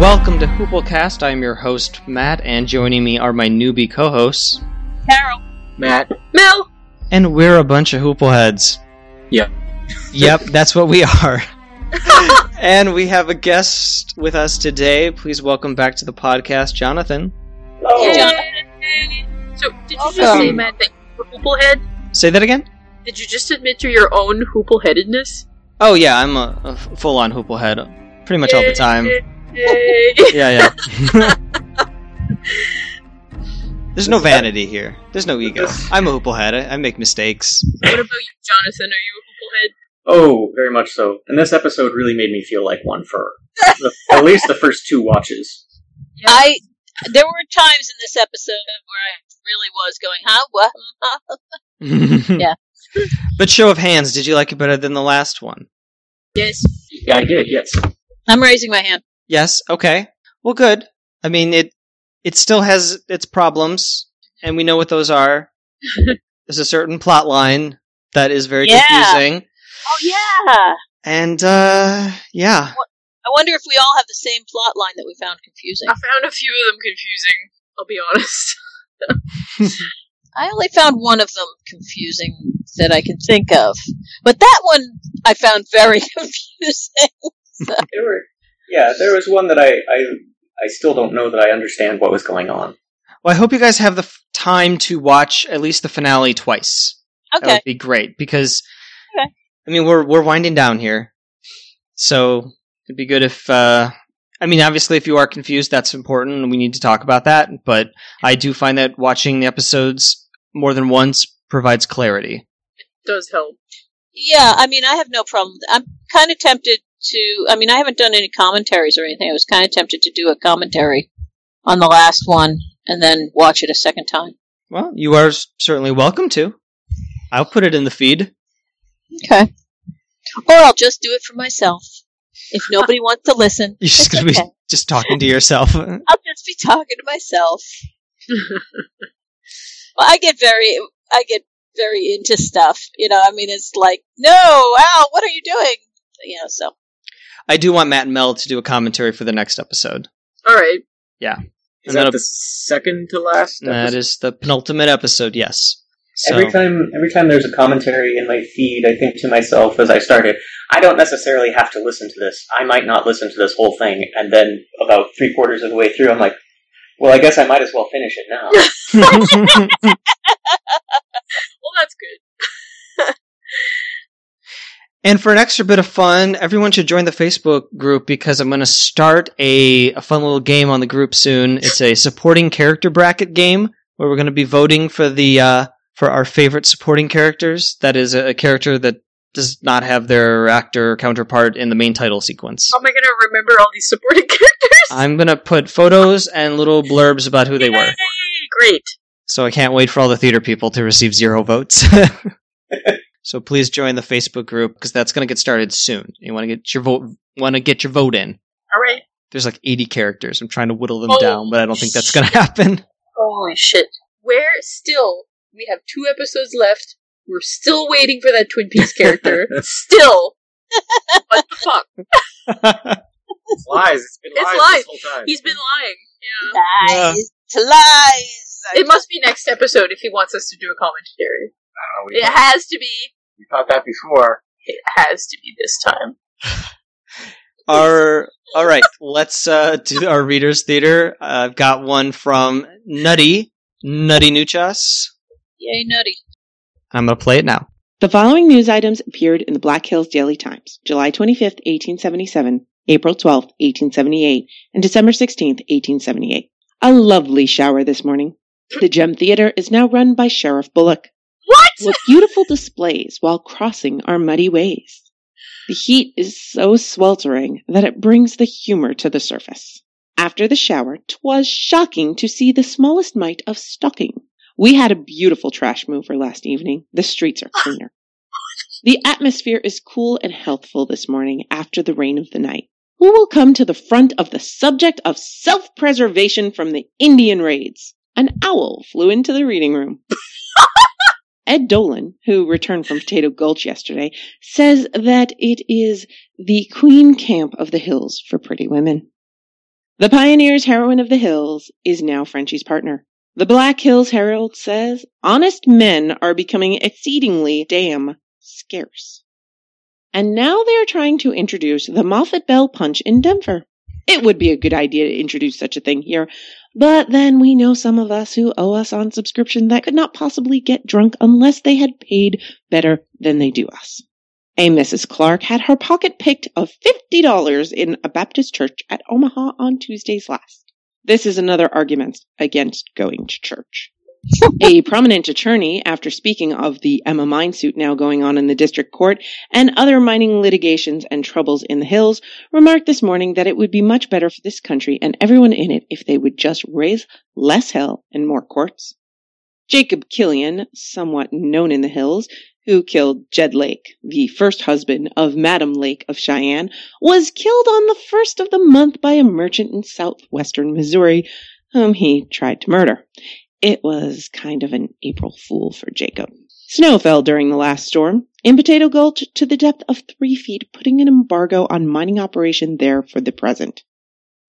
Welcome to Hooplecast. I'm your host, Matt, and joining me are my newbie co hosts. Carol. Matt. Mel. And we're a bunch of Hoopleheads. Yep. Yep, that's what we are. and we have a guest with us today. Please welcome back to the podcast, Jonathan. Hey, Jonathan. So, did you just say, Matt, that you're a hooplehead? Say that again? Did you just admit to your own hoopleheadedness? Oh, yeah, I'm a, a full on Hooplehead. Pretty much all the time. Yay. Yeah, yeah. There's no vanity here. There's no ego. I'm a Hooplehead. I, I make mistakes. what about you, Jonathan? Are you a hooplehead? Oh, very much so. And this episode really made me feel like one for the, at least the first two watches. I there were times in this episode where I really was going, huh? What? Yeah. But show of hands, did you like it better than the last one? Yes. Yeah, I did. Yes. I'm raising my hand. Yes. Okay. Well, good. I mean, it it still has its problems, and we know what those are. There's a certain plot line that is very Yeah. confusing, Oh yeah. and uh, yeah, I wonder if we all have the same plot line that we found confusing. I found a few of them confusing. I'll be honest. I only found one of them confusing that I can think of, but that one I found very confusing. There were. Yeah, there was one that I, I I still don't know that I understand what was going on. Well, I hope you guys have the f- time to watch at least the finale twice. That Okay. would be great because Okay. I mean we're we're winding down here, so it'd be good if. Uh, I mean, obviously, if you are confused, that's important, and we need to talk about that. But I do find that watching the episodes more than once provides clarity. It does help. Yeah, I mean, I have no problem. I'm kind of tempted to. I mean, I haven't done any commentaries or anything. I was kind of tempted to do a commentary on the last one and then watch it a second time. Well, you are certainly welcome to. I'll put it in the feed. Okay. Or I'll just do it for myself. If nobody wants to listen, You're just gonna be just talking to yourself. I'll just be talking to myself. Well, I get very, I get very into stuff. You know, I mean, it's like, no, Al, what are you doing? You know, so I do want Matt and Mel to do a commentary for the next episode. All right. Yeah. Is And that the second to last? That episode? is the penultimate episode. Yes. So, Every time, every time there's a commentary in my feed, I think to myself as I started, I don't necessarily have to listen to this. I might not listen to this whole thing, and then about three quarters of the way through, I'm like, well, I guess I might as well finish it now. Well, that's good. and for an extra bit of fun, everyone should join the Facebook group because I'm going to start a, a fun little game on the group soon. It's a supporting character bracket game where we're going to be voting for the uh, for our favorite supporting characters. That is a, a character that does not have their actor counterpart in the main title sequence. How am I going to remember all these supporting characters? I'm going to put photos and little blurbs about who they were. Great. So I can't wait for all the theater people to receive zero votes. so please join the Facebook group because that's going to get started soon. You want to get your vote want to get your vote in. All right. There's like 80 characters. I'm trying to whittle them Oh, down, but I don't think that's going to happen. Holy shit. Where still, we have two episodes left. We're still waiting for that Twin Peaks character. still. What the fuck? It's lies. It's been It's lies, lies. this whole time. He's been lying. Yeah. lies, to lies. It must be next episode if he wants us to do a commentary. Oh, we, It has to be. We thought that before. It has to be this time. our all right, let's uh, do our readers theater. I've got one from Nutty Nutty Nuchas. Yay, nutty. I'm going to play it now. The following news items appeared in the Black Hills Daily Times, July 25th, 1877, April 12th, 1878, and December 16th, 1878. A lovely shower this morning. The Gem Theater is now run by Sheriff Bullock, What? with beautiful displays while crossing our muddy ways. The heat is so sweltering that it brings the humor to the surface. After the shower, 'twas shocking to see the smallest mite of stocking. We had a beautiful trash mover last evening. The streets are ah. cleaner. The atmosphere is cool and healthful this morning after the rain of the night. Who will come to the front of the subject of self preservation from the Indian raids? An owl flew into the reading room. Ed Dolan, who returned from Potato Gulch yesterday, says that it is the queen camp of the hills for pretty women. The Pioneer's heroine of the hills is now Frenchie's partner. The Black Hills Herald says honest men are becoming exceedingly damn scarce. And now they are trying to introduce the Moffat Bell Punch in Denver. It would be a good idea to introduce such a thing here, but then we know some of us who owe us on subscription that could not possibly get drunk unless they had paid better than they do us. A Mrs. Clark had her pocket picked of $50 in a Baptist church at Omaha on Tuesdays last. This is another argument against going to church. a prominent attorney, after speaking of the Emma mine suit now going on in the district court and other mining litigations and troubles in the hills, remarked this morning that it would be much better for this country and everyone in it if they would just raise less hell and more courts. Jacob Killian, somewhat known in the hills, who killed Jed Lake, the first husband of Madam Lake of Cheyenne, was killed on the first of the month by a merchant in southwestern Missouri, whom he tried to murder. It was kind of an April fool for Jacob. Snow fell during the last storm in Potato Gulch to the depth of three feet, putting an embargo on mining operation there for the present.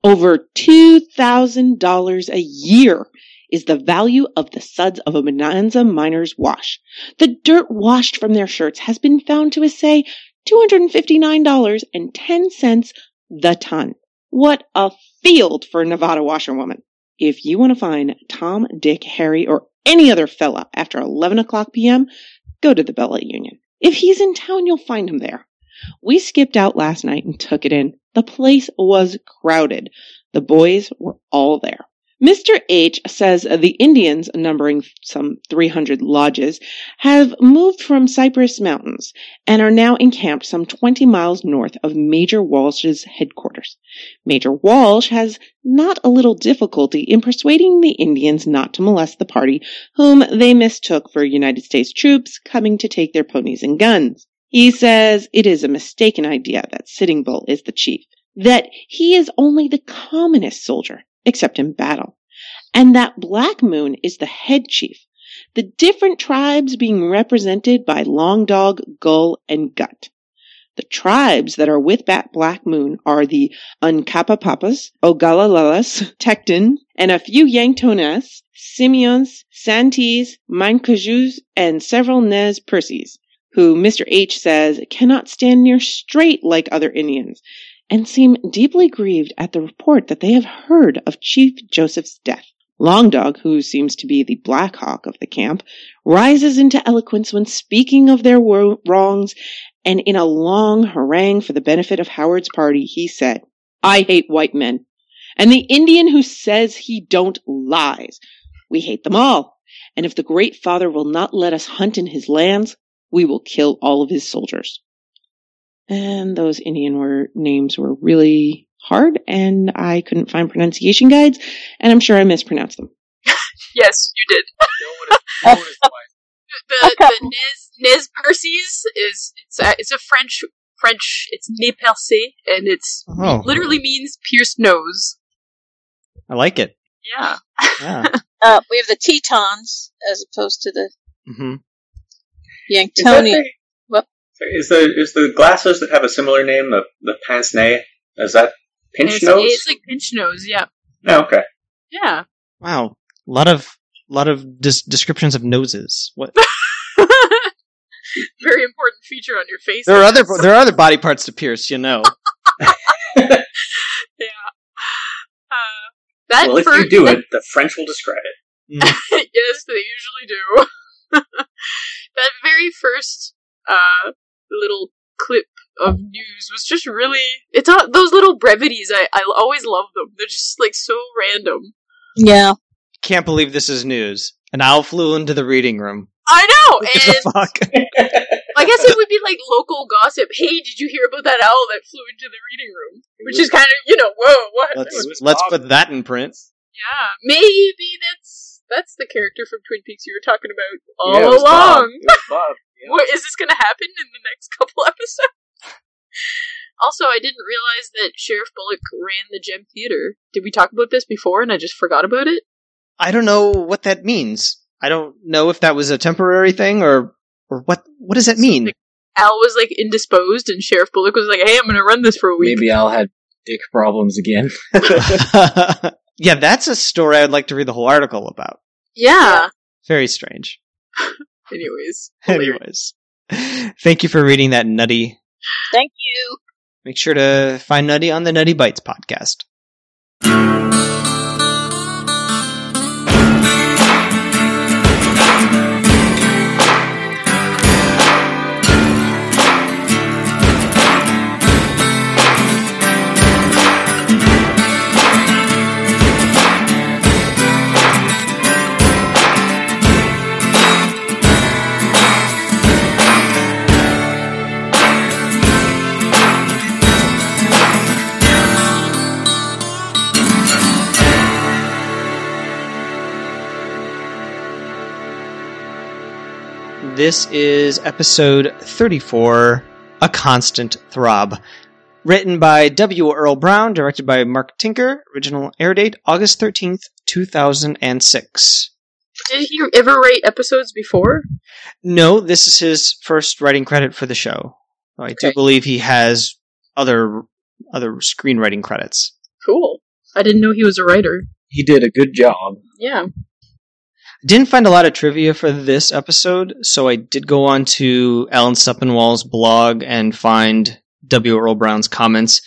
Over $2,000 a year is the value of the suds of a Bonanza miner's wash. The dirt washed from their shirts has been found to assay $259.10 the ton. What a field for Nevada washerwoman. If you want to find Tom, Dick, Harry, or any other fella after 11 o'clock p.m., go to the Bella Union. If he's in town, you'll find him there. We skipped out last night and took it in. The place was crowded. The boys were all there. Mr. H says the Indians, numbering some 300 lodges, have moved from Cypress Mountains and are now encamped some 20 miles north of Major Walsh's headquarters. Major Walsh has not a little difficulty in persuading the Indians not to molest the party whom they mistook for United States troops coming to take their ponies and guns. He says it is a mistaken idea that Sitting Bull is the chief, that he is only the commonest soldier, except in battle, and that Black Moon is the head chief, the different tribes being represented by Long Dog, Gull, and Gut. The tribes that are with that Black Moon are the Uncapapapas, Ogallalalas, Tecton, and a few Yanktonas, Simeons, Santees, Mancajous, and several Nez Percys, who Mr. H says cannot stand near straight like other Indians, and seem deeply grieved at the report that they have heard of Chief Joseph's death. Long Dog, who seems to be the Black Hawk of the camp, rises into eloquence when speaking of their wrongs, and in a long harangue for the benefit of Howard's party, he said, I hate white men, and the Indian who says he don't lies. We hate them all, and if the Great Father will not let us hunt in his lands, we will kill all of his soldiers. And those Indian were, names were really hard, and I couldn't find pronunciation guides, and I'm sure I mispronounced them. Yes, you did. No one is, no one. The the Nez Nez Percys is it's a, it's a French French. It's nez percé, and it's Oh, literally means pierced nose. I like it. Yeah. Yeah. Uh, we have the Tetons as opposed to the hmm Is that the- What? Sorry, Is the is the glasses that have a similar name the the pince nez? Is that pinch it's, nose? It's like pinch nose. Yeah. Oh, okay. Yeah. Wow. A lot of lot of des- descriptions of noses. What? Very important feature on your face. There are other there are other body parts to pierce. You know. Uh, that well, if first, you do it, the French will describe it. Mm. yes, they usually do. that very first uh, little clip of news was just really. It's all, those little brevities. I I always love them. They're just like so random. Yeah. Can't believe this is news. An owl flew into the reading room. I know, What the and fuck? I guess it would be like local gossip. Hey, did you hear about that owl that flew into the reading room? Which is kind of you know, whoa, what? Let's let's put that in print. Yeah, maybe that's that's the character from Twin Peaks you were talking about all Yeah, it was Bob. along. Bob. Yeah. What is this going to happen in the next couple episodes? also, I didn't realize that Sheriff Bullock ran the Gem Theater. Did we talk about this before and I just forgot about it? I don't know what that means. I don't know if that was a temporary thing or or what. What does that mean? Al was like indisposed, and Sheriff Bullock was like, "Hey, I'm going to run this for a week." Maybe Al had Dick problems again. yeah, that's a story I'd like to read the whole article about. Yeah. Very strange. Anyways. Anyways, thank you for reading that nutty. Thank you. Make sure to find Nutty on the Nutty Bites podcast. This is episode 34 A Constant Throb. Written by W. Earl Brown, directed by Mark Tinker, original air date August 13th, 2006. Did he ever write episodes before? No, this is his first writing credit for the show. I do believe he has other other screenwriting credits. Cool. I didn't know he was a writer. He did a good job. Yeah. Didn't find a lot of trivia for this episode, so I did go on to Alan Sepinwall's blog and find W. Earl Brown's comments.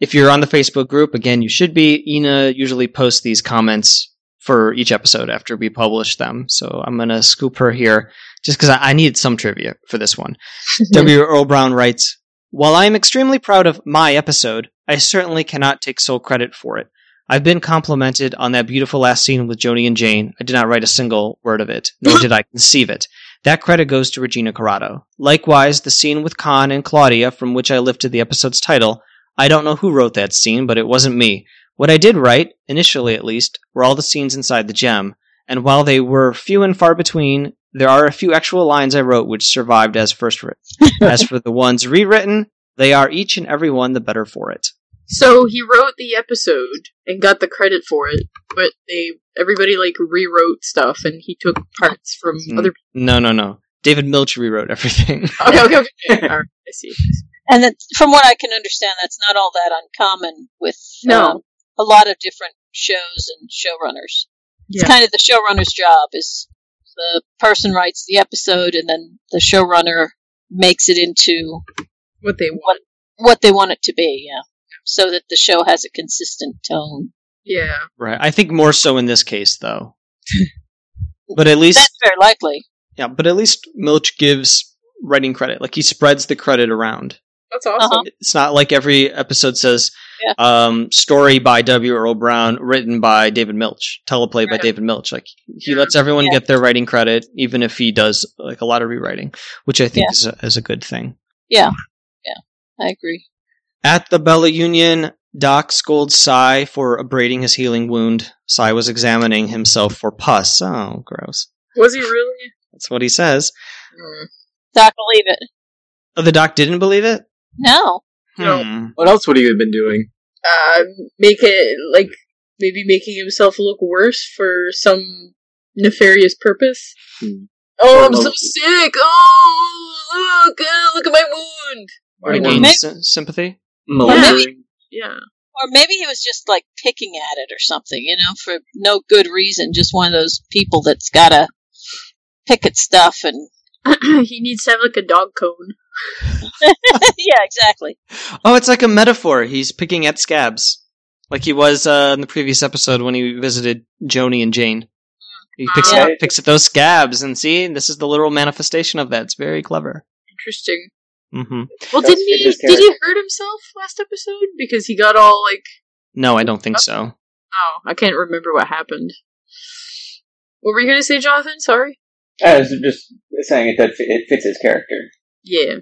If you're on the Facebook group, again, you should be. Ina usually posts these comments for each episode after we publish them, so I'm gonna scoop her here just because I, I needed some trivia for this one. W. Earl Brown writes, While I am extremely proud of my episode, I certainly cannot take sole credit for it. I've been complimented on that beautiful last scene with Joanie and Jane. I did not write a single word of it, nor did I conceive it. That credit goes to Regina Corrado. Likewise, the scene with Khan and Claudia, from which I lifted the episode's title, I don't know who wrote that scene, but it wasn't me. What I did write, initially at least, were all the scenes inside the gem, and while they were few and far between, there are a few actual lines I wrote which survived as first written. as for the ones rewritten, they are each and every one the better for it. So he wrote the episode and got the credit for it, but they everybody like rewrote stuff and he took parts from Hmm. other No, no, no. David Milch rewrote everything. Okay, okay, okay. Alright, I see. And that, from what I can understand, that's not all that uncommon with No. um, a lot of different shows and showrunners. It's kind of the showrunner's job is the person writes the episode and then the showrunner makes it into What they want. what they want it to be, yeah. So that the show has a consistent tone. Yeah. right. I think more so in this case, though. but at least, That's very likely. yeah. But at least Milch gives writing credit. Like he spreads the credit around. That's awesome. Uh-huh. It's not like every episode says, Yeah. um, "Story by W. Earl Brown, written by David Milch, teleplay by David Milch." Like he Yeah. lets everyone Yeah. get their writing credit, even if he does like a lot of rewriting, which I think Yeah. is a, is a good thing. Yeah. Yeah. I agree. At the Bella Union, Doc scolds Cy for abrading his healing wound. Cy was examining himself for pus. Oh, gross. Was he really? That's what he says. Mm. Doc believe it. Oh, the doc didn't believe it? No. No. Hmm. What else would he have been doing? Uh, make it like maybe making himself look worse for some nefarious purpose. Hmm. Oh, I'm so sick. Oh, look, uh, look at my wound. Or To Or gain sy- sympathy? Malingering? Yeah. Or maybe he was just like picking at it or something, you know, for no good reason. Just one of those people that's gotta pick at stuff and he needs to have like a dog cone. yeah, exactly. Oh, it's like a metaphor. He's picking at scabs. Like he was uh, in the previous episode when he visited Joanie and Jane. He picks, Ah. at, picks at those scabs, and see, this is the literal manifestation of that. It's very clever. Interesting. Hmm Well, Does didn't he? Did he hurt himself last episode because he got all like? No, I don't think so. Oh, I can't remember what happened. What were you gonna say, Jonathan? Sorry. I was just saying it, that it fits his character. Yeah.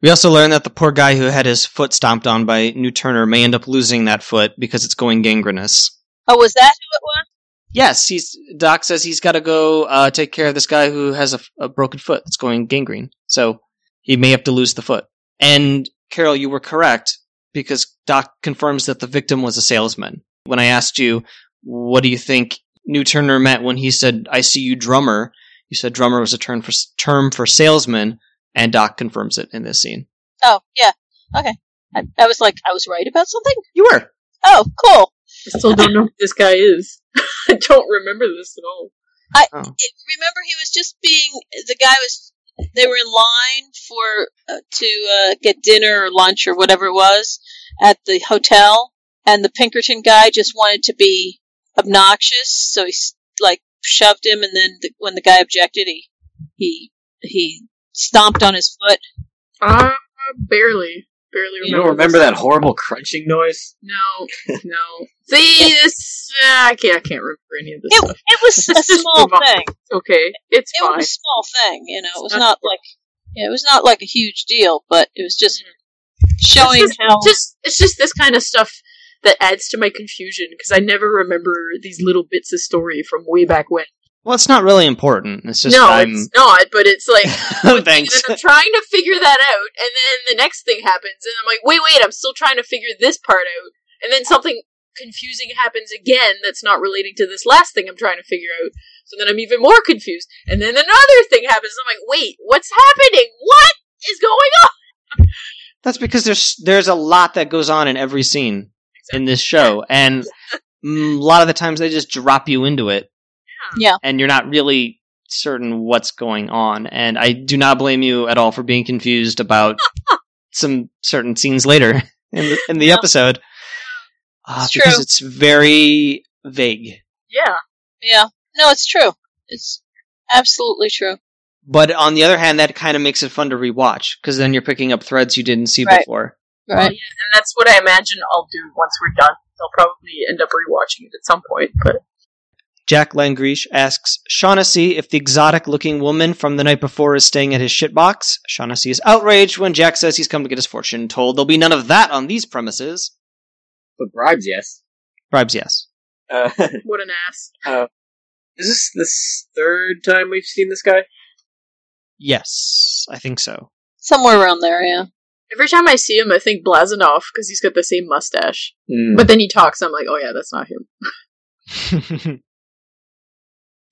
We also learned that the poor guy who had his foot stomped on by New Turner may end up losing that foot because it's going gangrenous. Oh, was that who it was? Yes, he's Doc says he's got to go uh, take care of this guy who has a, a broken foot that's going gangrene. So he may have to lose the foot. And Carol, you were correct because Doc confirms that the victim was a salesman. When I asked you, what do you think New Turner meant when he said, "I see you, drummer"? You said drummer was a term for term for salesman, and Doc confirms it in this scene. Oh, yeah. Okay. I, I was like, I was right about something. You were. Oh, cool. I still don't know who this guy is. I don't remember this at all. It, oh. remember, he was just being the guy was. They were in line for uh, to uh, get dinner or lunch or whatever it was at the hotel, and the Pinkerton guy just wanted to be obnoxious, so he like shoved him, and then the, when the guy objected, he he he stomped on his foot. Uh, barely. Barely remember. You don't remember this. that horrible crunching noise? No, no. See, this. Uh, I can't. I can't remember any of this It, stuff. it was a small thing. Okay, it's It fine. was a small thing, you know. It was That's not like yeah, it was not like a huge deal, but it was just showing it's just, how just it's just this kind of stuff that adds to my confusion because I never remember these little bits of story from way back when. Well, it's not really important. It's just no, I'm. it's not. But it's like Thanks. And I'm trying to figure that out, and then the next thing happens, and I'm like, wait, wait, I'm still trying to figure this part out, and then something confusing happens again that's not relating to this last thing I'm trying to figure out. So then I'm even more confused, and then another thing happens. And I'm like, wait, what's happening? What is going on? That's because there's there's a lot that goes on in every scene in this show, and mm, a lot of the times they just drop you into it, and you're not really certain what's going on. And I do not blame you at all for being confused about some certain scenes later in the, in the Yeah. episode, uh, It's because true. it's very vague. Yeah, Yeah. No, it's true. It's absolutely true. But on the other hand, that kind of makes it fun to rewatch because then you're picking up threads you didn't see Right. before. Right. and that's what I imagine I'll do once we're done. I'll probably end up rewatching it at some point, but Jack Langrishe asks Shaughnessy if the exotic looking woman from the night before is staying at his shitbox. Shaughnessy is outraged when Jack says he's come to get his fortune told. There'll be none of that on these premises. But bribes, yes. Bribes, yes. Uh, what an ass. is this the third time we've seen this guy? Yes, I think so. Somewhere around there, yeah. Every time I see him, I think Blazanov because he's got the same mustache. Hmm. But then he talks, I'm like, oh yeah, that's not him.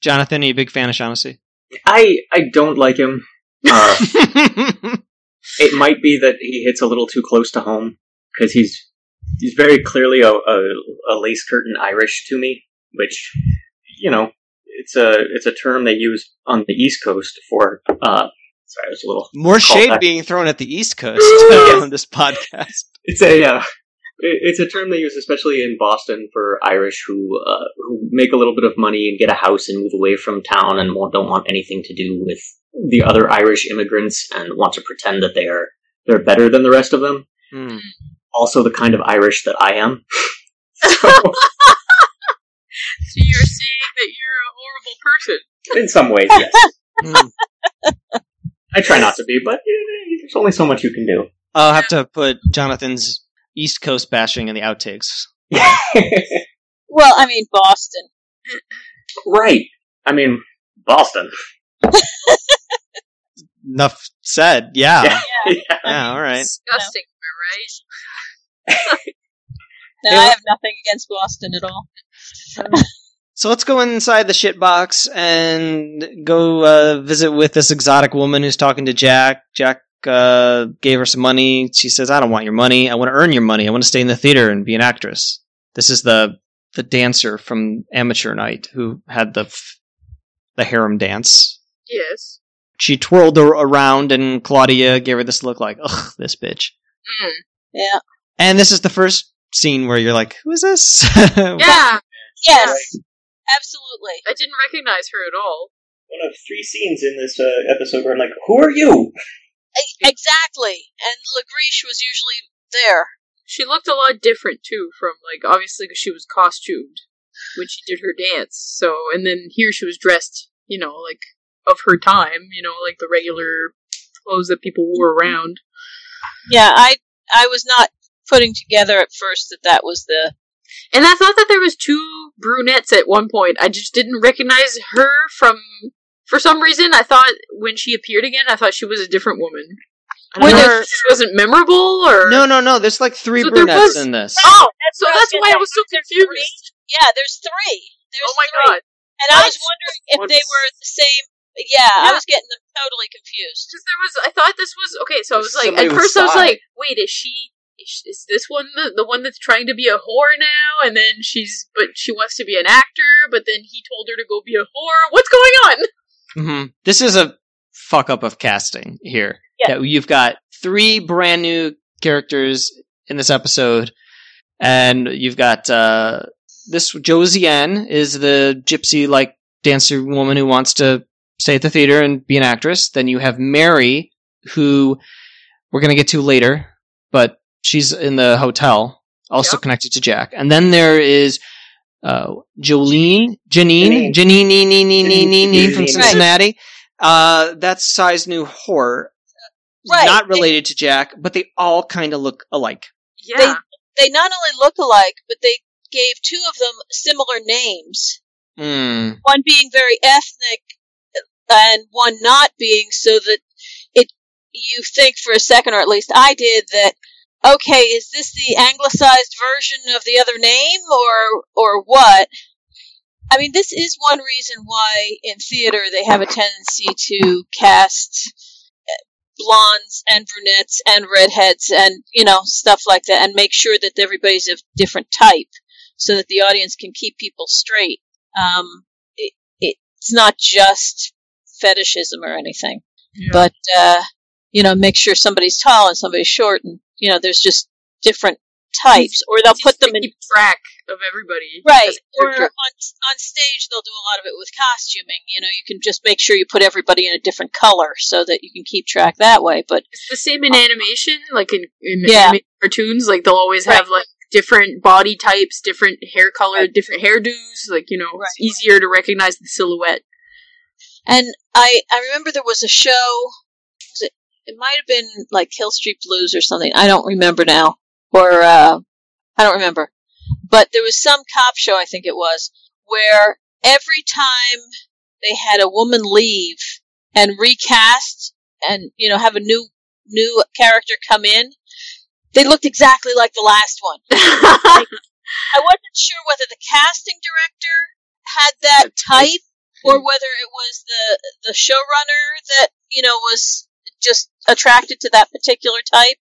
Jonathan, are you a big fan of Shaughnessy? I I don't like him. Uh, it might be that he hits a little too close to home because he's he's very clearly a, a, a lace curtain Irish to me, which you know it's a it's a term they use on the East Coast for. Uh, sorry, I was a little. More shade that. being thrown at the East Coast on this podcast. It's a uh, it- it's a term they use especially in Boston for Irish who uh, who make a little bit of money and get a house and move away from town and don't want anything to do with the other Irish immigrants and want to pretend that they are they're better than the rest of them. Hmm. Also, the kind of Irish that I am. so, So you're saying that you're a horrible person. in some ways, yes, Hmm. I try not to be, but eh, there's only so much you can do. I'll have to put Jonathan's East Coast bashing in the outtakes. Well, I mean, Boston. right. I mean, Boston. Enough said. Yeah. Yeah. Yeah, yeah. all right. Disgusting, am I right? No, I have nothing against Boston at all. So let's go inside the shit box and go uh, visit with this exotic woman who's talking to Jack. Jack uh, gave her some money. She says, "I don't want your money. I want to earn your money. I want to stay in the theater and be an actress." This is the the dancer from Amateur Night who had the f- the harem dance. Yes. She twirled her around, and Claudia gave her this look like, "Ugh, this bitch." Mm. Yeah. And this is the first scene where you're like, "Who is this?" Yeah, Yes. Absolutely. I didn't recognize her at all. One of three scenes in this uh, episode where I'm like, "Who are you?" Exactly. And Langrishe was usually there. She looked a lot different too, from like obviously because she was costumed when she did her dance. So, and then here she was dressed, you know, like of her time, you know, like the regular clothes that people wore mm-hmm. around. Yeah, I I was not putting together at first that that was the And I thought that there was two brunettes at one point. I just didn't recognize her from. For some reason, I thought when she appeared again, I thought she was a different woman. I Were there- she wasn't memorable or no, no, no. There's like three So brunettes was- in this. Oh, That's so that's why I was so say. Confused. Yeah, there's three. There's Oh my three. god! And I was wondering if they were the same. Yeah, I was getting them totally confused. Because there was, I thought this was okay. So I was like, Somebody at with first I was like, wait, is she is, is this one the, the one that's trying to be a whore now? And then she's, but she wants to be an actor, but then he told her to go be a whore. What's going on? Hmm This is a fuck up of casting here. Yeah. That You've got three brand new characters in this episode, and you've got uh, this Josie Ann is the gypsy like dancer woman who wants to stay at the theater and be an actress. Then you have Mary, who we're going to get to later, but she's in the hotel, also Yep. connected to Jack. And then there is uh, Jolene, Janine, Janine. Janine, nee, nee, nee, nee, nee, nee, from Cincinnati. Uh, that's Cy's new horror. Right. Not related to Jack, but they all kind of look alike. Yeah. They not only look alike, but they gave two of them similar names. Hmm. One being very ethnic, and one not being, so that it you think for a second, or at least I did, that okay, is this the anglicized version of the other name, or or what? I mean, this is one reason why in theater they have a tendency to cast uh, blondes and brunettes and redheads and you know stuff like that, and make sure that everybody's of different type, so that the audience can keep people straight. Um, it, it's not just fetishism or anything, Yeah. but uh, you know, make sure somebody's tall and somebody's short, and you know, there's just different types, or they'll put them in track of everybody. Right, or on on stage they'll do a lot of it with costuming. You know, you can just make sure you put everybody in a different color so that you can keep track that way. But It's the same in animation, like in, in Yeah. cartoons. Like they'll always have like different body types, different hair color, Right. different hairdos. Like you know, Right. it's easier to recognize the silhouette. and I I remember there was a show. It? Might have been like Hill Street Blues or something. I don't remember now, or uh, I don't remember. But there was some cop show, I think it was, where every time they had a woman leave and recast and you know have a new new character come in, they looked exactly like the last one. I wasn't sure whether the casting director had that type or whether it was the the showrunner that you know was just attracted to that particular type.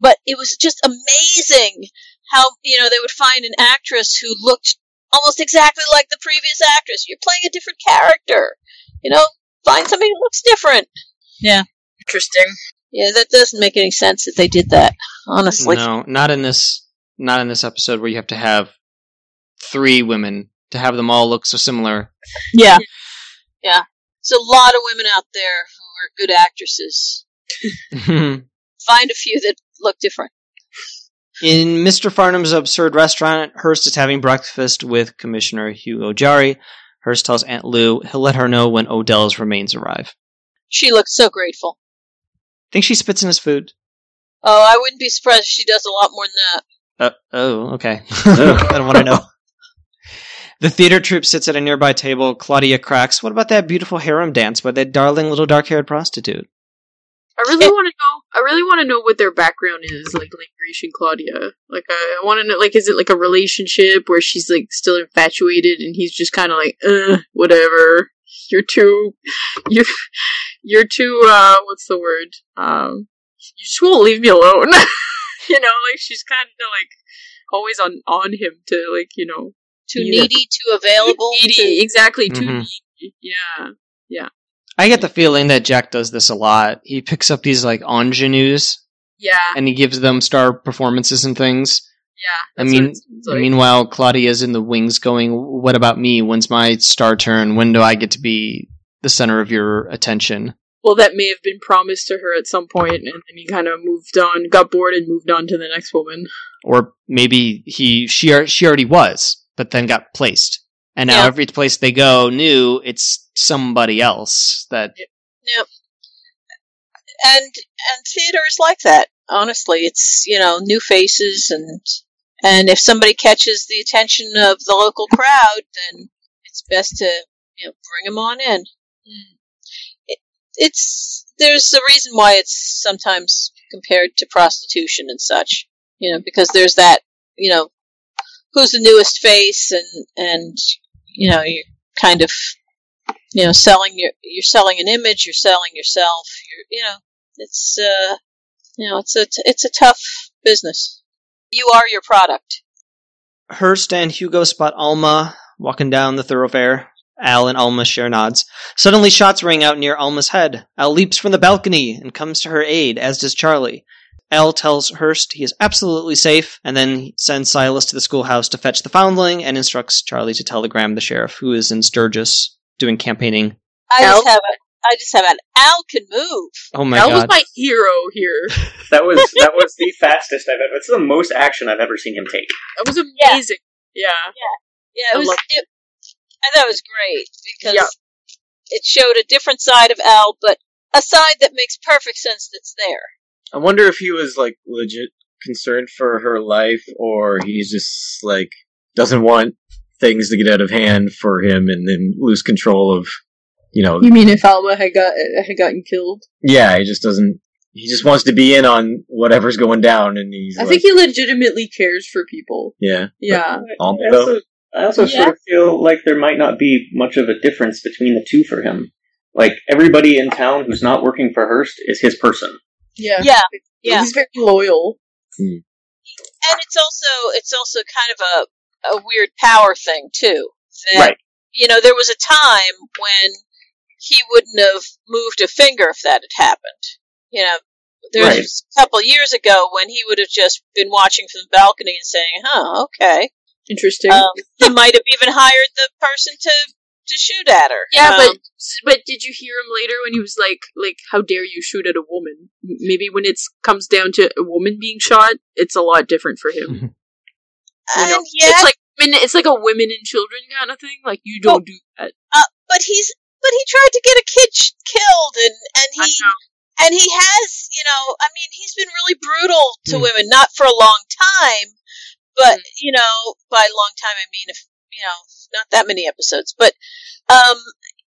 But it was just amazing how you know they would find an actress who looked almost exactly like the previous actress. You're playing a different character, you know. Find somebody who looks different. Yeah. Interesting. Yeah, that doesn't make any sense that they did that. Honestly, No, not in this. Not in this episode where you have to have three women to have them all look so similar. Yeah. Yeah. There's a lot of women out there who are good actresses. Find a few that look different. In Mr. Farnum's absurd restaurant, Hearst is having breakfast with Commissioner Hugo Jarry. Hearst tells Aunt Lou he'll let her know when Odell's remains arrive. She looks so grateful. Think she spits in his food? Oh, I wouldn't be surprised if she does a lot more than that. Uh, oh, okay. I don't want to know. The theater troupe sits at a nearby table. Claudia cracks. What about that beautiful harem dance by that darling little dark-haired prostitute? I really want to know. I really want to know what their background is, like Grace and Claudia. Like, I, I want to know. Like, is it like a relationship where she's like still infatuated and he's just kind of like, whatever. You're too, you're, you're too. uh What's the word? Um, you just won't leave me alone. you know, like she's kind of like always on on him to like you know Too needy, too available. needy. too- exactly too Mhm. needy. Yeah, Yeah. I get the feeling that Jack does this a lot. He picks up these like ingenues yeah, and he gives them star performances and things. yeah. I mean, like. meanwhile, Claudia's in the wings going, What about me? When's my star turn? When do I get to be the center of your attention? well, that may have been promised to her at some point, and then he kind of moved on, got bored, and moved on to the next woman. Or maybe he, she, she already was, but then got placed. And now Yeah. every place they go new, it's somebody else that, Yep. And and theater is like that. Honestly, it's you know new faces and and if somebody catches the attention of the local crowd, then it's best to you know bring them on in. It, it's there's a reason why it's sometimes compared to prostitution and such. You know because there's that you know who's the newest face and and you know you're kind of you know selling your you're selling an image you're selling yourself you're you know it's uh you know it's a it's a tough business. You are your product. Hearst and Hugo spot Alma walking down the thoroughfare. Al and Alma share nods. Suddenly, shots ring out near Alma's head. Al leaps from the balcony and comes to her aid, as does Charlie. Al tells Hearst he is absolutely safe, and then sends Silas to the schoolhouse to fetch the foundling and instructs Charlie to telegram the sheriff, who is in Sturgis doing campaigning. I Al? just have a, I just have an Al can move. Oh my that was my hero here. That was that was the fastest I've ever. It's the most action I've ever seen him take. That was amazing. Yeah. Yeah, I it was. love- It, I thought it was great because Yeah. it showed a different side of Al, but a side that makes perfect sense that's there. I wonder if he was like legit concerned for her life, or he's just like doesn't want things to get out of hand for him and then lose control of, you know, You mean if Alma had got had gotten killed? yeah, he just doesn't. He just wants to be in on whatever's going down, and he's. I like, think he legitimately cares for people. yeah, Yeah. Alma, I though. also, I also Yeah. sort of feel like there might not be much of a difference between the two for him. Like everybody in town who's not working for Hearst is his person. Yeah. Yeah, yeah. He's very loyal. and it's also it's also kind of a a weird power thing too. That, Right. You know, there was a time when he wouldn't have moved a finger if that had happened. You know, there Right. was a couple years ago when he would have just been watching from the balcony and saying, "Huh, okay." Interesting. Um, he might have even hired the person to to shoot at her. yeah, but Um, but did you hear him later when he was like like how dare you shoot at a woman? Maybe when it comes down to a woman being shot, it's a lot different for him. You know, and yeah, it's like women- it's like a women and children kind of thing. Like you don't do that. uh, but he's but he tried to get a kid sh- killed, and and I he know. and he has, you know, I mean, he's been really brutal to Mm. women, not for a long time, but you know, by long time I mean, if you know, not that many episodes, but um,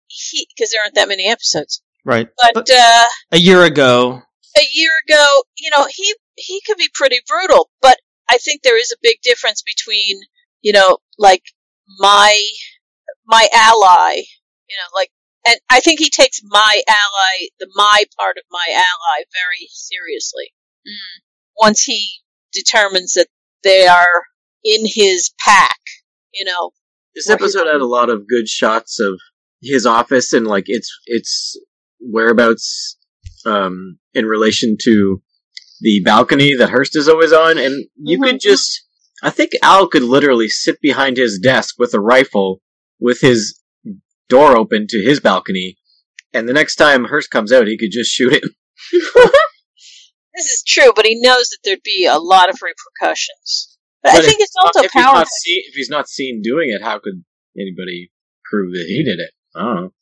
he because there aren't that many episodes. right. But But uh, a year ago, a year ago, you know, he he could be pretty brutal, but I think there is a big difference between, you know, like my my ally, you know, like and I think he takes my ally, the my part of my ally very seriously. Once he determines that they are in his pack, you know. This episode had a lot of good shots of his office and like its its whereabouts um, in relation to the balcony that Hearst is always on, and you could just. I think Al could literally sit behind his desk with a rifle, with his door open to his balcony, and the next time Hearst comes out, he could just shoot him. This is true, but he knows that there'd be a lot of repercussions. But, I think if- it's also if he's powerful. not seen, if he's not seen doing it, how could anybody prove that he did it? I don't know.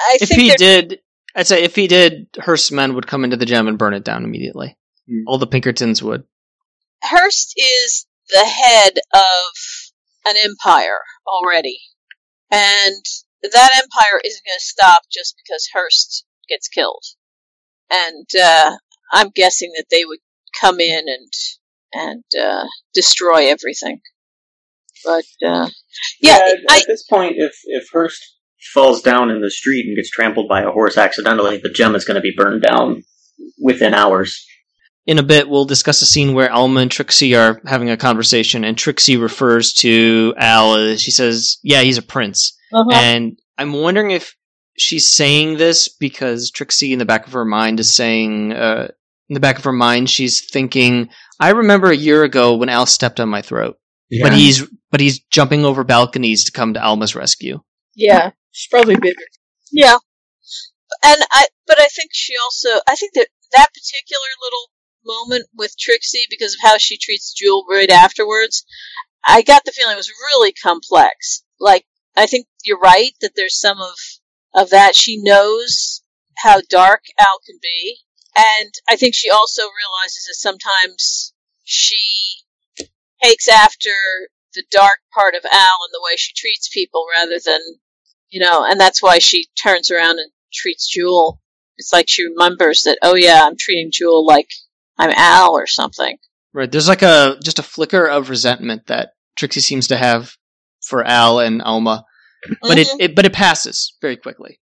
I if think he did, I'd say if he did, Hearst's men would come into the gem and burn it down immediately. Hmm. All the Pinkertons would. Hearst is the head of an empire already. And that empire isn't going to stop just because Hearst gets killed. And uh, I'm guessing that they would come in and and uh, destroy everything. But uh, yeah, at, I, at this point, if if Hearst falls down in the street and gets trampled by a horse accidentally, the gem is going to be burned down within hours. In a bit, we'll discuss a scene where Alma and Trixie are having a conversation, and Trixie refers to Al she says, "Yeah, he's a prince." uh-huh. And I'm wondering if she's saying this because Trixie, in the back of her mind, is saying, uh, in the back of her mind, she's thinking, "I remember a year ago when Al stepped on my throat, but he's but he's jumping over balconies to come to Alma's rescue." Yeah, she's probably bigger. Yeah. And I but I think she also I think that that particular little moment with Trixie because of how she treats Jewel right afterwards, I got the feeling it was really complex. Like I think you're right that there's some of of that she knows how dark Al can be and I think she also realizes that sometimes she takes after the dark part of Al and the way she treats people rather than you know, and that's why she turns around and treats Jewel. It's like she remembers that, oh yeah, I'm treating Jewel like I'm Al or something. Right. There's like a just a flicker of resentment that Trixie seems to have for Al and Alma, but Mhm. it, it but it passes very quickly.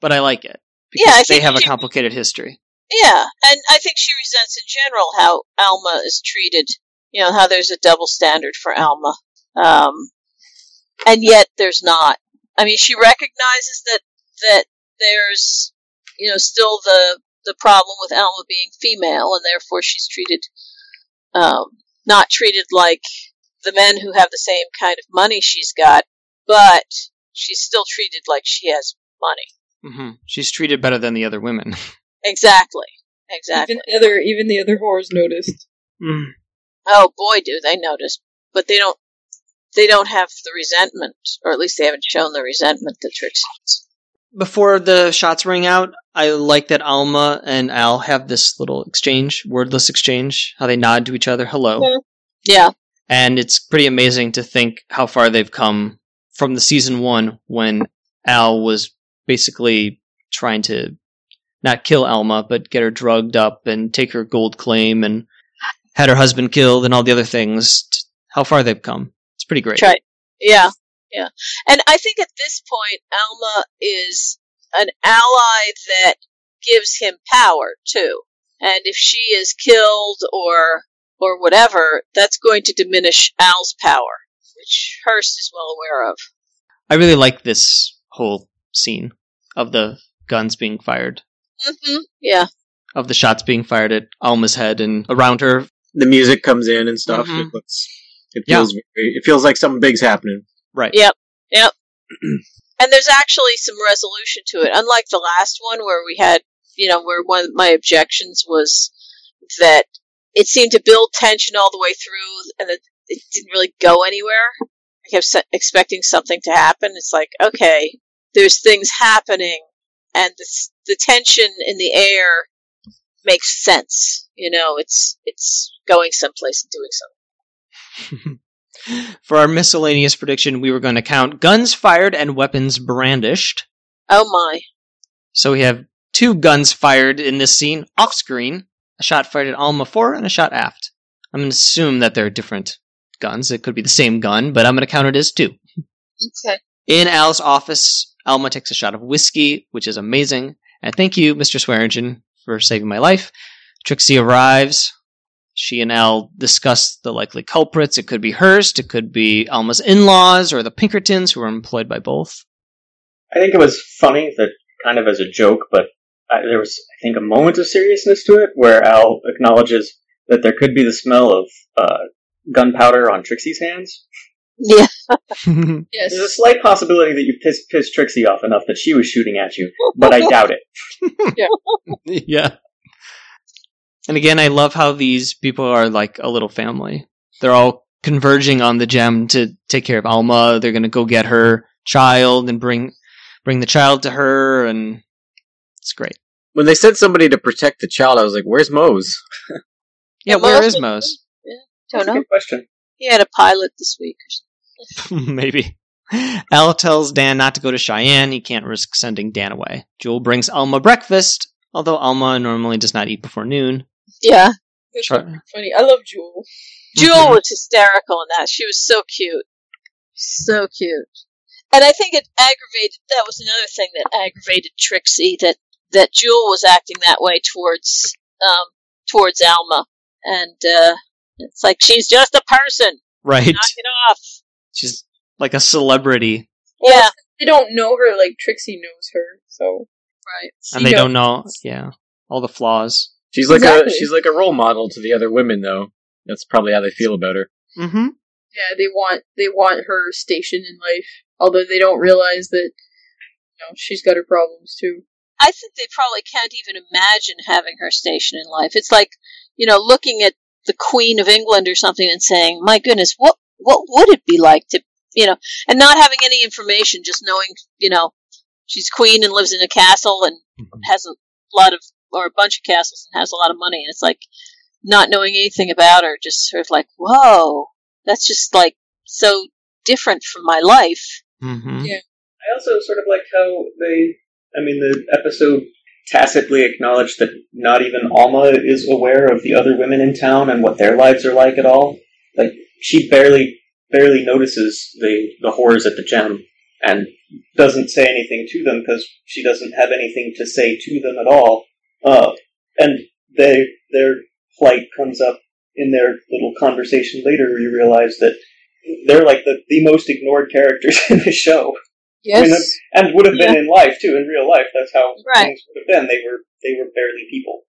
But I like it because Yeah, they have a complicated history. Yeah, and I think she resents in general how Alma is treated. You know how there's a double standard for Alma, um, and yet there's not. I mean, she recognizes that that there's you know still the the problem with Alma being female, and therefore she's treated um, not treated like the men who have the same kind of money she's got, but she's still treated like she has money. Mm-hmm. She's treated better than the other women. Exactly. Exactly. Even the other, even the other whores noticed. Mm. Oh boy, do they notice! But they don't. They don't have the resentment, or at least they haven't shown the resentment that Trixie has. Before the shots ring out, I like that Alma and Al have this little exchange, wordless exchange, how they nod to each other, hello. Yeah. Yeah, And it's pretty amazing to think how far they've come from the season one when Al was basically trying to not kill Alma, but get her drugged up and take her gold claim and had her husband killed and all the other things. How far they've come. It's pretty great. Try. Yeah, yeah. And I think at this point, Alma is an ally that gives him power too. And if she is killed or or whatever, that's going to diminish Al's power, which Hearst is well aware of. I really like this whole scene of the guns being fired, hmm Yeah, of the shots being fired at Alma's head and around her. The music comes in and stuff. Mhm. It looks. It Yeah. feels. Very, it feels like something big's happening. Right. Yep. Yep. and there's actually some resolution to it. Unlike the last one where we had, you know, where one of my objections was that it seemed to build tension all the way through and that it didn't really go anywhere. I kept se- expecting something to happen. It's like, okay, there's things happening and the, the tension in the air makes sense. You know, it's, it's going someplace and doing something. For our miscellaneous prediction, we were going to count guns fired and weapons brandished. Oh my. So we have two guns fired in this scene off screen a shot fired at Alma 4 and a shot aft. I'm going to assume that they're different guns. It could be the same gun, but I'm going to count it as two. Okay. In Al's office, Alma takes a shot of whiskey, which is amazing. And thank you, Mr. Swearingen, for saving my life. Trixie arrives. She and Al discuss the likely culprits. It could be Hearst, it could be Alma's in laws, or the Pinkertons, who are employed by both. I think it was funny that kind of as a joke, but uh, there was, I think, a moment of seriousness to it where Al acknowledges that there could be the smell of uh, gunpowder on Trixie's hands. Yeah. Yes. There's a slight possibility that you pissed, pissed Trixie off enough that she was shooting at you, but I doubt it. yeah. And again, I love how these people are like a little family. They're all converging on the gem to take care of Alma. They're going to go get her child and bring bring the child to her, and it's great. When they sent somebody to protect the child, I was like, "Where's Mose?" Yeah, Yeah, where Mose- is Mose? Don't That's a know. good question. He had a pilot this week. or something. Maybe. Al tells Dan not to go to Cheyenne. He can't risk sending Dan away. Jewel brings Alma breakfast, although Alma normally does not eat before noon. Yeah. Char- funny. I love Jewel. Jewel was hysterical in that. She was so cute. So cute. And I think it aggravated, that was another thing that aggravated Trixie, that, that Jewel was acting that way towards, um, towards Alma. And, uh, it's like, she's just a person. right. Knock it off. She's like a celebrity, Yeah. They don't know her like Trixie knows her, so Right. and they You know- don't know, yeah, all the flaws. She's like Exactly. a she's like a role model to the other women, though. That's probably how they feel about her. Mm-hmm. yeah, they want they want her station in life, although they don't realize that you know she's got her problems too. I think they probably can't even imagine having her station in life. It's like, you know, looking at the Queen of England or something and saying, "My goodness, what what would it be like to, you know, and not having any information, just knowing, you know, she's queen and lives in a castle and has a lot of or a bunch of castles and has a lot of money, and it's like not knowing anything about her, just sort of like, whoa, that's just like so different from my life. Mm-hmm. Yeah. I also sort of like how they, I mean, the episode tacitly acknowledged that not even Alma is aware of the other women in town and what their lives are like at all. Like, she barely, barely notices the, the whores at the gem and doesn't say anything to them because she doesn't have anything to say to them at all. Uh, and they their plight comes up in their little conversation later. where You realize that they're like the, the most ignored characters in the show, Yes. I mean, and would have been in life too. In real life, that's how Right. things would have been. They were they were barely people.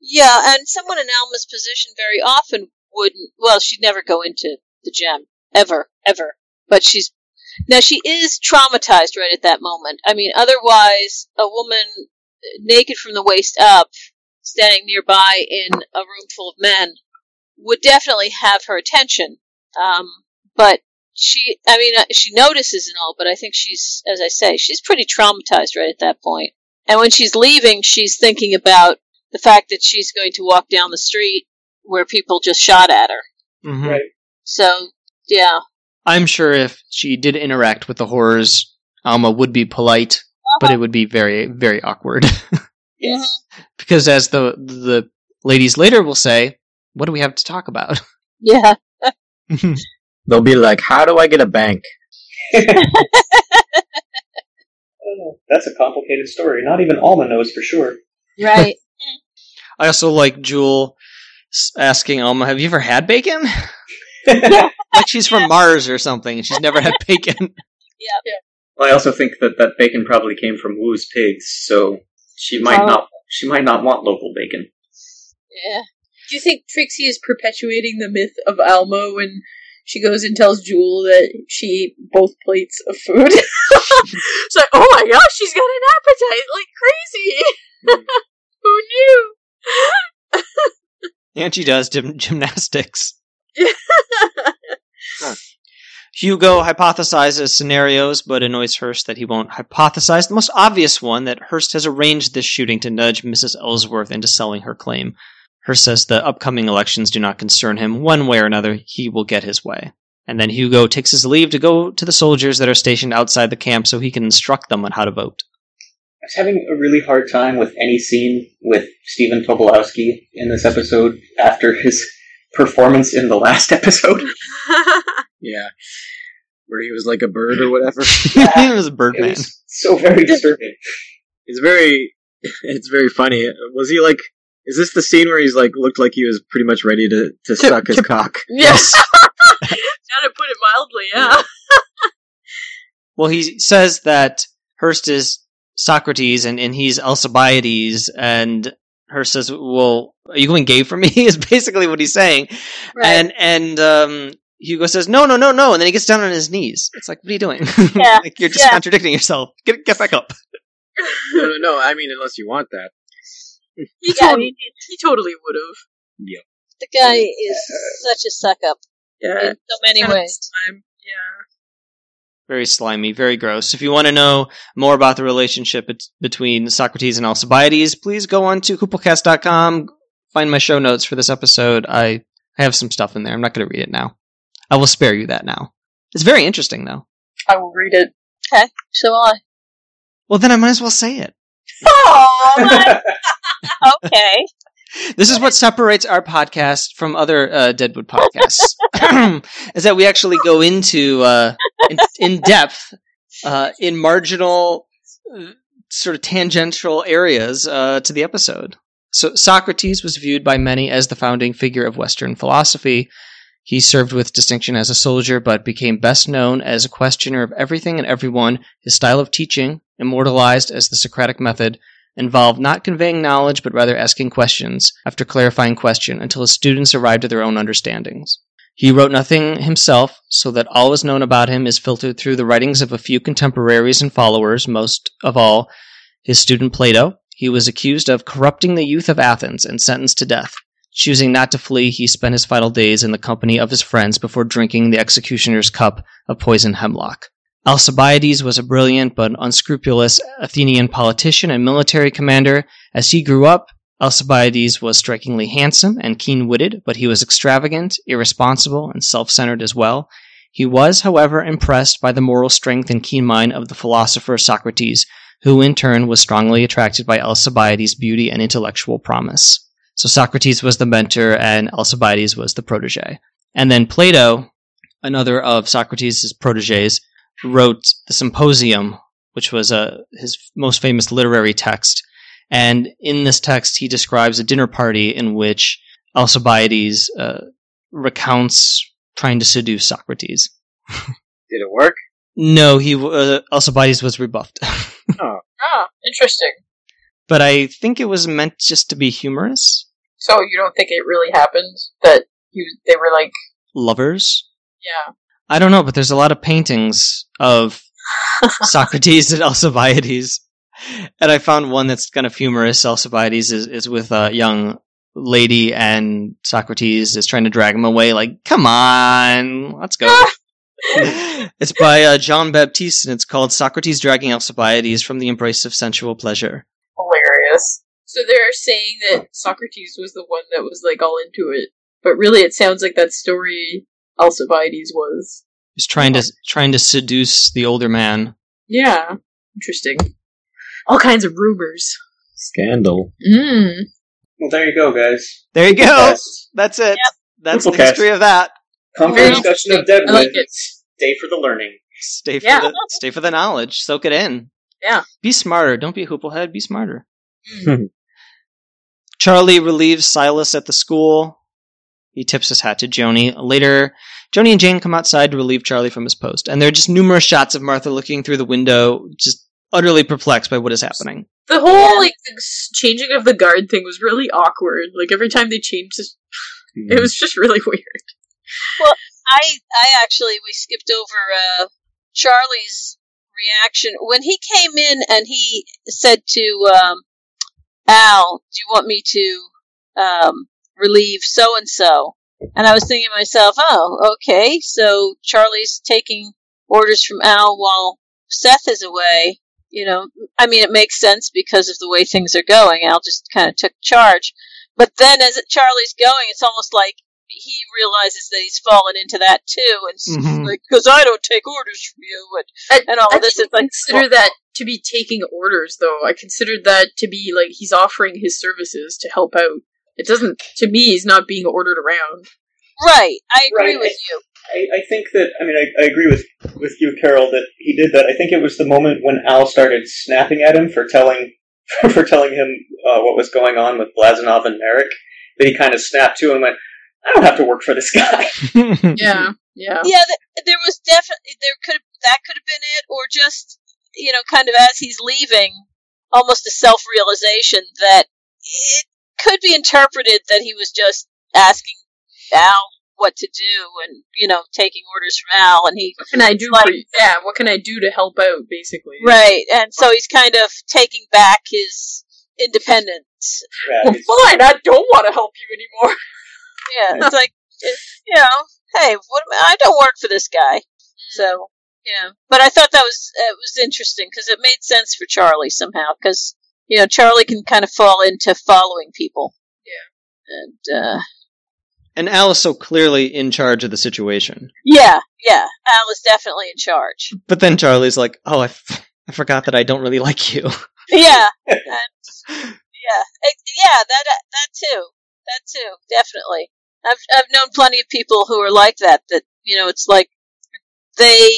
Yeah, and someone in Alma's position very often wouldn't. Well, she'd never go into the gem ever, ever. But she's now she is traumatized right at that moment. I mean, otherwise, a woman naked from the waist up, standing nearby in a room full of men, would definitely have her attention. Um, but she, I mean, uh, she notices and all, but I think she's, as I say, she's pretty traumatized right at that point. And when she's leaving, she's thinking about the fact that she's going to walk down the street where people just shot at her. Mhm. Right. So, yeah. I'm sure if she did interact with the horrors, Alma would be polite, but it would be very, very awkward. Yes. because as the the ladies later will say, what do we have to talk about? Yeah. They'll be like, "How do I get a bank?" Oh, that's a complicated story. Not even Alma knows for sure. Right. I also like Jewel s- asking Alma, "Have you ever had bacon?" like she's from Mars or something, she's never had bacon. Yeah. I also think that that bacon probably came from Wu's pigs, so she might Oh. not she might not want local bacon. yeah. Do you think Trixie is perpetuating the myth of Alma when she goes and tells Jewel that she ate both plates of food? it's like, oh my gosh, she's got an appetite like crazy. Hmm. Who knew? And she does gym- gymnastics. Hugo hypothesizes scenarios, but annoys Hearst that he won't hypothesize the most obvious one that Hearst has arranged this shooting to nudge Mrs. Ellsworth into selling her claim. Hearst says the upcoming elections do not concern him. One way or another, he will get his way. And then Hugo takes his leave to go to the soldiers that are stationed outside the camp so he can instruct them on how to vote. I was having a really hard time with any scene with Stephen Tobolowsky in this episode after his performance in the last episode. Yeah, where he was like a bird or whatever. he was a It birdman. was so very disturbing. It's very, it's very funny. Was he like? Is this the scene where he's like looked like he was pretty much ready to to suck his cock? yes. now to put it mildly, yeah. Well, he says that Hearst is Socrates and, and he's Alcibiades, and her says, "Well, are you going gay for me?" Is basically what he's saying, Right. and and um, Hugo says, "No, no, no, no," and then he gets down on his knees. It's like, what are you doing? Yeah, like you're just yeah. contradicting yourself. Get get back up. No, no, no. I mean, unless you want that. He, Yeah, I totally, mean, he totally would have. Yeah. the guy is such a suck up Yeah. in so many ways. time. Yeah. Very slimy, very gross. If you want to know more about the relationship bet- between Socrates and Alcibiades, please go on to hooplecast.com. Find my show notes for this episode. I, I have some stuff in there. I'm not going to read it now. I will spare you that now. It's very interesting, though. I will read it. Okay, so will I. Well, then I might as well say it. Oh, okay. This is what separates our podcast from other uh, Deadwood podcasts, is that we actually go into uh, in, in depth uh, in marginal, uh, sort of tangential areas uh, to the episode. So Socrates was viewed by many as the founding figure of Western philosophy. He served with distinction as a soldier, but became best known as a questioner of everything and everyone. His style of teaching, immortalized as the Socratic method, involved not conveying knowledge but rather asking questions after clarifying question until his students arrived at their own understandings. He wrote nothing himself, so that all was known about him is filtered through the writings of a few contemporaries and followers, most of all his student Plato. He was accused of corrupting the youth of Athens and sentenced to death. Choosing not to flee, he spent his final days in the company of his friends before drinking the executioner's cup of poisoned hemlock. Alcibiades was a brilliant but unscrupulous Athenian politician and military commander. As he grew up, Alcibiades was strikingly handsome and keen witted, but he was extravagant, irresponsible, and self centered as well. He was, however, impressed by the moral strength and keen mind of the philosopher Socrates, who in turn was strongly attracted by Alcibiades' beauty and intellectual promise. So Socrates was the mentor and Alcibiades was the protege. And then Plato, another of Socrates' proteges, wrote the Symposium, which was uh, his most famous literary text. And in this text, he describes a dinner party in which Alcibiades uh, recounts trying to seduce Socrates. Did it work? No, he uh, Alcibiades was rebuffed. Ah, interesting. but I think it was meant just to be humorous. So you don't think it really happened? That you, they were like, Lovers. yeah. I don't know, but there's a lot of paintings of Socrates and Alcibiades. And I found one that's kind of humorous. Alcibiades is, is with a young lady and Socrates is trying to drag him away like, come on, let's go. it's by uh, John Baptiste and it's called Socrates Dragging Alcibiades from the Embrace of Sensual Pleasure. Hilarious. So they're saying that Socrates was the one that was like all into it, but really it sounds like that story Alcibiades was. He's trying to trying to seduce the older man. Yeah. Interesting. All kinds of rumors. Scandal. Mm. Well, there you go, guys. There you go. Yes. That's it. That's Triple the cast. history of that. Comfort Very discussion of interesting. I like Stay for the learning. Stay for Yeah. the stay for the knowledge. Soak it in. Yeah. Be smarter. Don't be a hooplehead. Be smarter. Charlie relieves Silas at the school. He tips his hat to Joanie. Later, Joanie and Jane come outside to relieve Charlie from his post, and there are just numerous shots of Martha looking through the window, just utterly perplexed by what is happening. The whole like changing of the guard thing was really awkward. Like every time they changed, it, it was just really weird. Well, I I actually we skipped over uh, Charlie's reaction when he came in and he said to um, Al, "Do you want me to um, relieve so and so?" And I was thinking to myself, "Oh, okay, so Charlie's taking orders from Al while Seth is away." You know, I mean, it makes sense because of the way things are going. Al just kind of took charge, but then as Charlie's going, it's almost like he realizes that he's fallen into that too, and s- Mhm. like because I don't take orders from you, and, I, and all I of this is didn't like consider that to be taking orders, though. I considered that to be like he's offering his services to help out. It doesn't, to me, he's not being ordered around. right. I agree Right. with you. I, I think that I mean I, I agree with with you, Carol, that he did that. I think it was the moment when Al started snapping at him for telling for telling him uh, what was going on with Blazanov and Merrick that he kind of snapped to and went, "I don't have to work for this guy." Yeah, yeah. Yeah, th- there was definitely there could that could have been it, or just you know, kind of as he's leaving, almost a self realization that it could be interpreted that he was just asking Al what to do, and you know, taking orders from Al, and he What can I do Like- for you? Yeah, what can I do to help out, basically? right, and so he's kind of taking back his independence. Yeah, Well, fine, I don't want to help you anymore. Yeah, it's like it, you know, hey, what I I don't work for this guy, mm. so yeah. But I thought that was it was interesting because it made sense for Charlie somehow because you know Charlie can kind of fall into following people. Yeah, and uh, and Al is so clearly in charge of the situation. yeah, yeah, Al is definitely in charge. But then Charlie's like, "Oh, I, f- I forgot that I don't really like you." Yeah, and yeah, it- yeah, that that too, that too, definitely. I've I've known plenty of people who are like that. That you know, it's like they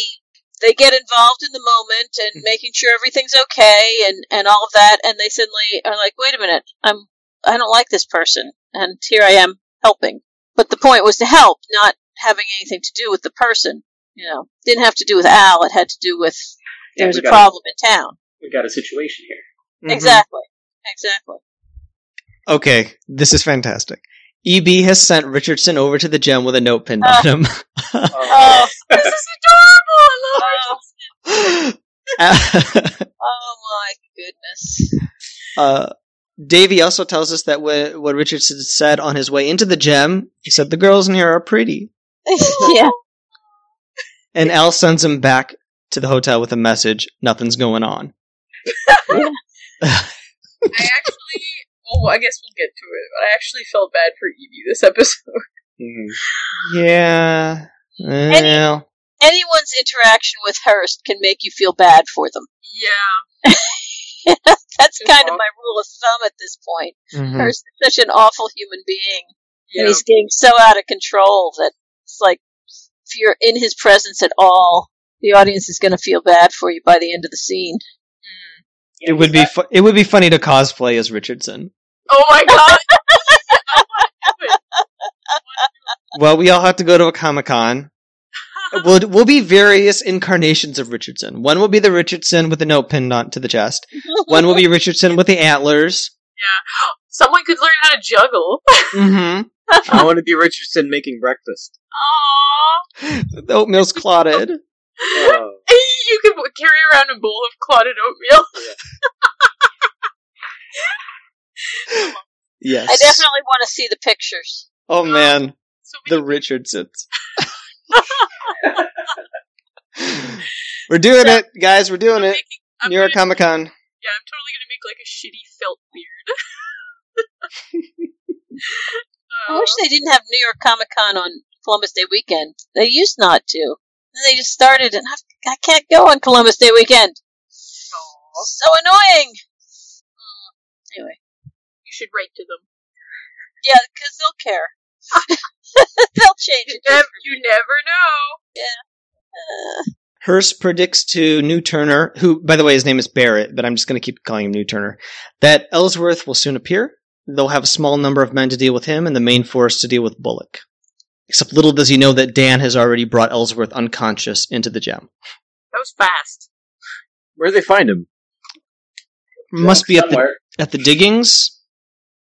they get involved in the moment and Mhm. making sure everything's okay and and all of that, and they suddenly are like, wait a minute, I'm I don't like this person, and here I am helping. But the point was to help, not having anything to do with the person. You know, didn't have to do with Al. It had to do with yeah, there's we a got problem in town. we got a situation here. Mhm. Exactly. Exactly. Okay, this is fantastic. EB has sent Richardson over to the gem with a note pinned Uh. on him. Oh, This is adorable! I love it! uh, oh my goodness. Davey also tells us that what, what Richardson said on his way into the gem, he said, The girls in here are pretty. yeah. And Al sends him back to the hotel with a message nothing's going on. I actually, well, I guess we'll get to it, but I actually felt bad for EB this episode. Yeah. Well, Anyone's interaction with Hearst can make you feel bad for them. Yeah. That's kind of my rule of thumb at this point. mhm. Hearst is such an awful human being, Yeah. and he's getting so out of control that it's like if you're in his presence at all, the audience is going to feel bad for you by the end of the scene. It would be fu- it would be funny to cosplay as Richardson. Oh my god! Well, we all have to go to a Comic Con. We'll, we'll be various incarnations of Richardson. One will be the Richardson with the note pinned onto the chest. One will be Richardson with the antlers. Yeah. Someone could learn how to juggle. Mm-hmm. I want to be Richardson making breakfast. Aww. The oatmeal's clotted. Oh. You can carry around a bowl of clotted oatmeal. Yes. I definitely want to see the pictures. Oh man, So the Richardsons. we're doing it, guys. We're doing I'm it. making- I'm New York Comic Con. Yeah, I'm totally gonna make like a shitty felt beard. I wish they didn't have New York Comic Con on Columbus Day weekend. They used not to. And they just started, and I, I can't go on Columbus Day weekend. Aw. So annoying. Mm, Anyway, You should write to them. yeah, because they'll care. they'll change You it. never, you never know. Uh, Hearst predicts to New Turner, who, by the way, his name is Barrett, but I'm just going to keep calling him New Turner, that Ellsworth will soon appear. They'll have a small number of men to deal with him and the main force to deal with Bullock. Except little does he know that Dan has already brought Ellsworth unconscious into the gem. That was fast. Where do they find him? Must be at the, at the diggings,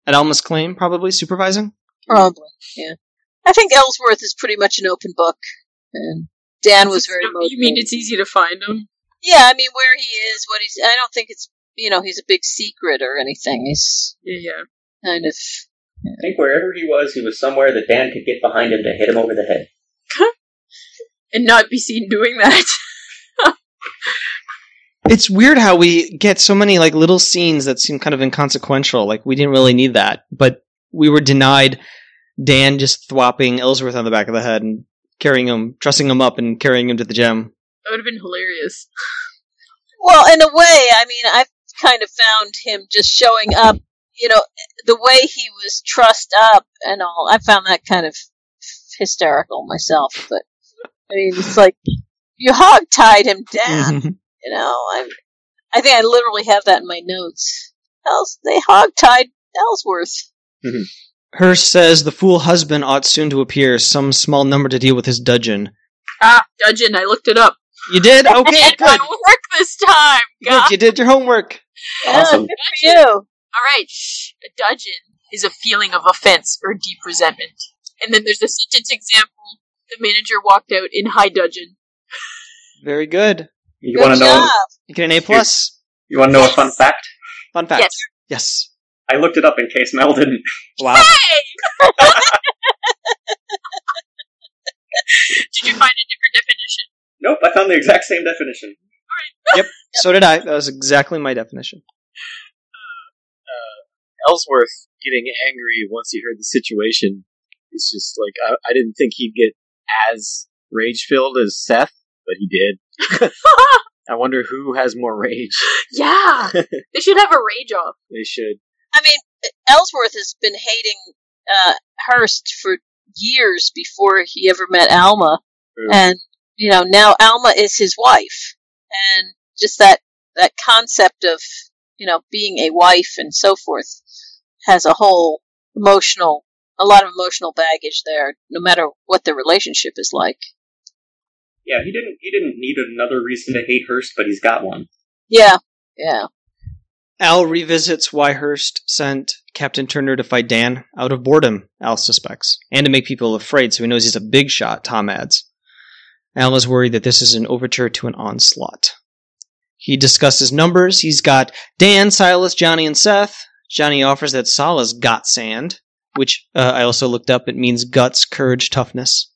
at Alma's claim, probably, supervising. probably, yeah. I think Ellsworth is pretty much an open book, and Dan was very motivated. You mean it's easy to find him? Yeah, I mean where he is, what he's. I don't think it's you know he's a big secret or anything. He's Yeah, yeah. kind of I think wherever he was, he was somewhere that Dan could get behind him to hit him over the head. And not be seen doing that. It's weird how we get so many like little scenes that seem kind of inconsequential. Like we didn't really need that, but we were denied Dan just thwopping Ellsworth on the back of the head and carrying him, trussing him up and carrying him to the gem. that would have been hilarious. well in a way. I mean, I've kind of found him just showing up. You know, the way he was trussed up and all. I found that kind of hysterical myself. But I mean, it's like you hog tied him down. You know, I I think I literally have that in my notes. Else they hog tied Ellsworth. Mm-hmm. Hearst says the fool husband ought soon to appear, some small number to deal with his dudgeon. Ah, Dudgeon, I looked it up. You did? Okay, It good. won't work this time. God. Good, you did your homework. Awesome. Good for you. All right, shh. A dudgeon is a feeling of offense or deep resentment. And then there's a sentence example. The manager walked out in high dudgeon. Very good. You Good want to know? You get an A plus. You want to know a fun fact? Fun fact. Yes. Yes. I looked it up in case Mel didn't. Wow. Hey! Did you find a different definition? Nope, I found the exact same definition. Right. yep, so did I. That was exactly my definition. Uh, uh, Ellsworth getting angry once he heard the situation is just like I, I didn't think he'd get as rage filled as Seth, but he did. I wonder who has more rage. yeah. They should have a rage off. They should. I mean, Ellsworth has been hating uh, Hearst for years before he ever met Alma, True. and you know now Alma is his wife, and just that that concept of you know being a wife and so forth has a whole emotional, a lot of emotional baggage there. No matter what the relationship is like. Yeah, he didn't. He didn't need another reason to hate Hearst, but he's got one. Yeah, yeah. Al revisits why Hearst sent Captain Turner to fight Dan out of boredom, Al suspects, and to make people afraid so he knows he's a big shot, Tom adds. Al is worried that this is an overture to an onslaught. He discusses numbers. He's got Dan, Silas, Johnny, and Seth. Johnny offers that Sala's got sand, which uh, I also looked up. It means guts, courage, toughness.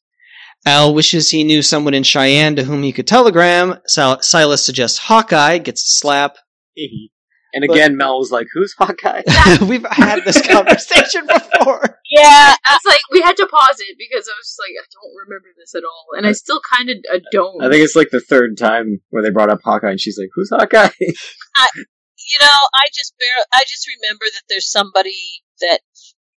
Al wishes he knew someone in Cheyenne to whom he could telegram. Sil- Silas suggests Hawkeye, gets a slap. And again, Mel was like, "Who's Hawkeye?" We've had this conversation before. Yeah, I was like, we had to pause it because I was just like, I don't remember this at all. And I still kind of uh, don't. I think it's like the third time where they brought up Hawkeye, and she's like, "Who's Hawkeye?" you know, I just bear, I just remember that there's somebody that,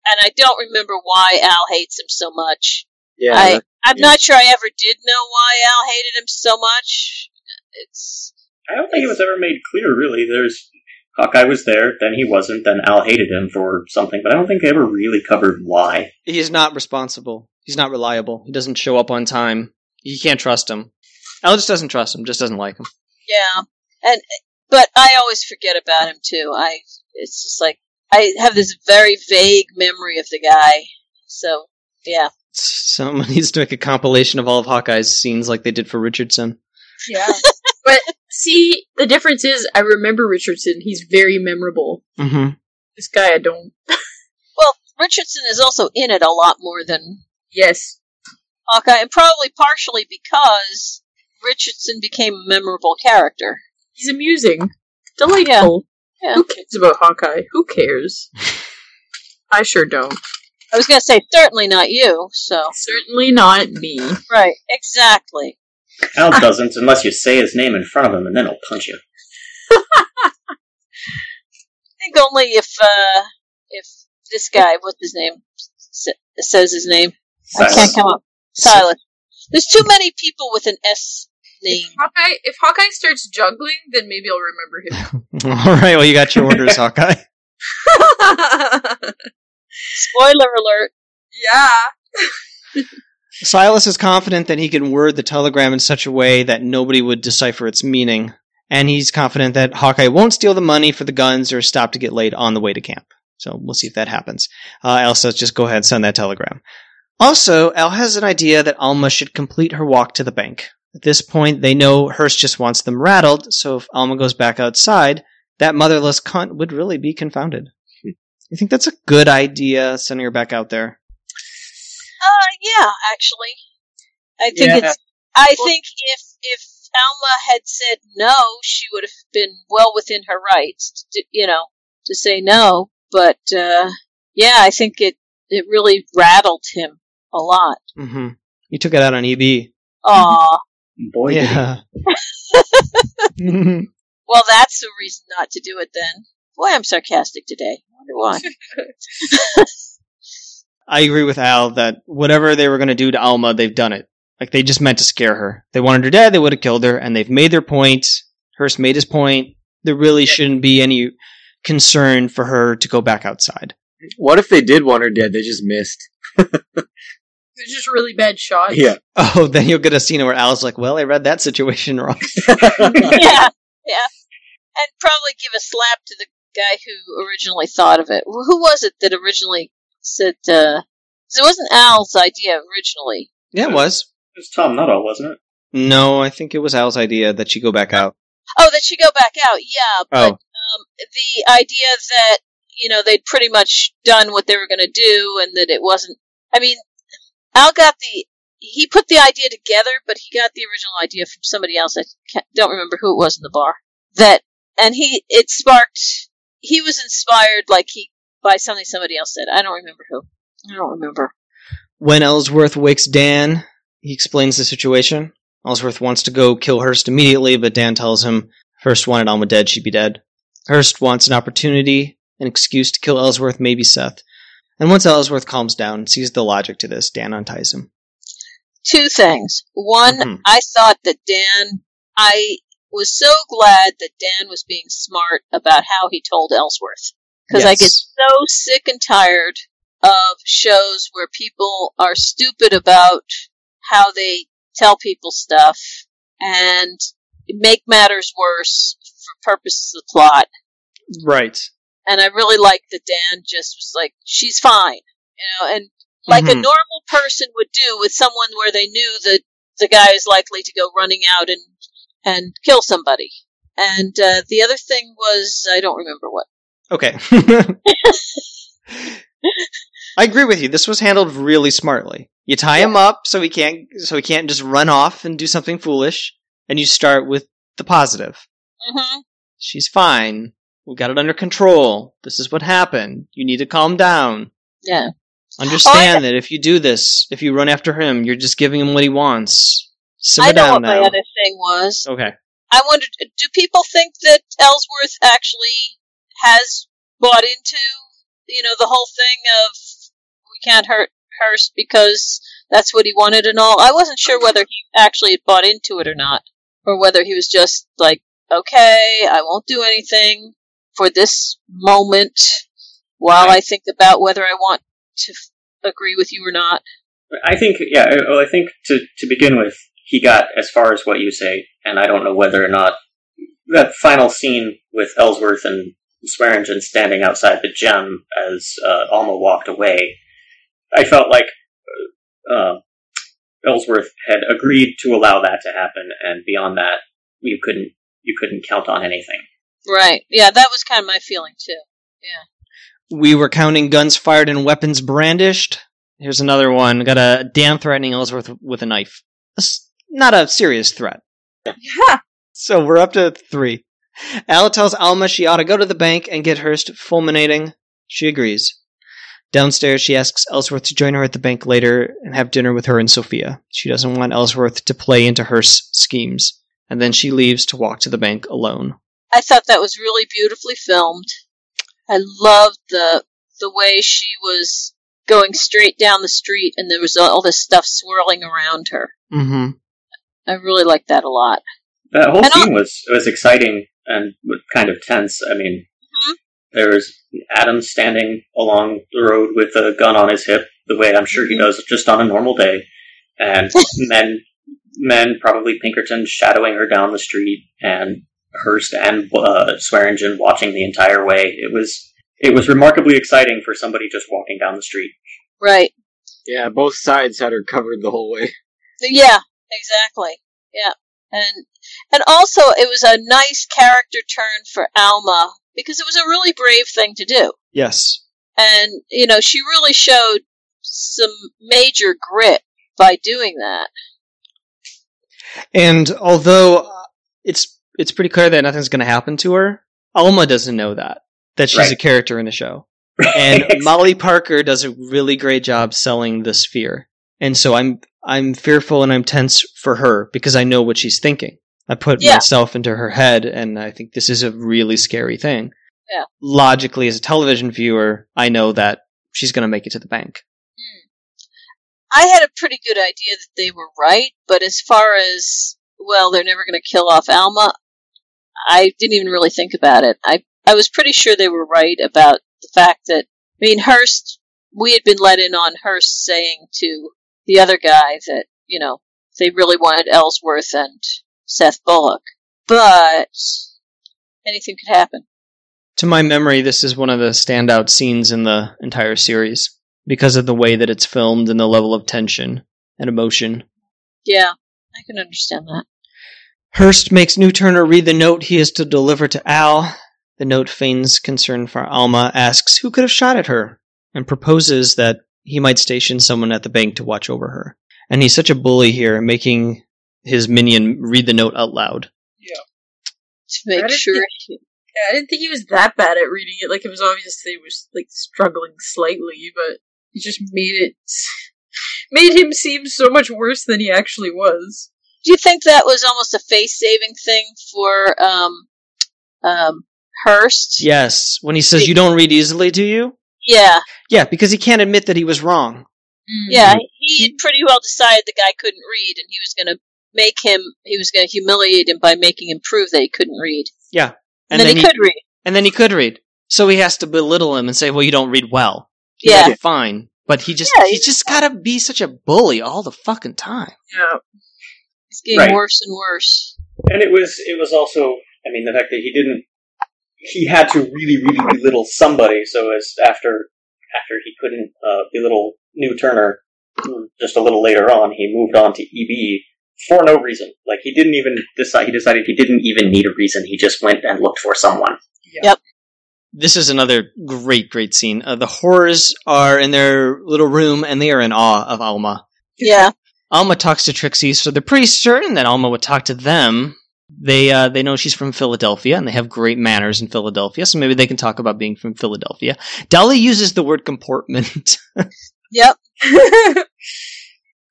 and I don't remember why Al hates him so much. yeah, I, I'm yeah. not sure I ever did know why Al hated him so much. It's I don't think it was ever made clear, really. There's Hawkeye was there, then he wasn't, then Al hated him for something, but I don't think they ever really covered why. He's not responsible. He's not reliable. He doesn't show up on time. You can't trust him. Al just doesn't trust him. Just doesn't like him. Yeah, and but I always forget about him too. I it's just like I have this very vague memory of the guy. So yeah, Someone needs to make a compilation of all of Hawkeye's scenes like they did for Richardson. Yeah. but see, the difference is I remember Richardson. He's very memorable. Mm-hmm. This guy I don't. well, Richardson is also in it a lot more than Yes. Hawkeye, and probably partially because Richardson became a memorable character. He's amusing. Delightful. Yeah. Who cares about Hawkeye? Who cares? I sure don't. I was going to say certainly not you. So Certainly not me. right, exactly. Al doesn't unless you say his name in front of him, and then he'll punch you. I think only if uh if this guy, what's his name, s- says his name. I can't come up. Silas. There's too many people with an S name. If Hawkeye, if Hawkeye starts juggling, then maybe I'll remember him. All right. Well, you got your orders, Hawkeye. Spoiler alert. yeah. Silas is confident that he can word the telegram in such a way that nobody would decipher its meaning, and he's confident that Hawkeye won't steal the money for the guns or stop to get laid on the way to camp. So we'll see if that happens. Uh, Al says, just go ahead and send that telegram. Also, Al has an idea that Alma should complete her walk to the bank. At this point, they know Hearst just wants them rattled, so if Alma goes back outside, that motherless cunt would really be confounded. You think that's a good idea, sending her back out there? Uh, yeah, actually, I think Yeah. it's. I think if if Alma had said no, she would have been well within her rights, to, you know, to say no. But uh, yeah, I think it it really rattled him a lot. Mm-hmm. You took it out on E EB. Aw, Boy. Yeah. well, that's the reason not to do it then. Boy, I'm sarcastic today. I wonder why. I agree with Al that whatever they were going to do to Alma, they've done it. Like they just meant to scare her. They wanted her dead, they would have killed her, and they've made their point. Hearst made his point. There really shouldn't be any concern for her to go back outside. What if they did want her dead? They just missed. It's just really bad shots. Yeah. Oh, then you'll get a scene where Al's like, "Well, I read that situation wrong." yeah, yeah, and probably give a slap to the guy who originally thought of it. Who was it that originally said? uh 'cause it wasn't Al's idea originally. yeah, it was. It was Tom Nuttall, wasn't it? No, I think it was Al's idea that she go back out. Oh, that she go back out. Yeah, but Oh, um, the idea that you know they'd pretty much done what they were going to do, and that it wasn't. I mean, Al got the he put the idea together, but he got the original idea from somebody else. I can't, don't remember who it was in the bar. That and he it sparked. He was inspired, like he by something somebody else said. I don't remember who. I don't remember. when Ellsworth wakes Dan, he explains the situation. Ellsworth wants to go kill Hearst immediately, but Dan tells him Hearst wanted Alma dead, she'd be dead. Hearst wants an opportunity, an excuse to kill Ellsworth, maybe Seth. And once Ellsworth calms down and sees the logic to this, Dan unties him. two things. One, Mhm. I thought that Dan, I was so glad that Dan was being smart about how he told Ellsworth. Because I get so sick and tired of shows where people are stupid about how they tell people stuff and make matters worse for purposes of plot. Right. And I really like that Dan just was like, she's fine, you know, and like a Mhm. normal person would do with someone where they knew that the guy is likely to go running out and and kill somebody. And uh, the other thing was I don't remember what. Okay. I agree with you. This was handled really smartly. You tie him up so he can't so he can't just run off and do something foolish, and you start with the positive. hmm She's fine. We got it under control. This is what happened. You need to calm down. Yeah. Understand that if you do this, if you run after him, you're just giving him what he wants. Simmer I know down what now. my other thing was. okay. I wondered, do people think that Ellsworth actually has bought into, you know, the whole thing of we can't hurt Hearst because that's what he wanted and all? I wasn't sure whether he actually had bought into it or not, or whether he was just like, okay, I won't do anything. for this moment while I think about whether I want to f- agree with you or not. I think, yeah, well, I think to, to begin with, he got as far as what you say, and I don't know whether or not that final scene with Ellsworth and Swearingen standing outside the gem as uh, Alma walked away, I felt like uh, Ellsworth had agreed to allow that to happen, and beyond that, you couldn't you couldn't count on anything. Right. Yeah, that was kind of my feeling too. Yeah. We were counting guns fired and weapons brandished. Here's another one. Got a Dan threatening Ellsworth with a knife. That's not a serious threat. Yeah. So we're up to three. Al tells Alma she ought to go to the bank and get Hearst fulminating. She agrees. Downstairs, she asks Ellsworth to join her at the bank later and have dinner with her and Sophia. She doesn't want Ellsworth to play into Hearst's schemes. And then she leaves to walk to the bank alone. I thought that was really beautifully filmed. I loved the the way she was going straight down the street and there was all this stuff swirling around her. Mm-hmm. I really liked that a lot. That whole And scene was was exciting and kind of tense. I mean, Mhm. there was Adam standing along the road with a gun on his hip, the way I'm sure he Mhm. does just on a normal day, and men, men probably Pinkerton shadowing her down the street, and Hearst and uh, Swearingen watching the entire way. It was it was remarkably exciting for somebody just walking down the street. Right. Yeah, both sides had her covered the whole way. Yeah, exactly. Yeah. And and also it was a nice character turn for Alma because it was a really brave thing to do. Yes. And you know, she really showed some major grit by doing that. And although uh, it's it's pretty clear that nothing's going to happen to her, Alma doesn't know that that she's Right. a character in the show. And Molly Parker does a really great job selling this fear. And so I'm I'm fearful and I'm tense for her because I know what she's thinking. I put Yeah. myself into her head and I think this is a really scary thing. Yeah. Logically as a television viewer, I know that she's going to make it to the bank. Hmm. I had a pretty good idea that they were right, but as far as well, they're never going to kill off Alma. I didn't even really think about it. I I was pretty sure they were right about the fact that I mean Hearst. We had been let in on Hearst saying to the other guy that you know they really wanted Ellsworth and Seth Bullock, but anything could happen. To my memory, this is one of the standout scenes in the entire series because of the way that it's filmed and the level of tension and emotion. Yeah, I can understand that. Hearst makes New Turner read the note he is to deliver to Al. The note feigns concern for Alma, asks who could have shot at her, and proposes that he might station someone at the bank to watch over her. And he's such a bully here, making his minion read the note out loud. Yeah. To make That is sure. Yeah, I didn't think he was that bad at reading it. Like it was obviously he was like struggling slightly, but he just made it made him seem so much worse than he actually was. Do you think that was almost a face saving thing for um, um, Hearst? Yes, when he says, You don't read easily, do you? Yeah, Yeah, because he can't admit that he was wrong. Mm. yeah. Mm-hmm. He had pretty well decided the guy couldn't read, and he was going to make him. He was going to humiliate him by making him prove that he couldn't read. Yeah. And, then, he, could read. And then he could read. So he has to belittle him and say, Well, you don't read well. Yeah. Fine. But he just Yeah, he's he's- just gotta be such a bully all the fucking time. Yeah. It's getting Right. worse and worse. And it was it was also I mean the fact that he didn't he had to really really belittle somebody so as after after he couldn't uh, belittle New Turner just a little later on he moved on to EB for no reason like he didn't even decide he decided he didn't even need a reason he just went and looked for someone Yep. This is another great, great scene. Uh, the horrors are in their little room and they are in awe of Alma. Yeah. Alma talks to Trixie, so they're pretty certain that Alma would talk to them. They uh, they know she's from Philadelphia and they have great manners in Philadelphia, so maybe they can talk about being from Philadelphia. Dolly uses the word comportment. Yep.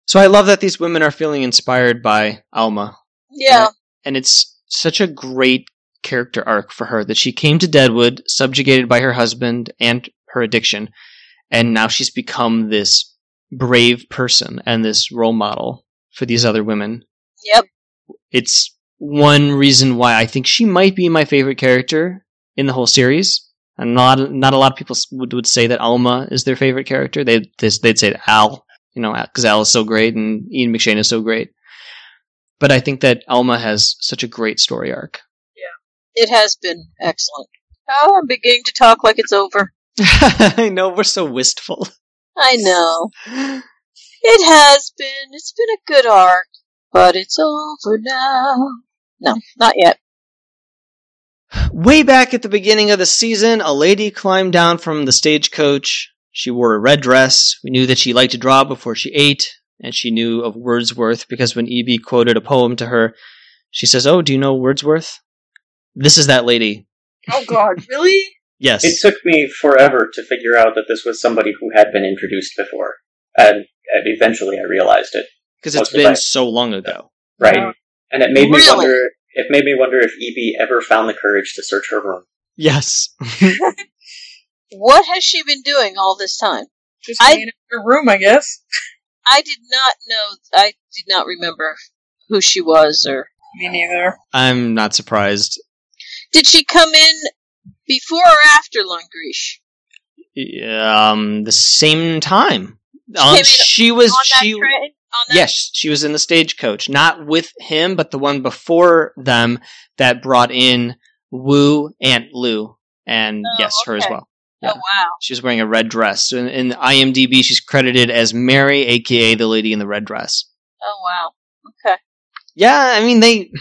so I love that these women are feeling inspired by Alma. Yeah. and it's such a great character arc for her that she came to Deadwood subjugated by her husband and her addiction, and now she's become this brave person and this role model for these other women. Yep. It's one reason why I think she might be my favorite character in the whole series. And not not a lot of people would, would say that Alma is their favorite character. They they'd, they'd say Al, you know, because Al is so great and Ian McShane is so great. But I think that Alma has such a great story arc. Yeah, it has been excellent. Oh, I'm beginning to talk like it's over. I know we're so wistful. I know. It has been. It's been a good arc, but it's over now. No, not yet. Way back at the beginning of the season, a lady climbed down from the stagecoach. She wore a red dress. We knew that she liked to draw before she ate, and she knew of Wordsworth because when EB quoted a poem to her, she says, Oh, do you know Wordsworth? This is that lady. Oh god, really? Yes. It took me forever to figure out that this was somebody who had been introduced before, and, and eventually I realized it. Because it's been by- so long ago. Right, Wow. And it made me wonder. It made me wonder if EB ever found the courage to search her room. Yes. What has she been doing all this time? Just I- in her room, I guess. I did not know. I did not remember who she was, or Me neither. I'm not surprised. did she come in before or after Langrishe? Um, the same time. came Um, in she was on that she train? Yes, she was in the stagecoach, not with him, but the one before them that brought in Wu, Aunt Lou, and Oh, yes, her as well. Oh, yeah. Oh wow. She was wearing a red dress. So in, in IMDb, she's credited as Mary, aka the lady in the red dress. Oh wow. Okay. Yeah, I mean they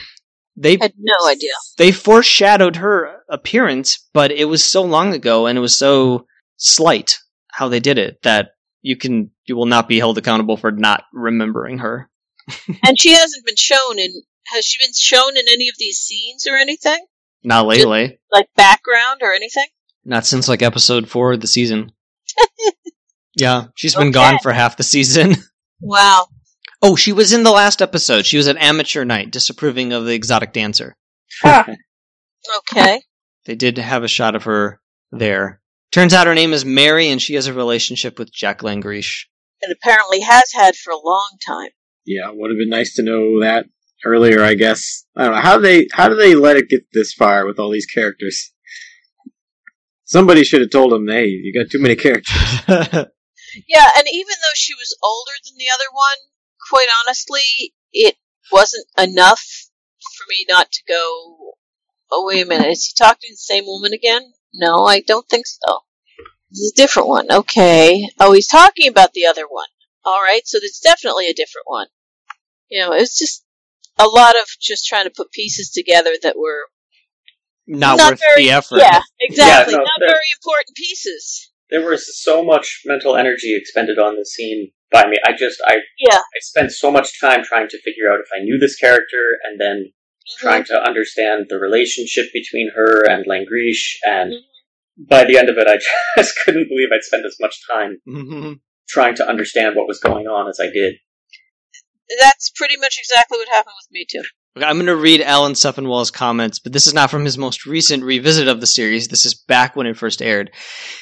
they Had no idea. they foreshadowed her appearance, but it was so long ago and it was so slight how they did it that you can you will not be held accountable for not remembering her. and she hasn't been shown in. Has she been shown in any of these scenes or anything? Not lately. Like background or anything? Not since like episode four of the season. yeah, she's been Okay. gone for half the season. Wow. Oh, she was in the last episode. She was at amateur night, disapproving of the exotic dancer. Ah, Okay. They did have a shot of her there. Turns out her name is Mary, and she has a relationship with Jack Langrishe. and apparently has had for a long time. Yeah, would have been nice to know that earlier. I guess I don't know how do they how do they let it get this far with all these characters. Somebody should have told them, "Hey, you got too many characters." Yeah, and even though she was older than the other one, quite honestly, it wasn't enough for me not to go. Oh wait a minute, is he talking to the same woman again? No, I don't think so. This is a different one. Okay. Oh, he's talking about the other one. All right, so it's definitely a different one. You know, it's just a lot of just trying to put pieces together that were Not, Not worth very- the effort. yeah, exactly, Yeah, no, not very important pieces. There was so much mental energy expended on the scene by me. I just I Yeah. I spent so much time trying to figure out if I knew this character, and then Mhm. trying to understand the relationship between her and Langrishe, and Mhm. by the end of it, I just couldn't believe I'd spent as much time Mhm. trying to understand what was going on as I did. That's pretty much exactly what happened with me too. Okay, I'm going to read Alan Sepinwall's comments, but this is not from his most recent revisit of the series. This is back when it first aired.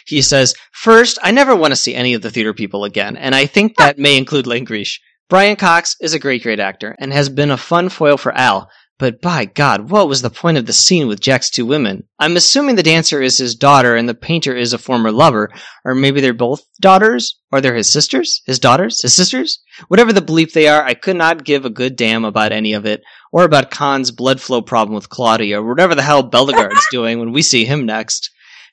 He says, First, I never want to see any of the theater people again, and I think that may include Langrishe. Brian Cox is a great, great actor and has been a fun foil for Al, but by God, what was the point of the scene with Jack's two women? I'm assuming the dancer is his daughter and the painter is a former lover, or maybe they're both daughters? Or they're his sisters? His daughters? His sisters? Whatever the bleep they are, I could not give a good damn about any of it or about Con's blood flow problem with Claudia, or whatever the hell Bellegarde's doing when we see him next.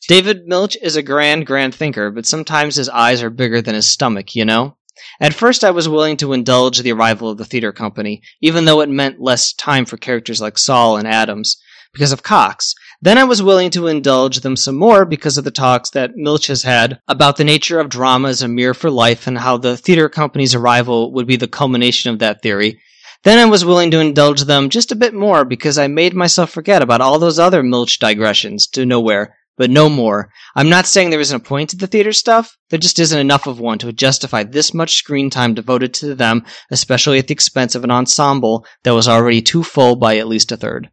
David Milch is a grand, grand thinker, but sometimes his eyes are bigger than his stomach, you know? At first, I was willing to indulge the arrival of the theater company, even though it meant less time for characters like Sol and Adams, because of Cox. Then I was willing to indulge them some more because of the talks that Milch has had about the nature of drama as a mirror for life and how the theater company's arrival would be the culmination of that theory. Then I was willing to indulge them just a bit more because I made myself forget about all those other Milch digressions to nowhere, but no more. I'm not saying there isn't a point to the theater stuff, there just isn't enough of one to justify this much screen time devoted to them, especially at the expense of an ensemble that was already too full by at least a third.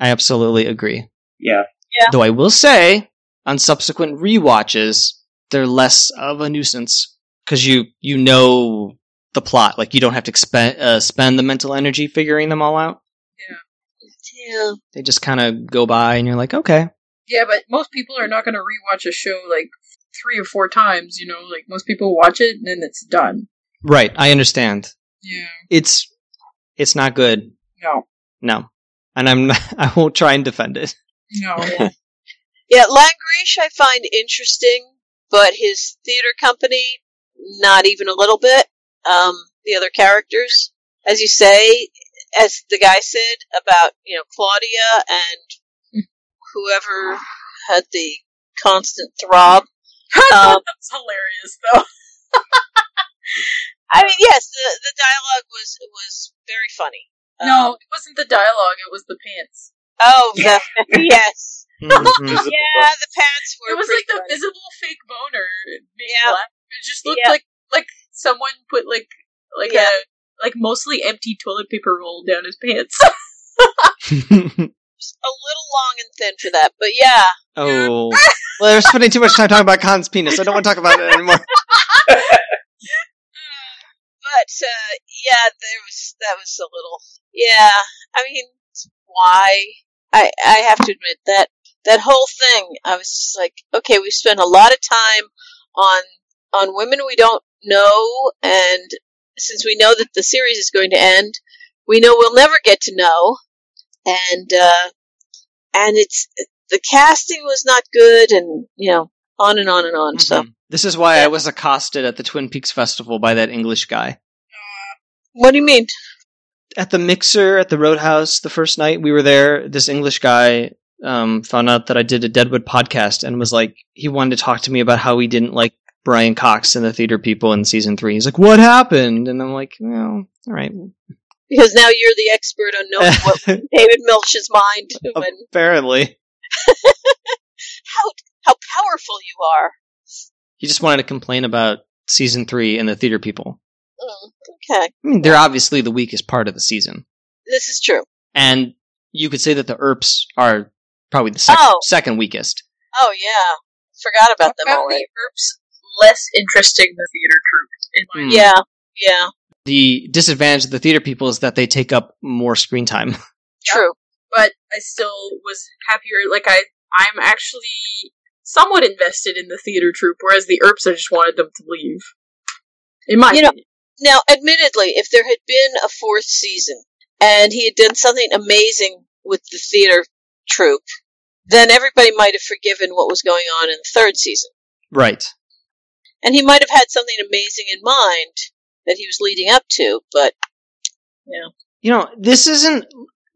I absolutely agree. Yeah, yeah. Though I will say, on subsequent rewatches, they're less of a nuisance because you you know the plot. Like you don't have to expe- uh, spend the mental energy figuring them all out. Yeah. They just kind of go by, and you're like, okay, Yeah, but most people are not going to rewatch a show like three or four times. You know, like most people watch it and then it's done. Right, I understand. Yeah. It's it's not good. No. No, and I'm not, I won't try and defend it. No. Yeah, Langrishe I find interesting, but his theater company, not even a little bit. Um, the other characters, as you say, as the guy said about, you know, Claudia and whoever had the constant throb. Um, That's hilarious, though. I mean, yes, the, the dialogue was, was very funny. No, Um, it wasn't the dialogue. It was the pants. oh, the, yes. Mhm. Yeah, the pants were It was like the funny. visible fake boner Yeah. black. It just looked Yeah. like like someone put like like Yeah. a like mostly empty toilet paper roll down his pants. Just a little long and thin for that, but yeah. oh, well, they're spending too much time talking about Con's penis. I don't want to talk about it anymore. But uh, yeah, there was that was a little yeah. I mean, why? I I have to admit that that whole thing. I was just like, okay, we spent a lot of time on on women we don't know, and since we know that the series is going to end, we know we'll never get to know, and uh, and it's the casting was not good, and you know, on and on and on. So, Mhm. This is why I was accosted at the Twin Peaks Festival by that English guy. what do you mean? At the mixer at the Roadhouse the first night we were there, this English guy um, found out that I did a Deadwood podcast and was like, he wanted to talk to me about how he didn't like Brian Cox and the theater people in season three. He's like, what happened? And I'm like, well, all right. Because now you're the expert on knowing what David Milch's mind when Apparently. how how powerful you are. He just wanted to complain about season three and the theater people. Mm, okay, I mean, they're obviously the weakest part of the season. this is true. And you could say that the Earps are probably the sec- Oh. second weakest. Oh yeah, forgot about them Found already. the Earps less interesting than theater troupe in my Hmm. Yeah, yeah, The disadvantage of the theater people is that they take up more screen time. true. but I still was happier. Like I, I'm actually somewhat invested in the theater troupe, whereas the Earps, I just wanted them to leave. In my You know- opinion. Now, admittedly, if there had been a fourth season and he had done something amazing with the theater troupe, then everybody might have forgiven what was going on in the third season, Right. and he might have had something amazing in mind that he was leading up to. But You know, this isn't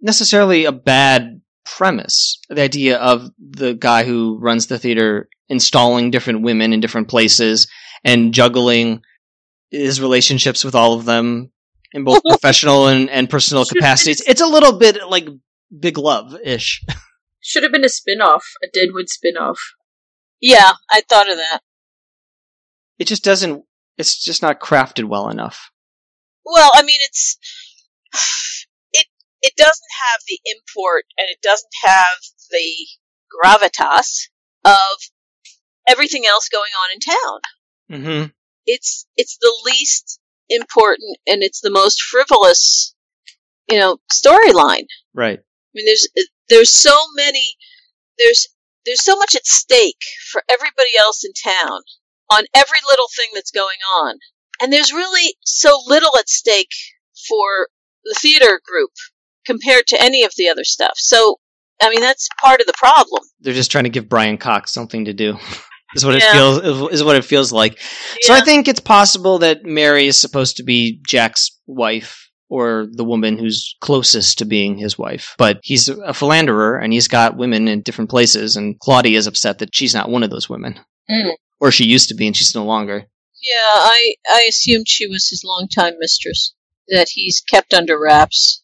necessarily a bad premise. The idea of the guy who runs the theater installing different women in different places and juggling his relationships with all of them in both professional and, and personal Should capacities. It's a little bit like Big Love ish. Should have been a spin-off, a Deadwood spin-off. yeah, I thought of that. It just doesn't, it's just not crafted well enough. Well, I mean, it's it it doesn't have the import and it doesn't have the gravitas of everything else going on in town. hmm It's it's the least important and it's the most frivolous, you know, storyline. Right. I mean, there's there's so many there's there's so much at stake for everybody else in town on every little thing that's going on, and there's really so little at stake for the theater group compared to any of the other stuff. So, I mean, that's part of the problem. They're just trying to give Brian Cox something to do. is what it feels is what it feels like. So I think it's possible that Mary is supposed to be Jack's wife or the woman who's closest to being his wife. But he's a philanderer and he's got women in different places and Claudia is upset that she's not one of those women. Mm. Or she used to be and she's no longer. yeah, I I assumed she was his longtime mistress that he's kept under wraps.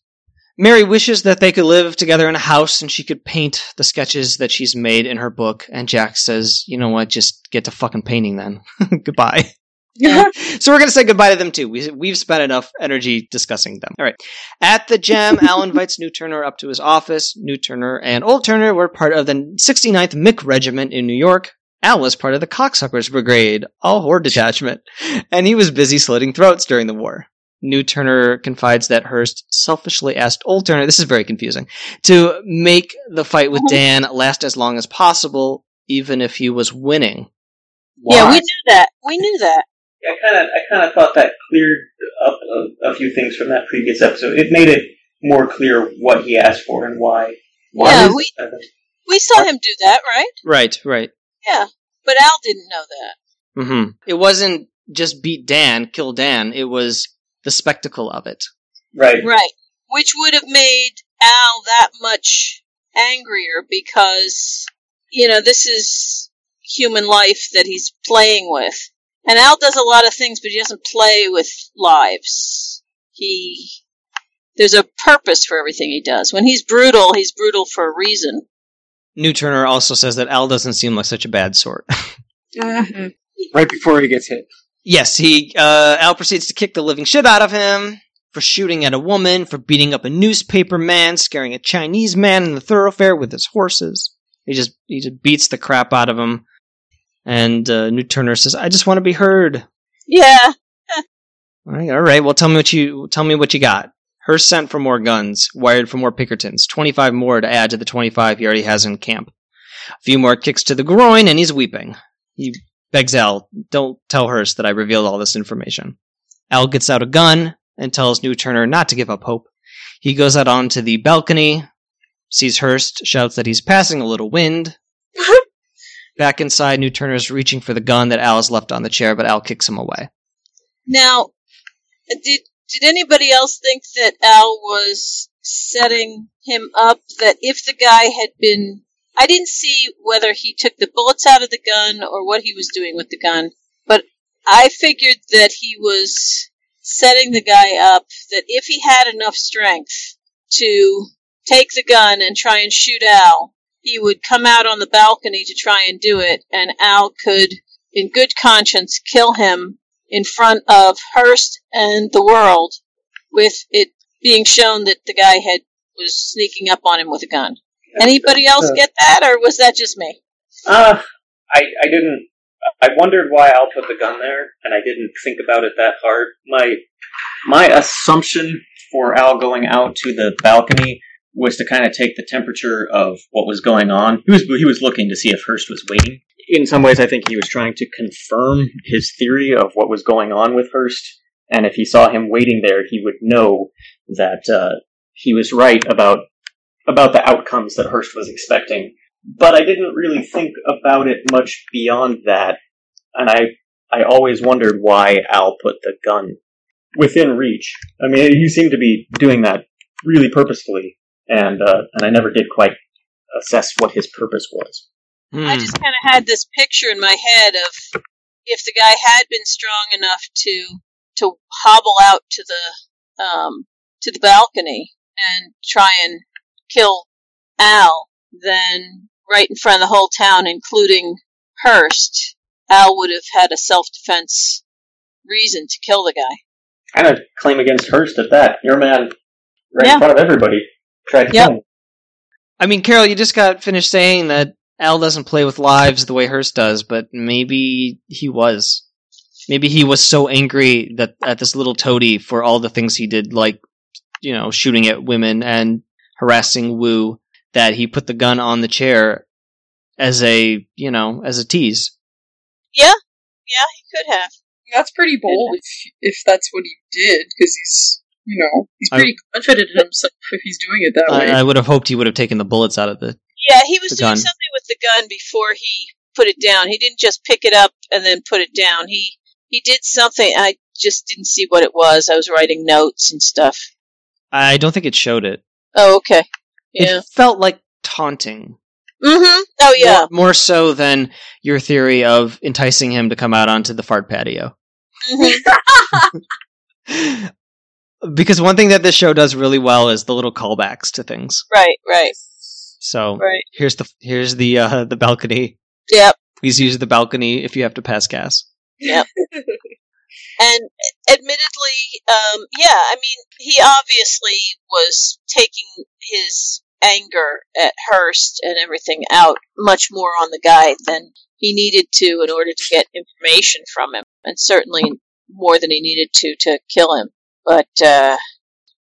Mary wishes that they could live together in a house and she could paint the sketches that she's made in her book. And Jack says, you know what, just get to fucking painting then. Goodbye. so we're going to say goodbye to them too. We, we've spent enough energy discussing them. All right. At the gem, Al invites New Turner up to his office. New Turner and Old Turner were part of the 69th Mick Regiment in New York. Al was part of the Cocksuckers Brigade, all horde detachment, and he was busy slitting throats during the war. New Turner confides that Hearst selfishly asked Old Turner, this is very confusing, to make the fight with Dan last as long as possible, even if he was winning. Yeah, we knew that. We knew that. I kind of, I kind of thought that cleared up a, a few things from that previous episode. It made it more clear what he asked for and why. why Yeah, is- we- uh, We saw him do that, right? Right, right. Yeah. But Al didn't know that. hmm It wasn't just beat Dan, kill Dan, it was the spectacle of it. right. Right. Which would have made Al that much angrier because, you know, this is human life that he's playing with. And Al does a lot of things, but he doesn't play with lives. He. There's a purpose for everything he does. When he's brutal, he's brutal for a reason. New Turner also says that Al doesn't seem like such a bad sort. Mhm. Right before he gets hit. yes, he uh, Al proceeds to kick the living shit out of him for shooting at a woman, for beating up a newspaper man, scaring a Chinese man in the thoroughfare with his horses. He just he just beats the crap out of him. And uh, New Turner says, "I just want to be heard." Yeah. All right, all right. Well, tell me what you tell me what you got. Hearst sent for more guns, wired for more Pinkertons, twenty-five more to add to the twenty-five he already has in camp. A few more kicks to the groin, and he's weeping. He begs Al, "Don't tell Hearst that I revealed all this information." Al gets out a gun and tells New Turner not to give up hope. He goes out onto the balcony, sees Hearst, shouts that he's passing a little wind. Back inside, New Turner's reaching for the gun that Al has left on the chair, but Al kicks him away. Now, did did anybody else think that Al was setting him up? That if the guy had been, I didn't see whether he took the bullets out of the gun or what he was doing with the gun, but I figured that he was setting the guy up. That if he had enough strength to take the gun and try and shoot Al, he would come out on the balcony to try and do it, and Al could, in good conscience, kill him in front of Hearst and the world, with it being shown that the guy had was sneaking up on him with a gun. Anybody else Uh, get that, or was that just me? Uh, I, I didn't. I wondered why Al put the gun there, and I didn't think about it that hard. My my assumption for Al going out to the balcony was to kind of take the temperature of what was going on. He was he was looking to see if Hearst was waiting. In some ways, I think he was trying to confirm his theory of what was going on with Hearst, and if he saw him waiting there, he would know that uh, he was right about about the outcomes that Hearst was expecting but I didn't really think about it much beyond that, and I I always wondered why Al put the gun within reach. I mean, he seemed to be doing that really purposefully, and uh, and I never did quite assess what his purpose was. I Hmm. just kind of had this picture in my head of if the guy had been strong enough to to hobble out to the um, to the balcony and try and kill Al, then right in front of the whole town, including Hearst, Al would have had a self defense reason to kill the guy. Kind of claim against Hearst at that. Your man, right Yeah. in front of everybody, tried to Yep. kill him. I mean, Carol, you just got finished saying that Al doesn't play with lives the way Hearst does, but maybe he was. Maybe he was so angry that at this little toady for all the things he did, like you know, shooting at women and harassing Wu, that he put the gun on the chair as a you know as a tease. Yeah, yeah, he could have. That's pretty bold if if that's what he did, because he's you know he's I- pretty confident in himself if he's doing it that way. I, I would have hoped he would have taken the bullets out of the. Yeah, he was The doing gun. something with the gun before he put it down. He didn't just pick it up and then put it down. He he did something. I just didn't see what it was. I was writing notes and stuff. I don't think it showed it. Oh, okay. Yeah. It felt like taunting. Mm-hmm. Oh, yeah. More, more so than your theory of enticing him to come out onto the fart patio. hmm because one thing that this show does really well is the little callbacks to things. Right. Right. So Right. here's the here's the uh, the balcony. Yep. Please use the balcony if you have to pass gas. Yep. and admittedly, um, yeah, I mean, he obviously was taking his anger at Hearst and everything out much more on the guy than he needed to in order to get information from him, and certainly more than he needed to to kill him. But uh,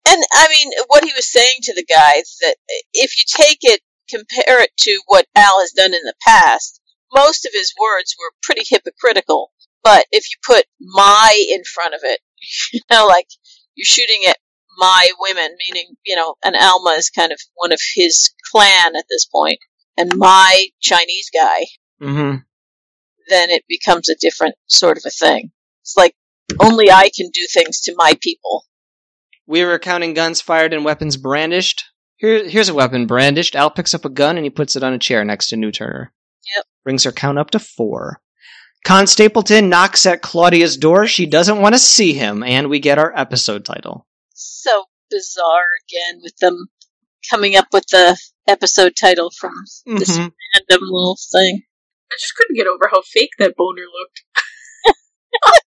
and I mean, what he was saying to the guy that if you take it, compare it to what Al has done in the past, most of his words were pretty hypocritical. But if you put "my" in front of it, you know, like you're shooting at my women, meaning you know, and Alma is kind of one of his clan at this point, and my Chinese guy, hmm then it becomes a different sort of a thing. It's like only I can do things to my people. We were counting guns fired and weapons brandished. Here, here's a weapon brandished. Al picks up a gun and he puts it on a chair next to New Turner. Yep. Brings her count up to four. Con Stapleton knocks at Claudia's door. She doesn't want to see him, and we get our episode title. So bizarre again with them coming up with the episode title from this Mhm. random little thing. I just couldn't get over how fake that boner looked.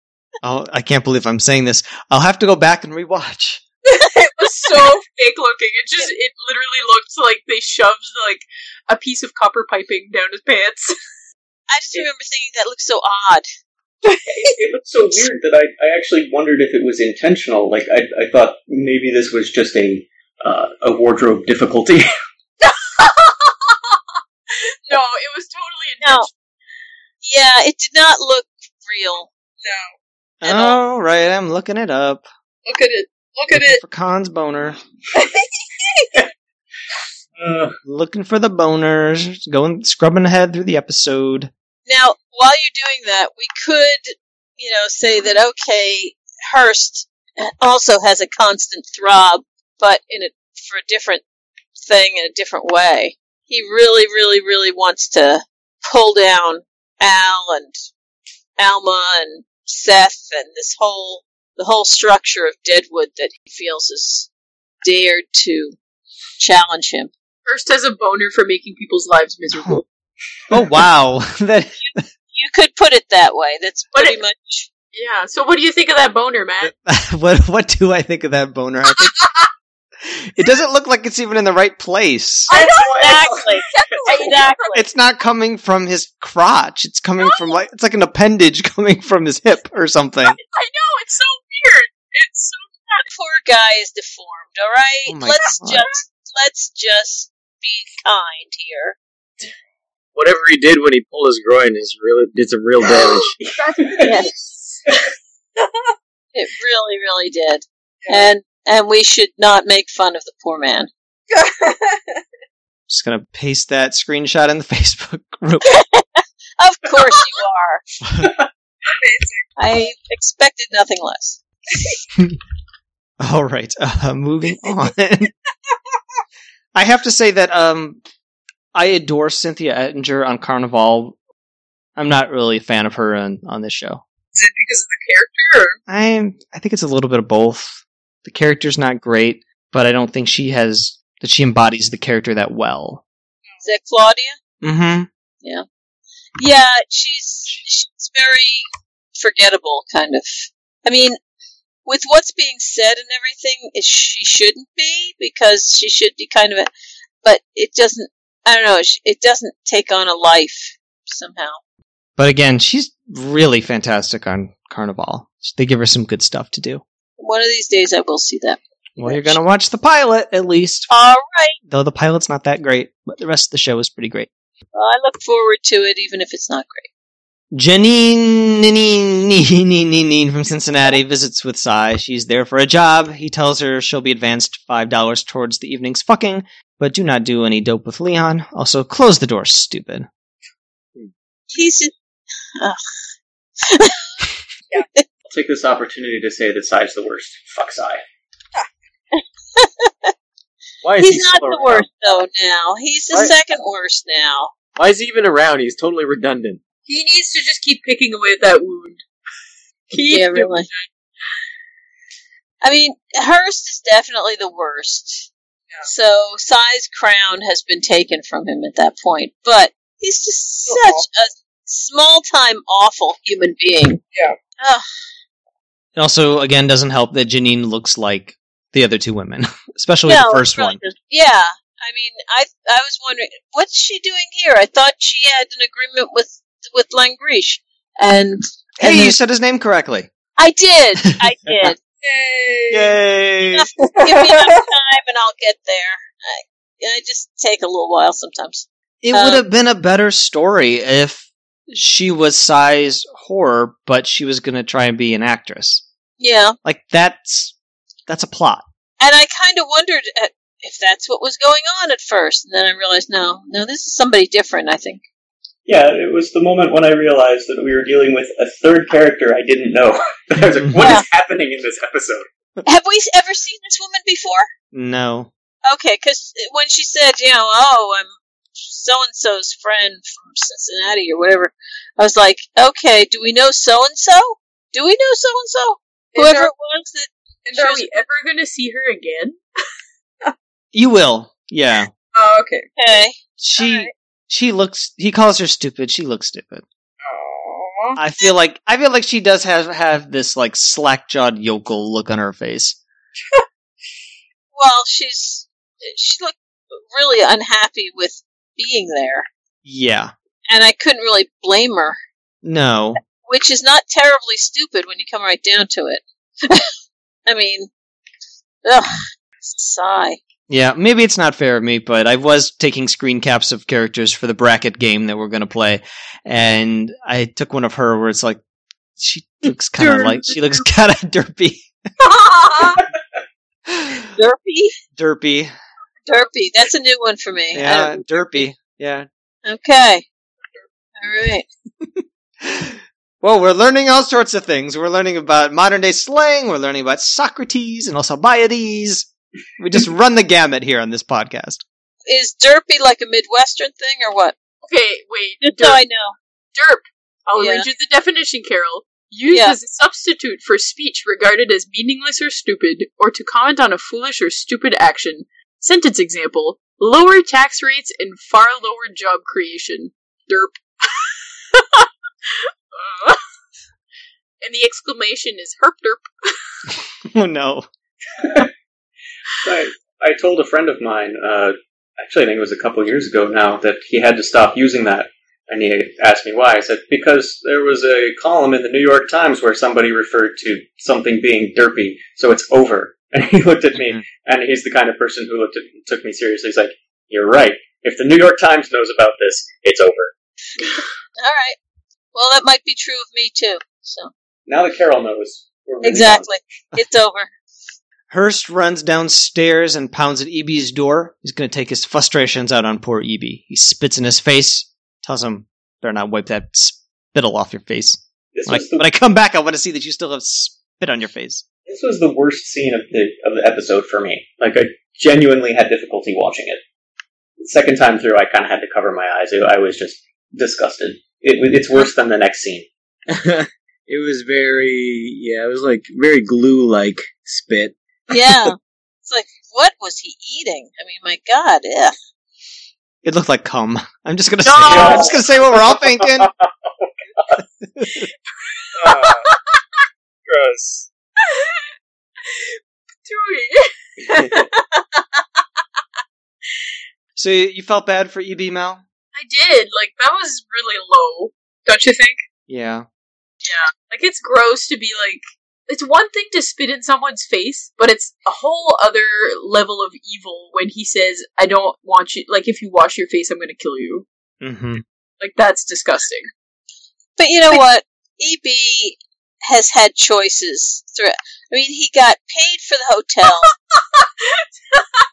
Oh, I can't believe I'm saying this. I'll have to go back and rewatch. It was so fake looking. It just it literally looked like they shoved like a piece of copper piping down his pants. I just remember thinking that looks so odd. it looked so weird that I, I actually wondered if it was intentional. Like I, I thought maybe this was just a uh, a wardrobe difficulty. no, it was totally No. intentional. Yeah, it did not look real. No. At all. All right, I'm looking it up. Look at it. Look at Looking it. for Con's boner. Uh, Looking for the boners. Going scrubbing ahead through the episode. Now, while you're doing that, we could, you know, say that okay, Hearst also has a constant throb, but in a for a different thing in a different way. He really, really, really wants to pull down Al and Alma and Seth and this whole the whole structure of Deadwood that he feels is dared to challenge him. Hearst has a boner for making people's lives miserable. Oh wow, that You could put it that way. That's pretty it- much Yeah. So what do you think of that boner, Matt? what what do I think of that boner? I think it doesn't look like it's even in the right place. I know exactly exactly. It's not coming from his crotch. It's coming from like it's like an appendage coming from his hip or something. I know it's so weird. It's so poor guy is deformed. All right, Oh let's God. just let's just be kind here. Whatever he did when he pulled his groin is really did some real damage. Yes, it really, really did. And and we should not make fun of the poor man. Just gonna paste that screenshot in the Facebook group. Of course you are. I expected nothing less. All right, uh, moving on. I have to say that um, I adore Cynthia Ettinger on Carnivàle. I'm not really a fan of her on, on this show. Is it because of the character? Or? I I think it's a little bit of both. The character's not great, but I don't think she has that she embodies the character that well. Is that Claudia? Mm-hmm. Yeah, she's she's very forgettable, kind of. I mean, with what's being said and everything, is she shouldn't be because she should be kind of a, but it doesn't. I don't know. It doesn't take on a life somehow. But again, she's really fantastic on Carnivàle. They give her some good stuff to do. One of these days, I will see that. Well, you're gonna watch the pilot at least, All right. though the pilot's not that great, but the rest of the show is pretty great. Well, I look forward to it, even if it's not great. Janine Nene- Nene- Nene from Cincinnati visits with Cy. She's there for a job. He tells her she'll be advanced five dollars towards the evening's fucking, but do not do any dope with Leon. Also, close the door, stupid. He's just, I'll take this opportunity to say that Cy's the worst. Fuck Cy. Why is he not the around? worst though. Now he's the What? second worst now. Why is he even around? He's totally redundant. He needs to just keep picking away at that wound. Keep yeah, really. I mean, Hearst is definitely the worst. So Cy's crown has been taken from him at that point, but he's just Oh. such a small-time awful human being. Yeah. Ugh, It also, again, doesn't help that Janine looks like the other two women, especially no, the first really one. doesn't. Yeah, I mean, I I was wondering what's she doing here. I thought she had an agreement with with Langrishe, and Hey, and you said his name correctly. I did, I did. Yay! Yay! Enough- Give me enough time and I'll get there. I, I just take a little while sometimes. It Uh, would have been a better story if she was Cy's whore, but she was going to try and be an actress. Yeah. Like that's that's a plot. And I kind of wondered at, if that's what was going on at first. And then I realized, no, no, this is somebody different, I think. Yeah, it was the moment when I realized that we were dealing with a third character I didn't know. I was like, "What is Yeah. happening in this episode? Have we ever seen this woman before? No. Okay, because when she said, you know, oh, I'm so and so's friend from Cincinnati or whatever, I was like, okay, do we know so and so? Do we know so and so? Whoever are- it was that. And are we ever going to see her again? You will. Yeah. Oh, okay. Okay. She Alright. She looks he calls her stupid. She looks stupid. Aww. I feel like I feel like she does have have this like slack-jawed yokel look on her face. Well, she's she looked really unhappy with being there, Yeah. and I couldn't really blame her, No. which is not terribly stupid when you come right down to it. I mean, ugh, sigh. Yeah, maybe it's not fair of me, but I was taking screen caps of characters for the bracket game that we're going to play, and I took one of her where it's like she looks kind of like she looks kind of derpy, Derpy, derpy. derpy. That's a new one for me. Yeah, derpy. Yeah. Okay. All right. Well, we're learning all sorts of things. We're learning about modern day slang. We're learning about Socrates and Alcibiades. We just run the gamut here on this podcast. Is derpy like a Midwestern thing or what? okay, wait. Just so Derp. I know. derp. I'll Yeah. read you the definition, Carol. Used Yeah. as a substitute for speech regarded as meaningless or stupid, or to comment on a foolish or stupid action. Sentence example: lower tax rates and far lower job creation. Derp. Uh, and the exclamation is herp derp. Oh no. I, I told a friend of mine, uh, actually, I think it was a couple years ago now, that he had to stop using that. And he asked me why. I said, because there was a column in the New York Times where somebody referred to something being derpy, so it's over. And he looked at me, Mhm. and he's the kind of person who looked at took me seriously. He's like, you're right. If the New York Times knows about this, it's over. All right. Well, that might be true of me too. So Now that Carol knows, we're really exactly, it's over. Hearst runs downstairs and pounds at EB's door. He's going to take his frustrations out on poor EB. He spits in his face, tells him, better not wipe that spittle off your face. This When I, the, when I come back, I want to see that you still have spit on your face. this was the worst scene of the of the episode for me. Like I genuinely had difficulty watching it. The second time through, I kind of had to cover my eyes. I I was just disgusted. It, it's worse than the next scene. it was very yeah, it was like very glue like spit. Yeah. it's like, what was he eating? I mean, my God, yeah. It looked like cum. I'm just going to No! say I'm just going to say what we're all thinking. Ah, gross. Dewey. So you you felt bad for EB Mal? I did. Like that was really low. Don't you think? Yeah. Yeah. Like it's gross to be like it's one thing to spit in someone's face, but it's a whole other level of evil when he says, I don't want you like if you wash your face I'm gonna kill you. hmm Like that's disgusting. But you know what? EB has had choices through. I mean, he got paid for the hotel.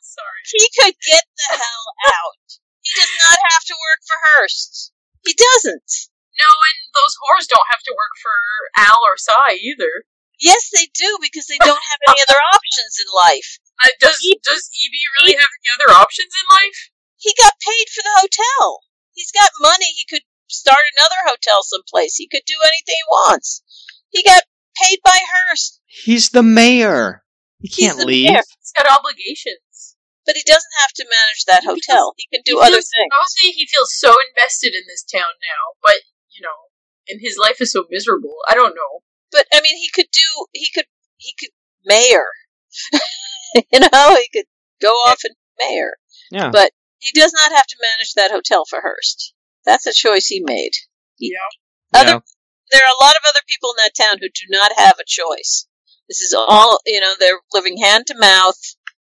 Sorry. he could get the hell out. He does not have to work for Hearst. He doesn't. No, and those whores don't have to work for Al or Cy either. Yes, they do because they don't have any other options in life. Uh, does does EB really have any other options in life? He got paid for the hotel. He's got money. He could start another hotel someplace. He could do anything he wants. He got paid by Hearst, He's the mayor. He can't the leave. mayor. He's got obligations. but he doesn't have to manage that He hotel. He can do He other feels- things. I would say he feels so invested in this town now, but you know, and his life is so miserable. I don't know. But I mean, he could do. He could. He could mayor. you know, he could go off and mayor. Yeah. But he does not have to manage that hotel for Hearst. That's a choice he made. Yeah. Other, Yeah. there are a lot of other people in that town who do not have a choice. This is all, you know, they're living hand to mouth.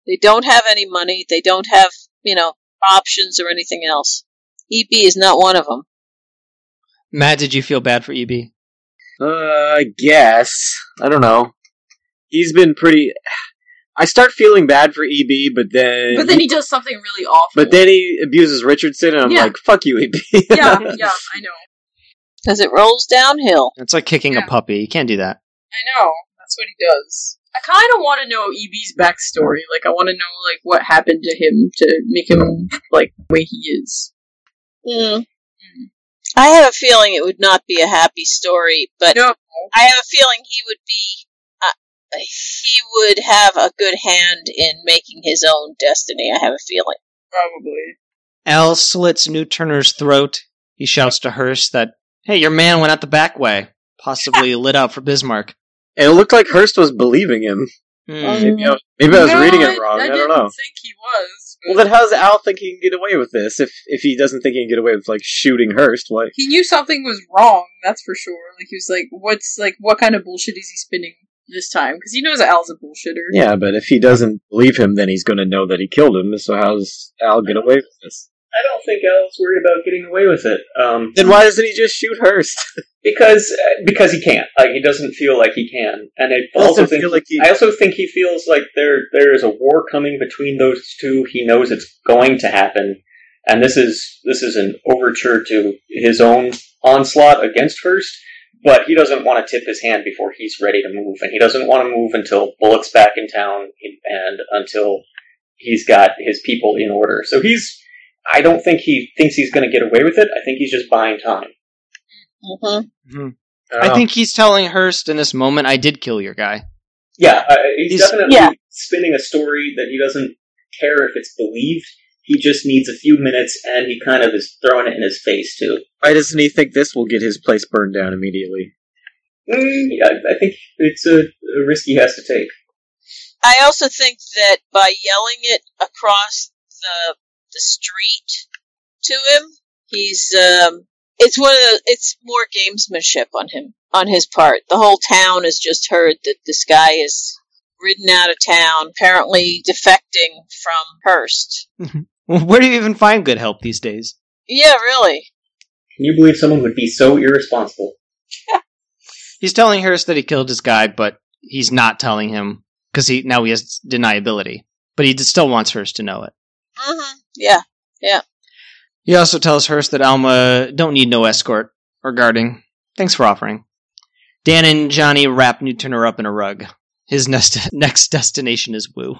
They don't have any money. They don't have, you know, options or anything else. EB is not one of them. Matt, did you feel bad for E EB? Uh, I guess. I don't know. He's been pretty. I start feeling bad for EB, but then. But then he does something really awful. But then he abuses Richardson, and I'm Yeah. like, fuck you, EB. yeah, yeah, I know. Because it rolls downhill. It's like kicking Yeah. a puppy. You can't do that. I know. That's what he does. I kind of want to know EB's backstory. Like, I want to know like what happened to him to make him like the way he is. Mm. I have a feeling it would not be a happy story, but No, I have a feeling he would be. Uh, he would have a good hand in making his own destiny. I have a feeling. probably. Al slits New Turner's throat. He shouts to Hearst that, hey, your man went out the back way. Possibly lit out for Bismarck. and it looked like Hearst was believing him. Hmm. Maybe I was, maybe I was No, reading it wrong. I, didn't don't know. think he was. Well, then how does Al think he can get away with this if if he doesn't think he can get away with like shooting Hearst? What? he knew something was wrong. That's for sure. Like he was like, "What's like, what kind of bullshit is he spinning this time?" Because he knows Al's a bullshitter. Yeah, but if he doesn't believe him, then he's going to know that he killed him. So how's Al get away with this? I don't think Al's worried about getting away with it. Um, Then why doesn't he just shoot Hearst? because uh, because he can't. Like he doesn't feel like he can, and I also think like he- I also think he feels like there there is a war coming between those two. He knows it's going to happen, and this is this is an overture to his own onslaught against Hearst. But he doesn't want to tip his hand before he's ready to move, and he doesn't want to move until Bullock's back in town and until he's got his people in order. So he's. I don't think he thinks he's going to get away with it. I think he's just buying time. hmm I think he's telling Hearst in this moment, I did kill your guy. Yeah, uh, he's, He's- definitely yeah. spinning a story that he doesn't care if it's believed. He just needs a few minutes, and he kind of is throwing it in his face too. Why doesn't he think this will get his place burned down immediately? Mm, yeah, I think it's a, a risk he has to take. I also think that by yelling it across the the street to him, he's um, it's one of the it's more gamesmanship on him on his part. The whole town has just heard that this guy is ridden out of town, apparently defecting from Hearst. Where do you even find good help these days? Yeah, really. Can you believe someone would be so irresponsible? He's telling Hearst that he killed his guy, but he's not telling him because he now he has deniability. But he still wants Hearst to know it. hmm Yeah. Yeah. He also tells Hearst that Alma don't need no escort or guarding. Thanks for offering. Dan and Johnny wrap New Turner up in a rug. His next next destination is Wu.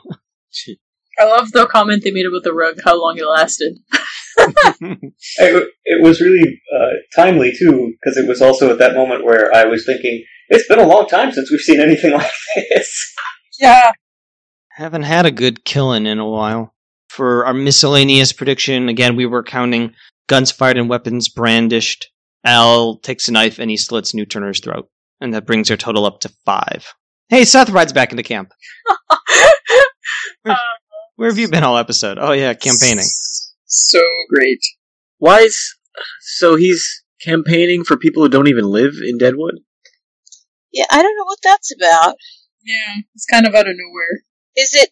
I love the comment they made about the rug, how long it lasted. It, it was really uh, timely too, because it was also at that moment where I was thinking, it's been a long time since we've seen anything like this. Yeah. Haven't had a good killing in a while. For our miscellaneous prediction, again, we were counting guns fired and weapons brandished. Al takes a knife and he slits New Turner's throat. And that brings our total up to five. Hey, Seth rides back into camp. Where have you been all episode? Oh, yeah, campaigning. So great. Why is so he's campaigning for people who don't even live in Deadwood? Yeah, I don't know what that's about. Yeah, it's kind of out of nowhere. Is it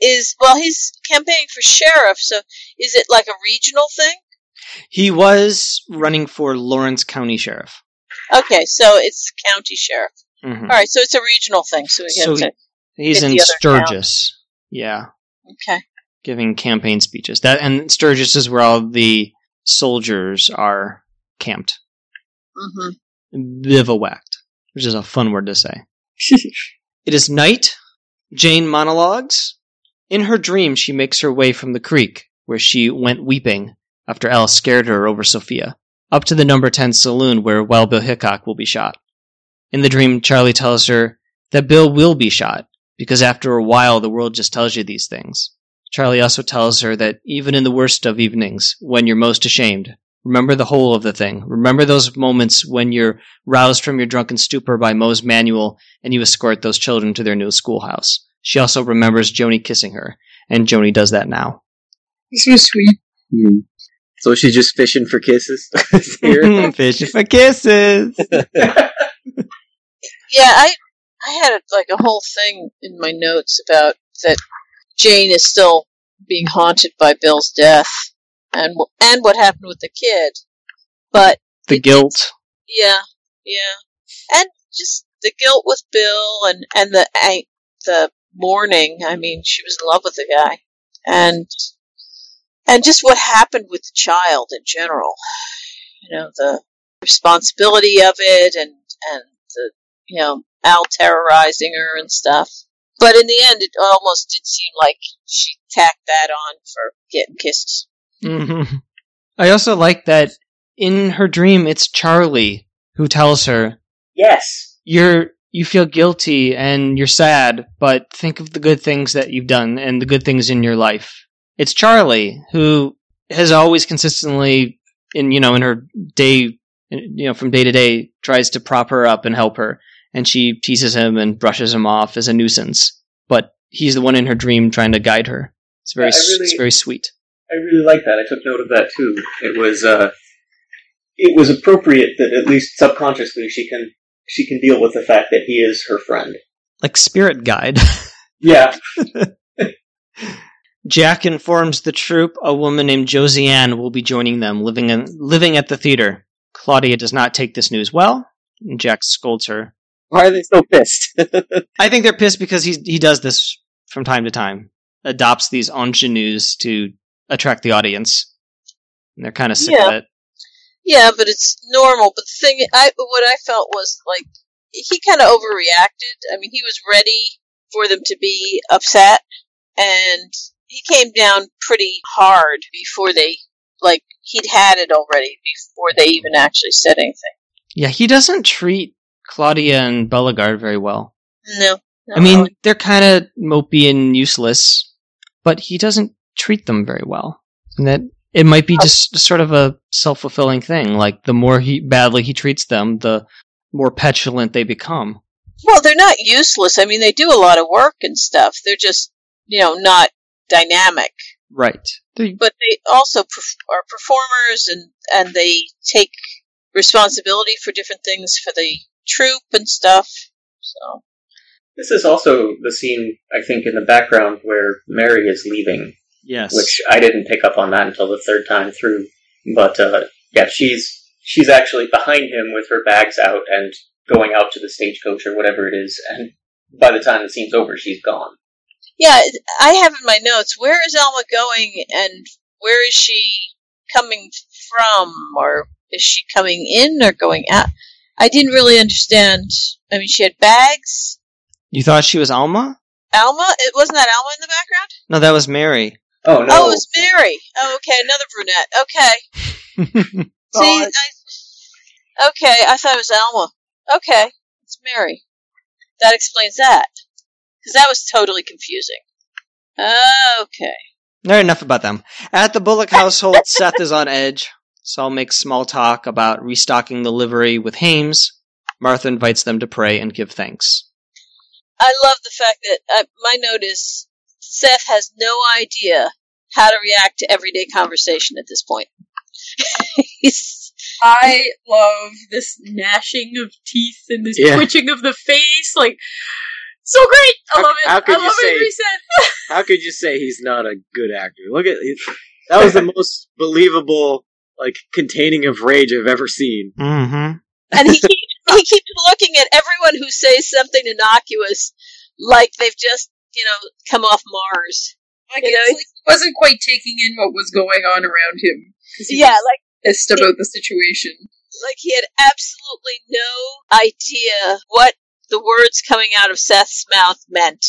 is well he's campaigning for sheriff, so is it like a regional thing? He was running for Lawrence County Sheriff. Okay, so it's county sheriff. Mhm. All right, so it's a regional thing. So we So have to. He's in. Sturgis. Yeah. Okay. giving campaign speeches. That and Sturgis is where all the soldiers are camped, hmm bivouacked, which is a fun word to say. It is night. Jane monologues. In her dream, she makes her way from the creek, where she went weeping after Alice scared her over Sophia, up to the number 10 saloon where Wild Bill Hickok will be shot. In the dream, Charlie tells her that Bill will be shot, because after a while, the world just tells you these things. Charlie also tells her that even in the worst of evenings, when you're most ashamed, remember the whole of the thing. Remember those moments when you're roused from your drunken stupor by Mose Manuel and you escort those children to their new schoolhouse. She also remembers Joanie kissing her, and Joanie does that now. This was sweet. Hmm. So she's just fishing for kisses. Fishing for kisses. Yeah, I I had like a whole thing in my notes about that Jane is still being haunted by Bill's death and and what happened with the kid. But The it- guilt. yeah, yeah, and just the guilt with Bill and and the the mourning. I mean, she was in love with the guy, and and just what happened with the child in general. You know, the responsibility of it, and and the you know Al terrorizing her and stuff. But in the end, it almost did seem like she tacked that on for getting kissed. hmm I also like that in her dream, it's Charlie who tells her, Yes. "You're you feel guilty and you're sad, but think of the good things that you've done and the good things in your life." It's Charlie who has always consistently, in you know, in her day, you know, from day to day, tries to prop her up and help her, and she teases him and brushes him off as a nuisance. But he's the one in her dream trying to guide her. It's very, Yeah, really- it's very sweet. I really like that. I took note of that too. It was uh, it was appropriate that at least subconsciously she can she can deal with the fact that he is her friend. Like spirit guide. Yeah, Jack informs the troupe a woman named Josie Ann will be joining them, living in, living at the theater. Claudia does not take this news well, and Jack scolds her. why are they so pissed? I think they're pissed because he he does this from time to time, adopts these ingenues to attract the audience, and they're kind of sick Yeah. of it. Yeah, but it's normal. But the thing, I what I felt was like he kind of overreacted. I mean, he was ready for them to be upset, and he came down pretty hard before they like he'd had it already before they even actually said anything. Yeah, he doesn't treat Claudia and Bellegarde very well. No, I mean, really. they're kind of mopey and useless, but he doesn't treat them very well. And that it might be just sort of a self fulfilling thing. Like the more he badly he treats them, the more petulant they become. well, they're not useless. I mean, they do a lot of work and stuff. They're just you know not dynamic. Right. They- but they also perf- are performers and and they take responsibility for different things for the troupe and stuff. So this is also the scene I think in the background where Mary is leaving, yes. which I didn't pick up on that until the third time through. But uh, yeah, she's she's actually behind him with her bags out and going out to the stagecoach or whatever it is, and by the time the scene's over, she's gone. yeah, I have in my notes where is Alma going and where is she coming from or is she coming in or going out? I didn't really understand. I mean, she had bags. you thought she was Alma? Alma, it wasn't that Alma in the background. No, that was Mary. Oh no! Oh, it was Mary. Oh, okay, another brunette. Okay. See, I, okay, I thought it was Alma. Okay, it's Mary. That explains that. Because that was totally confusing. Okay. All right, enough about them. At the Bullock household, Seth is on edge. Sol makes small talk about restocking the livery with Hames. Martha invites them to pray and give thanks. I love the fact that uh, my note is Seth has no idea how to react to everyday conversation at this point. I love this gnashing of teeth and this Yeah. twitching of the face. Like, so great! I How- love it. how could I you say- every set. How could you say he's not a good actor? Look at that was the most believable, like containing of rage I've ever seen. Mm-hmm. and he keeps, he keeps looking at everyone who says something innocuous like they've just, you know, come off Mars. Like, You know, like he wasn't quite taking in what was going on around him. he Yeah, like pissed about the situation. like he had absolutely no idea what the words coming out of Seth's mouth meant.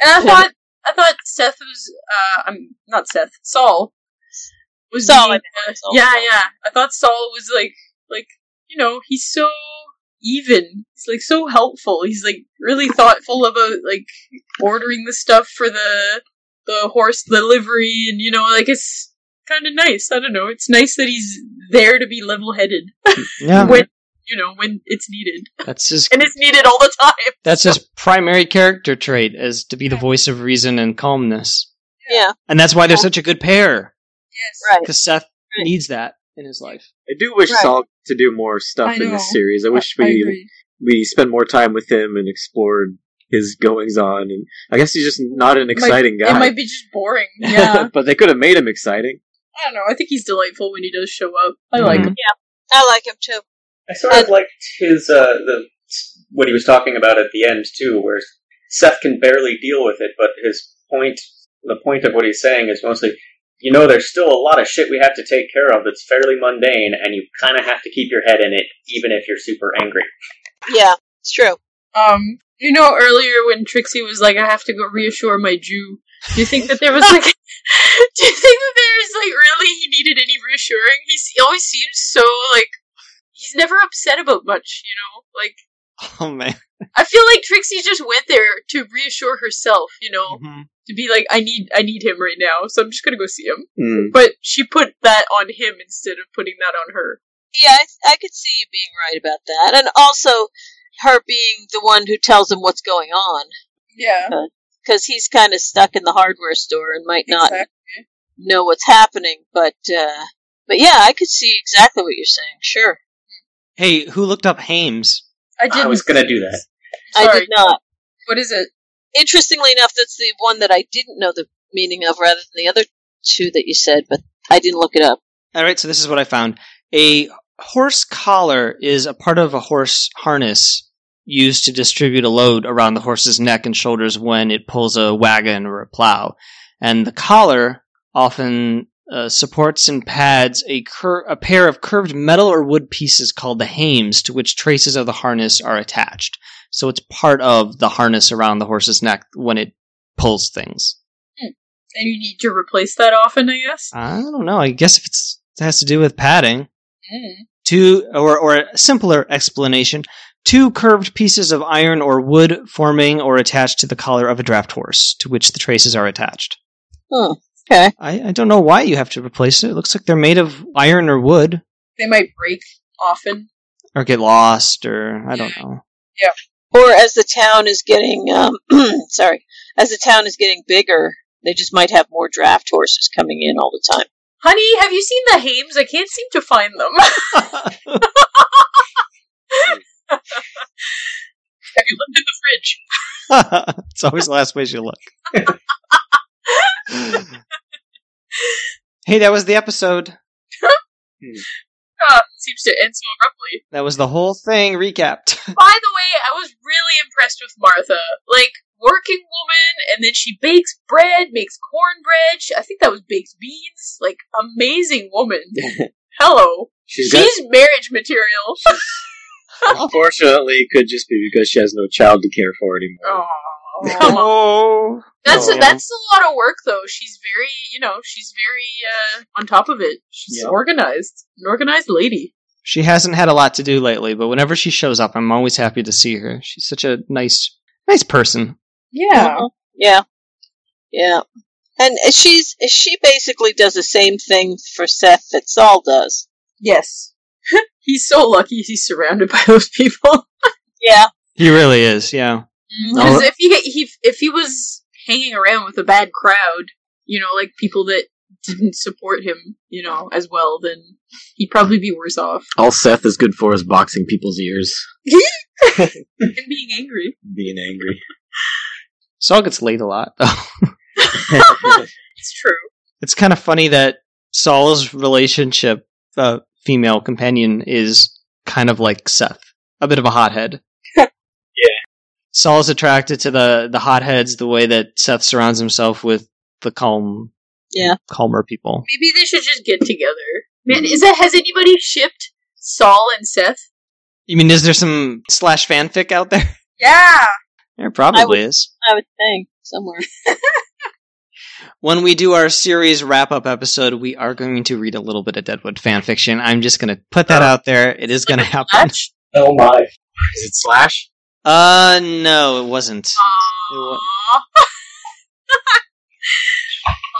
And I thought, I thought Seth was, uh, I'm not Seth, Sol was Sol, uh, Sol. yeah, yeah. I thought Sol was like, like you know, he's so even. He's like so helpful. He's like really thoughtful about like ordering the stuff for the the horse the livery, and you know, like it's kind of nice. I don't know. It's nice that he's there to be level headed Yeah, when you know when it's needed, that's his. and it's needed all the time. That's his primary character trait, is to be the voice of reason and calmness, Yeah, and that's why they're such a good pair. Yes, right. Because Seth Right. needs that in his life. I do wish Right. Sol to do more stuff in this series. I wish I we agree. we spent more time with him and explored his goings on. And I guess he's just not an exciting It guy. It might be just boring. Yeah. but they could have made him exciting. I don't know. I think he's delightful when he does show up. I like Mhm. him. Yeah, I like him too. I sort of liked his uh, the what he was talking about at the end too, where Seth can barely deal with it, but his point, the point of what he's saying is mostly, you know, there's still a lot of shit we have to take care of that's fairly mundane, and you kind of have to keep your head in it, even if you're super angry. Yeah, it's true. Um, you know, earlier when Trixie was like, "I have to go reassure my Jew," do you think that there was like, do you think that there's like really he needed any reassuring? He's, he always seems so like he's never upset about much, you know. Like Oh man. I feel like Trixie just went there to reassure herself, you know, Mhm. to be like, "I need, I need him right now, so I'm just gonna go see him." Hmm. But she put that on him instead of putting that on her. Yeah, I, I could see you being right about that, and also her being the one who tells him what's going on Yeah, because he's kind of stuck in the hardware store and might not exactly. know what's happening. But uh, but yeah, I could see exactly what you're saying. Sure, Hey, who looked up Hames? I did. I was gonna do that. I did not. What is it? Interestingly enough, that's the one that I didn't know the meaning of, rather than the other two that you said. But I didn't look it up. All right, so this is what I found. A horse collar is a part of a horse harness used to distribute a load around the horse's neck and shoulders when it pulls a wagon or a plow. And the collar often uh, supports and pads a, cur- a pair of curved metal or wood pieces called the hames to which traces of the harness are attached. So it's part of the harness around the horse's neck when it pulls things. And you need to replace that often, I guess. I don't know. I guess if it's, it has to do with padding. Mm. two or or a simpler explanation two curved pieces of iron or wood forming or attached to the collar of a draft horse to which the traces are attached Hmm. Okay. I, I don't know why you have to replace it it looks like they're made of iron or wood They might break often. or get lost or i don't know Yeah. Or as the town is getting, um, sorry, as the town is getting bigger, they just might have more draft horses coming in all the time. Honey, have you seen the Hames? I can't seem to find them. have you looked in the fridge? it's always the last place you look hey that was the episode Ah, seems to end so abruptly. that was the whole thing recapped By the way, I was really impressed with Martha. Like, working woman, and then she bakes bread, makes cornbread. She, I think that was baked beans. Like, amazing woman. Hello. She's got, She's marriage material. unfortunately, it could just be because she has no child to care for anymore. Oh, come on. oh That's Oh. a, that's a lot of work, though. She's very, you know, she's very uh, on top of it. She's Yeah. organized, an organized lady. She hasn't had a lot to do lately, but whenever she shows up, I'm always happy to see her. She's such a nice, nice person. Yeah. Yeah. Yeah. And she's she basically does the same thing for Seth that Sol does. Yes. he's so lucky he's surrounded by those people. Yeah. He really is, yeah. Because if he, he if he was hanging around with a bad crowd, you know, like people that didn't support him, you know, as well, then he'd probably be worse off. All Seth is good for is boxing people's ears, And being angry. being angry. Sol gets laid a lot. It's true. it's kind of funny that Sol's relationship, uh, female companion, is kind of like Seth, a bit of a hothead. Yeah. Sol's attracted to the the hotheads the way that Seth surrounds himself with the calm, Yeah. calmer people. Maybe they should just get together. Man, is that has anybody shipped Sol and Seth? You mean is there some slash fanfic out there? Yeah. There probably I would- is. I would think somewhere. When we do our series wrap up episode, we are going to read a little bit of Deadwood fan fiction. I'm just going to put that Oh. out there. It is going to happen. Match? Oh my. Is it Slash? Uh, no, it wasn't. It wa-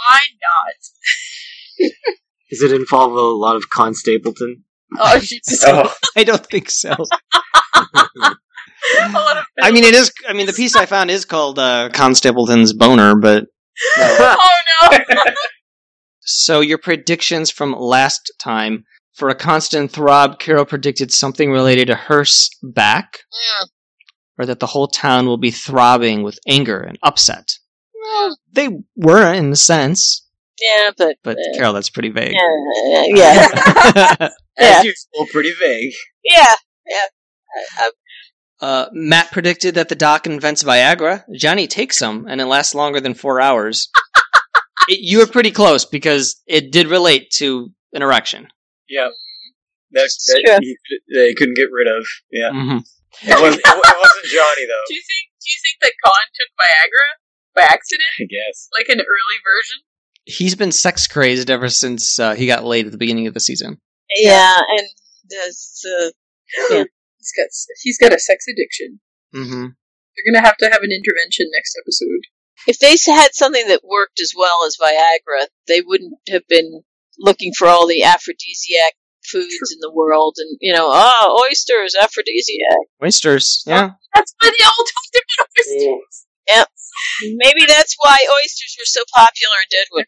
Why not? Does it involve a lot of Con Stapleton? Oh, Jesus. Oh, I don't think so. A lot of I mean, it is. I mean, the piece I found is called uh, Con Stapleton's Boner, but oh no. so your predictions from last time. For a constant throb, Carol predicted something related to Hearst's back, Mm. Or that the whole town will be throbbing with anger and upset. Well, They were, in a sense, yeah, but but uh, Carol, that's pretty vague. yeah, yeah, As Yeah. usual, pretty vague. yeah, yeah. I, I, Uh, Matt predicted that the doc invents Viagra. Johnny takes some, and it lasts longer than four hours. it, you were pretty close because it did relate to an erection. Yeah. That's It's that true. he, they couldn't get rid of. Yeah. hmm It, was, it, wa- it wasn't Johnny though. Do you think? Do you think that Con took Viagra by accident, I guess. like an early version? He's been sex crazed ever since uh, he got laid at the beginning of the season. yeah, and there's uh, He's got he's got a sex addiction. hmm They're gonna have to have an intervention next episode. if they had something that worked as well as Viagra, they wouldn't have been looking for all the aphrodisiac foods in the world, and you know, oh, oysters, aphrodisiac. Oysters, yeah. That's why they all talked about oysters. Maybe that's why oysters were so popular in Deadwood.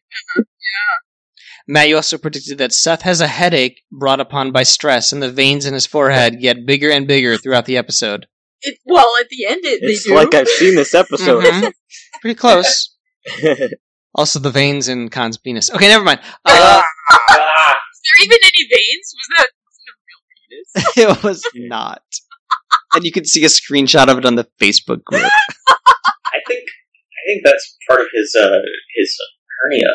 Yeah. Matt, you also predicted that Seth has a headache brought upon by stress, and the veins in his forehead get bigger and bigger throughout the episode. It, well, at the end, it, It's they do. like I've seen this episode. Mhm. Pretty close. Also, the veins in Con's penis. Okay, never mind. Uh, Ah, Is there even any veins? Was that, was that a real penis? it was not. And you can see a screenshot of it on the Facebook group. I think I think that's part of his uh, his hernia.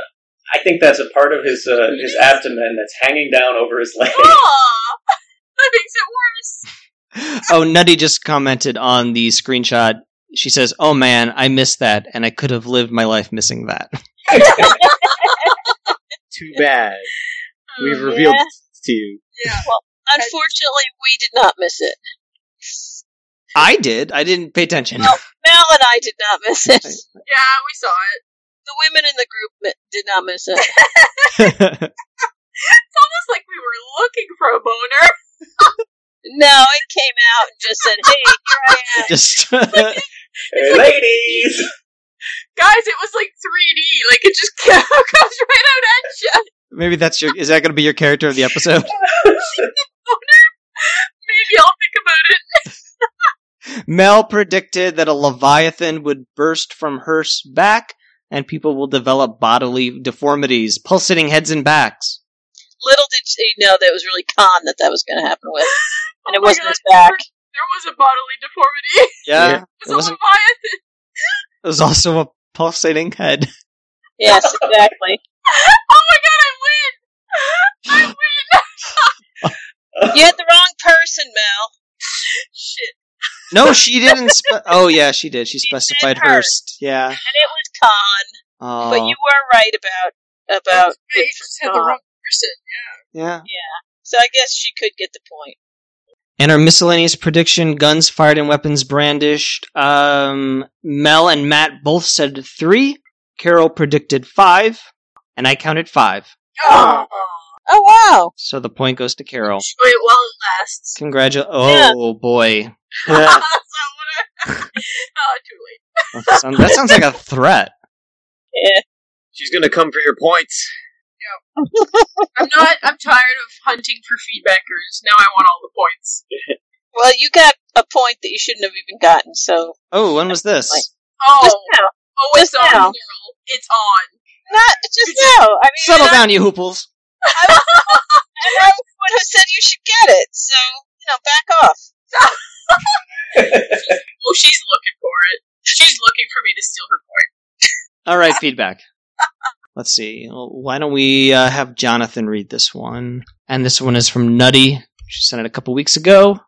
I think that's a part of his uh, his abdomen that's hanging down over his leg. Aw, that makes it worse. Oh, Nutty just commented on the screenshot. She says, "Oh man, I missed that, and I could have lived my life missing that." Too bad. We've Uh, revealed Yeah. to you. yeah. Well, unfortunately, we did not miss it. I did. I didn't pay attention. Mel and I did not miss it. Yeah, we saw it. The women in the group mi- did not miss it. It's almost like we were looking for a boner. No, it came out and just said, "Hey, here I am." just Hey, ladies, Guys, it was like 3D. Like, it just comes right out at you. Maybe that's your. Is that going to be your character of the episode? Maybe I'll think about it. Mel predicted that a leviathan would burst from Hearst's back, and people will develop bodily deformities, pulsating heads and backs. Little did she know that it was really Con that that was going to happen with, and Oh it wasn't God, his back. There was a bodily deformity. Yeah, Yeah. It it was a. Leviathan. It was also a pulsating head. Yes, exactly. Oh my god, I win! You had the wrong person, Mel. Shit. No, she didn't. Spe- oh yeah, she did. She specified Hearst. Hearst. Yeah. And it was Con, Oh, but you were right about about. I just had the wrong person. Yeah. Yeah. So I guess she could get the point. And our miscellaneous prediction: guns fired and weapons brandished. Um, Mel and Matt both said three. Carol predicted five, and I counted five. Oh. Oh wow! So the point goes to Carol. Enjoy it while it lasts. Congratulations! Yeah. Oh boy, That's not what I- oh, too late. that sounds, that sounds like a threat. Yeah. She's gonna come for your points. I'm not. I'm tired of hunting for feedbackers. Now I want all the points. Well, you got a point that you shouldn't have even gotten. So Oh, when was this? Oh, just now, oh, it's just on. now. Daryl. It's on. Not just now. I mean, Settle I, down, you hooples. i and I would have said you should get it. So you know, back off. Oh, she's looking for it. She's looking for me to steal her point. All right, feedback. Let's see. Well, Why don't we uh, have Jonathan read this one? And this one is from Nutty. She sent it a couple weeks ago.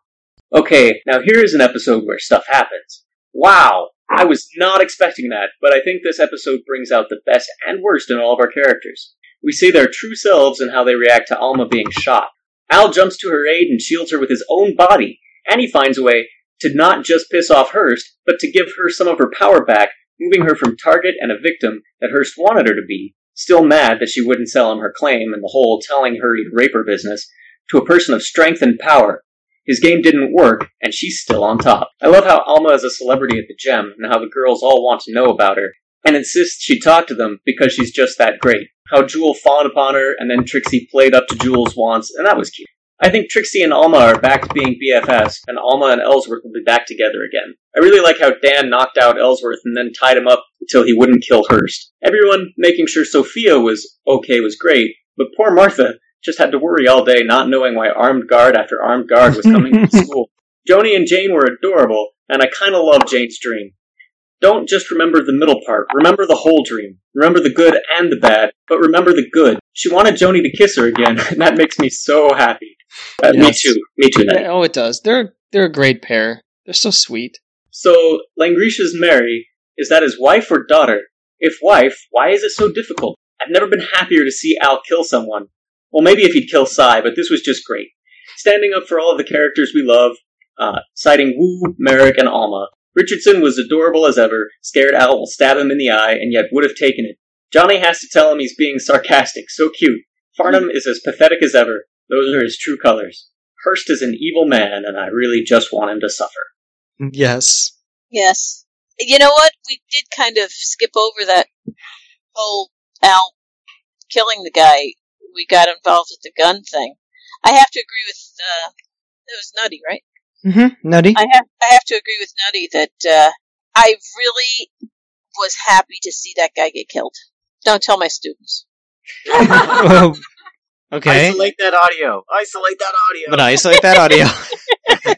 Okay, now here is an episode where stuff happens. Wow, I was not expecting that, but I think this episode brings out the best and worst in all of our characters. We see their true selves and how they react to Alma being shot. Al jumps to her aid and shields her with his own body, and he finds a way to not just piss off Hearst, but to give her some of her power back, moving her from target and a victim that Hearst wanted her to be, still mad that she wouldn't sell him her claim and the whole telling her he'd rape her business, to a person of strength and power, his game didn't work, and she's still on top. I love how Alma is a celebrity at the gem, and how the girls all want to know about her. and insists she talk to them because she's just that great. How Jewel fawned upon her, and then Trixie played up to Jewel's wants, and that was cute. I think Trixie and Alma are back to being BFFs, and Alma and Ellsworth will be back together again. I really like how Dan knocked out Ellsworth and then tied him up until he wouldn't kill Hearst. Everyone making sure Sophia was okay was great, but poor Martha just had to worry all day not knowing why armed guard after armed guard was coming to school. Joanie and Jane were adorable, and I kinda love Jane's dream. Don't just remember the middle part. Remember the whole dream. Remember the good and the bad, but remember the good. She wanted Joanie to kiss her again, and that makes me so happy. Uh, Me too. Me too. Oh, it does. They're they're a great pair. They're so sweet. So, Langrishe's Mary, is that his wife or daughter? If wife, why is it so difficult? I've never been happier to see Al kill someone. Well, maybe if he'd kill Cy, but this was just great. Standing up for all of the characters we love, uh, citing Wu, Merrick, and Alma. Richardson was adorable as ever, scared Al will stab him in the eye, and yet would have taken it. Johnny has to tell him he's being sarcastic, so cute. Farnum is as pathetic as ever. Those are his true colors. Hearst is an evil man, and I really just want him to suffer. Yes. Yes. You know what? We did kind of skip over that whole Al killing the guy. We got involved with the gun thing. I have to agree with. Uh, it was Nutty, right? Mm-hmm. Nutty. I have. I have to agree with Nutty that uh, I really was happy to see that guy get killed. Don't tell my students. Okay. Isolate that audio. Isolate that audio. But isolate that audio.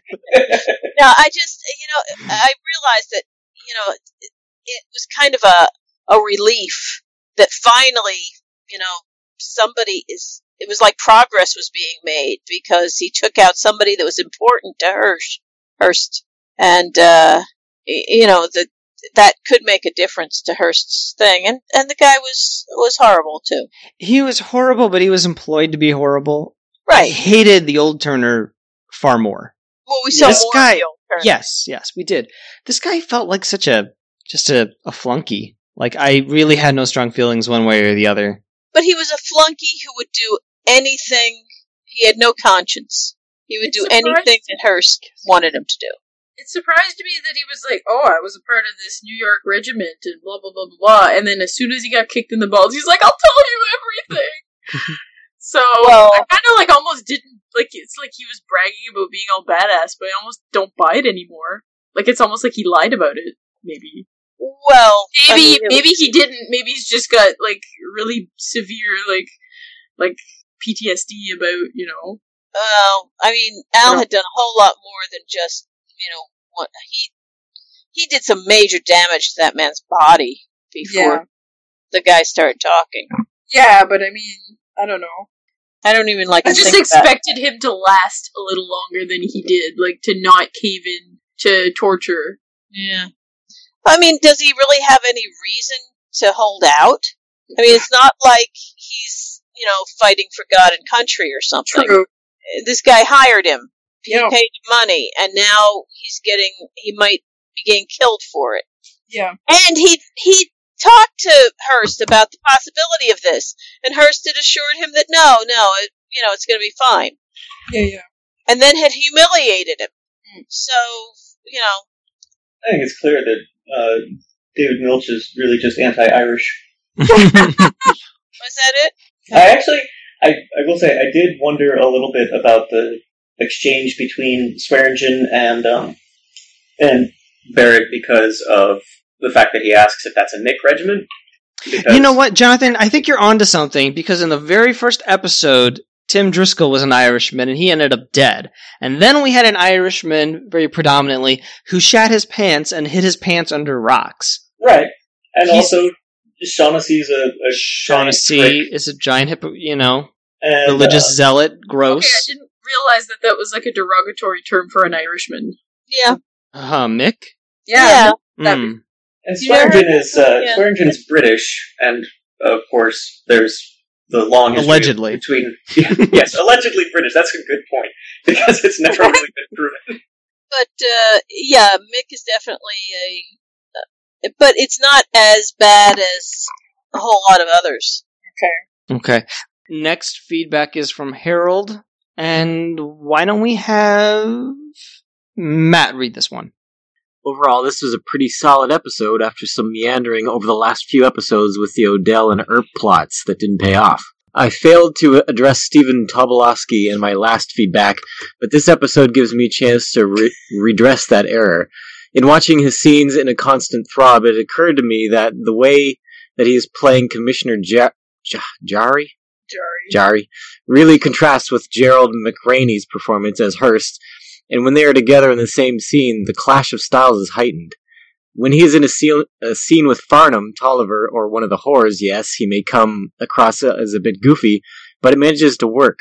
No, I just, you know, I realized that, you know, it, it was kind of a, a relief that finally, you know, somebody is, it was like progress was being made because he took out somebody that was important to Hirsch, Hearst. And, uh, you know, that that could make a difference to Hearst's thing. And, and the guy was, was horrible too. he was horrible, but he was employed to be horrible. Right. I hated the old Turner far more. Well, we saw This more guy- of the old Yes, yes, we did. This guy felt like such a just a, a flunky. Like I really had no strong feelings one way or the other. But he was a flunky who would do anything. He had no conscience. He would do anything that Hearst wanted him to do. It surprised me that he was like, "Oh, I was a part of this New York regiment," and blah blah blah blah blah. And then as soon as he got kicked in the balls, he's like, "I'll tell you everything." so Well- I kind of like almost didn't like. It's like he was bragging about being all badass, but I almost don't buy it anymore. Like it's almost like he lied about it. Maybe, Well, I maybe, mean, it maybe he didn't. Maybe he's just got like really severe like like PTSD about you know. Well, I mean, Al had done a whole lot more than just you know what he he did some major damage to that man's body before Yeah. the guy started talking. Yeah, but I mean, I don't know. I don't even like. I just expected him to last a little longer than he did, like to not cave in to torture. Yeah. I mean, does he really have any reason to hold out? I mean, it's not like he's, you know, fighting for God and country or something. True. This guy hired him. He Yeah. paid money, and now he's getting, he might be getting killed for it. Yeah. And he, he talked to Hearst about the possibility of this, and Hearst had assured him that no, no, it, you know, it's going to be fine. Yeah, yeah. And then had humiliated him. Hmm. So, you know, I think it's clear that uh, David Milch is really just anti-Irish. was that it? I actually, I, I will say, I did wonder a little bit about the exchange between Swearingen and um, and Barrett because of the fact that he asks if that's a Nick regiment. Because you know what, Jonathan? I think you're onto something because in the very first episode, Tim Driscoll was an Irishman and he ended up dead. And then we had an Irishman, very predominantly, who shat his pants and hid his pants under rocks. right? And He's- also, Shaughnessy's a, a Shaughnessy giant prick, is a giant, hippo, you know, and, religious uh, zealot, Okay, gross. I didn't realize that that was like a derogatory term for an Irishman. Yeah. Uh, Mick? Yeah. That'd Mm. And You never Swearingen is uh, Yeah. Swearingen's British, and of course, there's the long allegedly between yes, allegedly British. That's a good point because it's never really been proven. But uh, yeah, Mick is definitely a. Uh, but it's not as bad as a whole lot of others. Okay. Okay. Next feedback is from Harold. And why don't we have Matt read this one? Overall, this was a pretty solid episode after some meandering over the last few episodes with the Odell and Earp plots that didn't pay off. I failed to address Stephen Tobolowsky in my last feedback, but this episode gives me a chance to re- redress that error. In watching his scenes in A Constant Throb, it occurred to me that the way that he is playing Commissioner ja- ja- Jarry? Jarry. Jarry really contrasts with Gerald McRaney's performance as Hearst, and when they are together in the same scene, the clash of styles is heightened. When he is in a scene, a scene with Farnum, Tolliver, or one of the whores, yes, he may come across as a bit goofy, but it manages to work.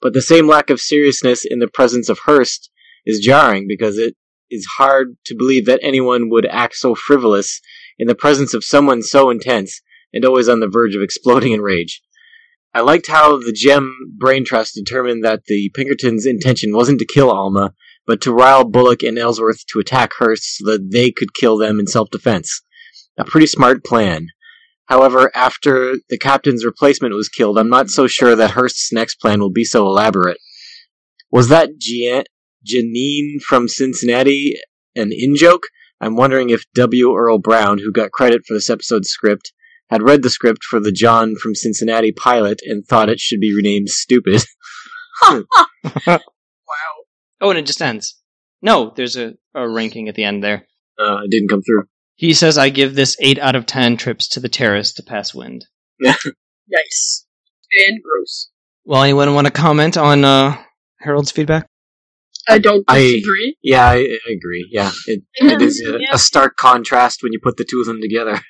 But the same lack of seriousness in the presence of Hearst is jarring because it is hard to believe that anyone would act so frivolous in the presence of someone so intense and always on the verge of exploding in rage. I liked how the Gem Brain Trust determined that the Pinkertons' intention wasn't to kill Alma, but to rile Bullock and Ellsworth to attack Hearst so that they could kill them in self defense. A pretty smart plan. However, after the captain's replacement was killed, I'm not so sure that Hearst's next plan will be so elaborate. Was that Janine from Cincinnati an in joke? I'm wondering if W. Earl Brown, who got credit for this episode's script, had read the script for the John from Cincinnati pilot and thought it should be renamed Stupid. Wow. Oh, and it just ends. No, there's a, a ranking at the end there. Uh, it didn't come through. He says, I give this 8 out of 10 trips to the terrace to pass wind. Nice. And gross. Well, anyone want to comment on uh, Harold's feedback? I don't I- disagree. Yeah, I, I agree. Yeah, it, Yeah, it is a, yeah. a stark contrast when you put the two of them together.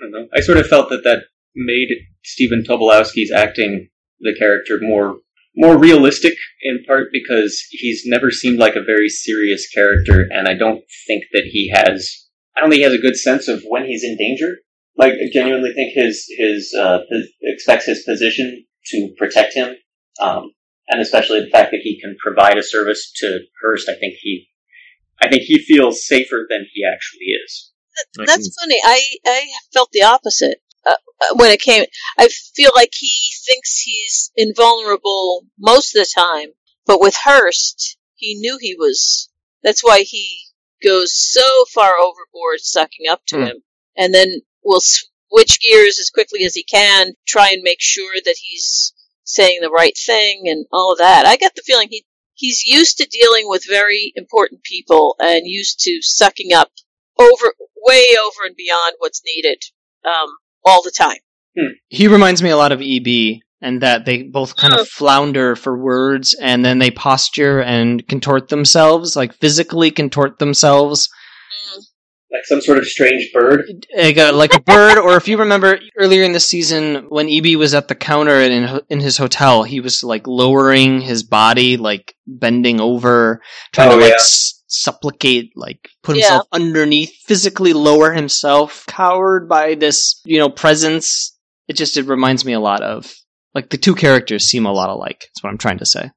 I don't know. I sort of felt that that made Stephen Tobolowsky's acting the character more more realistic in part because he's never seemed like a very serious character, and I don't think that he has. I don't think he has a good sense of when he's in danger. Like, I genuinely think his his uh, expects his position to protect him, um, and especially the fact that he can provide a service to Hearst. I think he, I think he feels safer than he actually is. That's funny. I I felt the opposite uh, uh, when it came. I feel like he thinks he's invulnerable most of the time, but with Hearst, he knew he was. That's why he goes so far overboard, sucking up to Hmm. him, and then will switch gears as quickly as he can, try and make sure that he's saying the right thing and all of that. I get the feeling he he's used to dealing with very important people and used to sucking up over way over and beyond what's needed um, all the time. He reminds me a lot of EB, and that they both kind of flounder for words, and then they posture and contort themselves, like physically contort themselves, Like some sort of strange bird. like a, like a bird. or if you remember earlier in the season when EB was at the counter in in his hotel, he was like lowering his body, like bending over, trying Oh, to like yeah. s- supplicate, like put Yeah. himself underneath, physically lower himself, cowered by this you know presence. It just it reminds me a lot of like the two characters seem a lot alike. That's what I'm trying to say.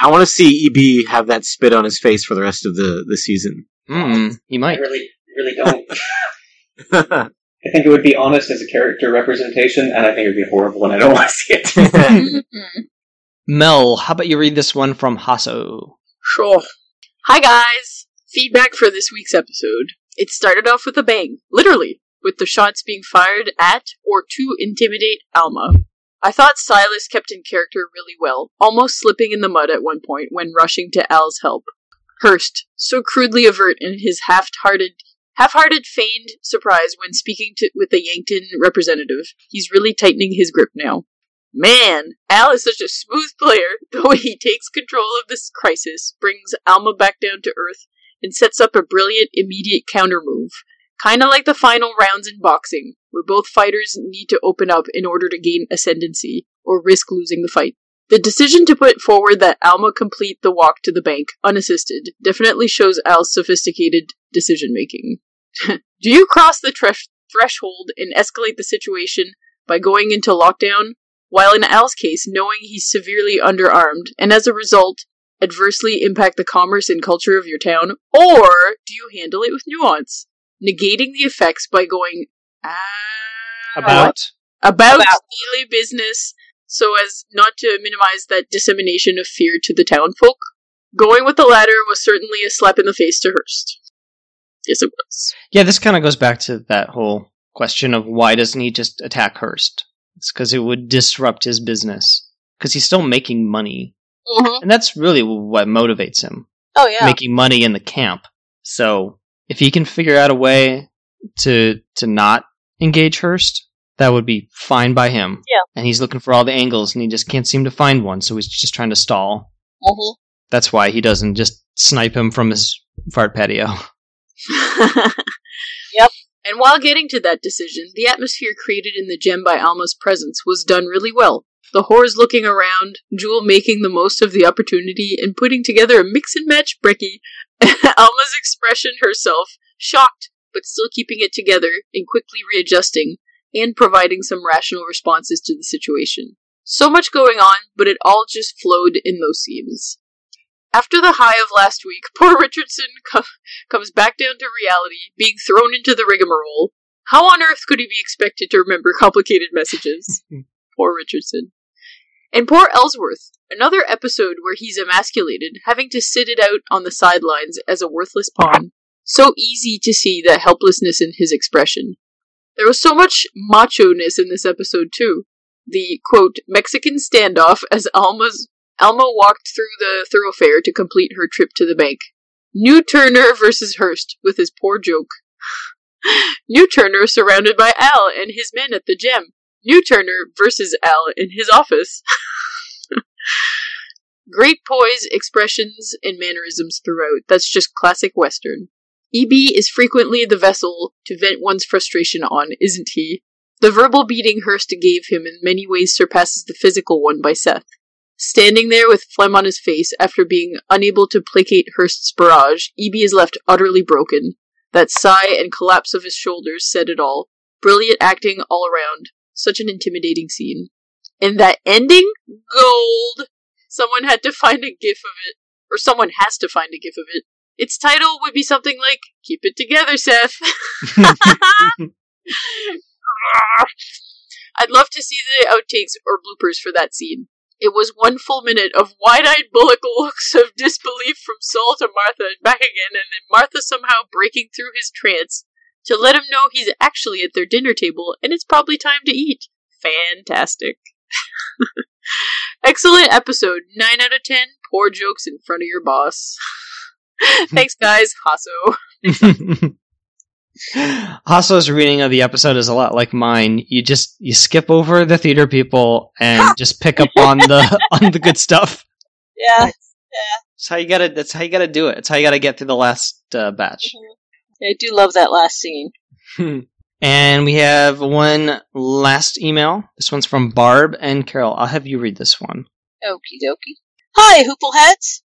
I want to see EB have that spit on his face for the rest of the, the season. Mm, he I might. really, really don't. I think it would be honest as a character representation, and I think it would be horrible, and I don't want to see it. Mel, how about you read this one from Hasso? Sure. Hi guys! Feedback for this week's episode. It started off with a bang, literally, with the shots being fired at or to intimidate Alma. I thought Silas kept in character really well, almost slipping in the mud at one point when rushing to Al's help. Hearst, so crudely avert in his half-hearted half-hearted feigned surprise when speaking to with the Yankton representative. He's really tightening his grip now. Man, Al is such a smooth player. The way he takes control of this crisis brings Alma back down to earth and sets up a brilliant immediate counter move. Kinda like the final rounds in boxing, where both fighters need to open up in order to gain ascendancy, or risk losing the fight. The decision to put forward that Alma complete the walk to the bank unassisted definitely shows Al's sophisticated decision making. Do you cross the thresh threshold and escalate the situation by going into lockdown? While in Al's case, knowing he's severely underarmed, and as a result, adversely impact the commerce and culture of your town? Or do you handle it with nuance, negating the effects by going, ah, About about, About. daily business so as not to minimize that dissemination of fear to the townfolk? Going with the latter was certainly a slap in the face to Hearst. Yes, it was. Yeah, this kind of goes back to that whole question of why doesn't he just attack Hearst? It's because it would disrupt his business. Because he's still making money. Mm-hmm. And that's really what motivates him Oh yeah. making money in the camp. So if he can figure out a way to to not engage Hearst, that would be fine by him. Yeah. And he's looking for all the angles and he just can't seem to find one, so he's just trying to stall. Mhm. That's why he doesn't just snipe him from his fart patio. Yep. And while getting to that decision, the atmosphere created in the gem by Alma's presence was done really well. The whores looking around, Jewel making the most of the opportunity and putting together a mix and match brekkie, Alma's expression herself, shocked, but still keeping it together and quickly readjusting, and providing some rational responses to the situation. So much going on, but it all just flowed in those scenes. After the high of last week, poor Richardson co- comes back down to reality, being thrown into the rigmarole. How on earth could he be expected to remember complicated messages? poor Richardson. And poor Ellsworth, another episode where he's emasculated, having to sit it out on the sidelines as a worthless pawn. So easy to see the helplessness in his expression. There was so much macho ness in this episode, too. The, quote, Mexican standoff as Alma's Alma walked through the thoroughfare to complete her trip to the bank. New Turner versus Hearst with his poor joke. New Turner surrounded by Al and his men at the Gem. New Turner versus Al in his office. Great poise, expressions, and mannerisms throughout. That's just classic Western. EB is frequently the vessel to vent one's frustration on, isn't he? The verbal beating Hearst gave him in many ways surpasses the physical one by Seth. Standing there with phlegm on his face after being unable to placate Hearst's barrage, EB is left utterly broken. That sigh and collapse of his shoulders said it all. Brilliant acting all around. Such an intimidating scene. And that ending? Gold! Someone had to find a gif of it. Or someone has to find a gif of it. Its title would be something like, Keep It Together, Seth. I'd love to see the outtakes or bloopers for that scene. It was one full minute of wide-eyed bullock looks of disbelief from Sol to Martha and back again, and then Martha somehow breaking through his trance to let him know he's actually at their dinner table and it's probably time to eat. Fantastic. Excellent episode. 9 out of 10. Poor jokes in front of your boss. Thanks, guys. Hasso. Hasso's reading of the episode is a lot like mine. You just you skip over the theater people and just pick up on the on the good stuff. Yeah. yeah. That's how you gotta. That's how you gotta do it. It's how you gotta get through the last uh, batch. I do love that last scene. and we have one last email. This one's from Barb and Carol. I'll have you read this one. Okie dokie. Hi, Hoopleheads!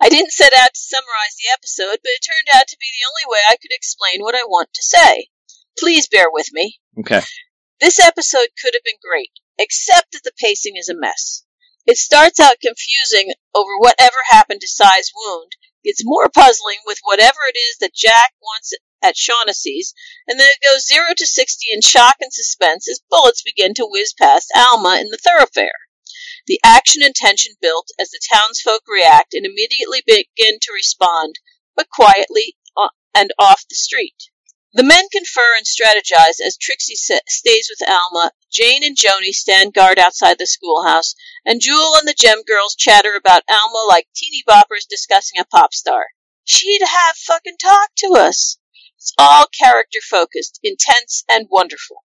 I didn't set out to summarize the episode, but it turned out to be the only way I could explain what I want to say. Please bear with me. Okay. This episode could have been great, except that the pacing is a mess. It starts out confusing over whatever happened to Cy's wound, gets more puzzling with whatever it is that Jack wants at Shaughnessy's, and then it goes 0 to 60 in shock and suspense as bullets begin to whiz past Alma in the thoroughfare. The action and tension built as the townsfolk react and immediately begin to respond, but quietly uh, and off the street. The men confer and strategize as Trixie stays with Alma, Jane and Joanie stand guard outside the schoolhouse, and Jewel and the Gem girls chatter about Alma like teeny boppers discussing a pop star. She'd have fucking talked to us. It's all character focused, intense, and wonderful.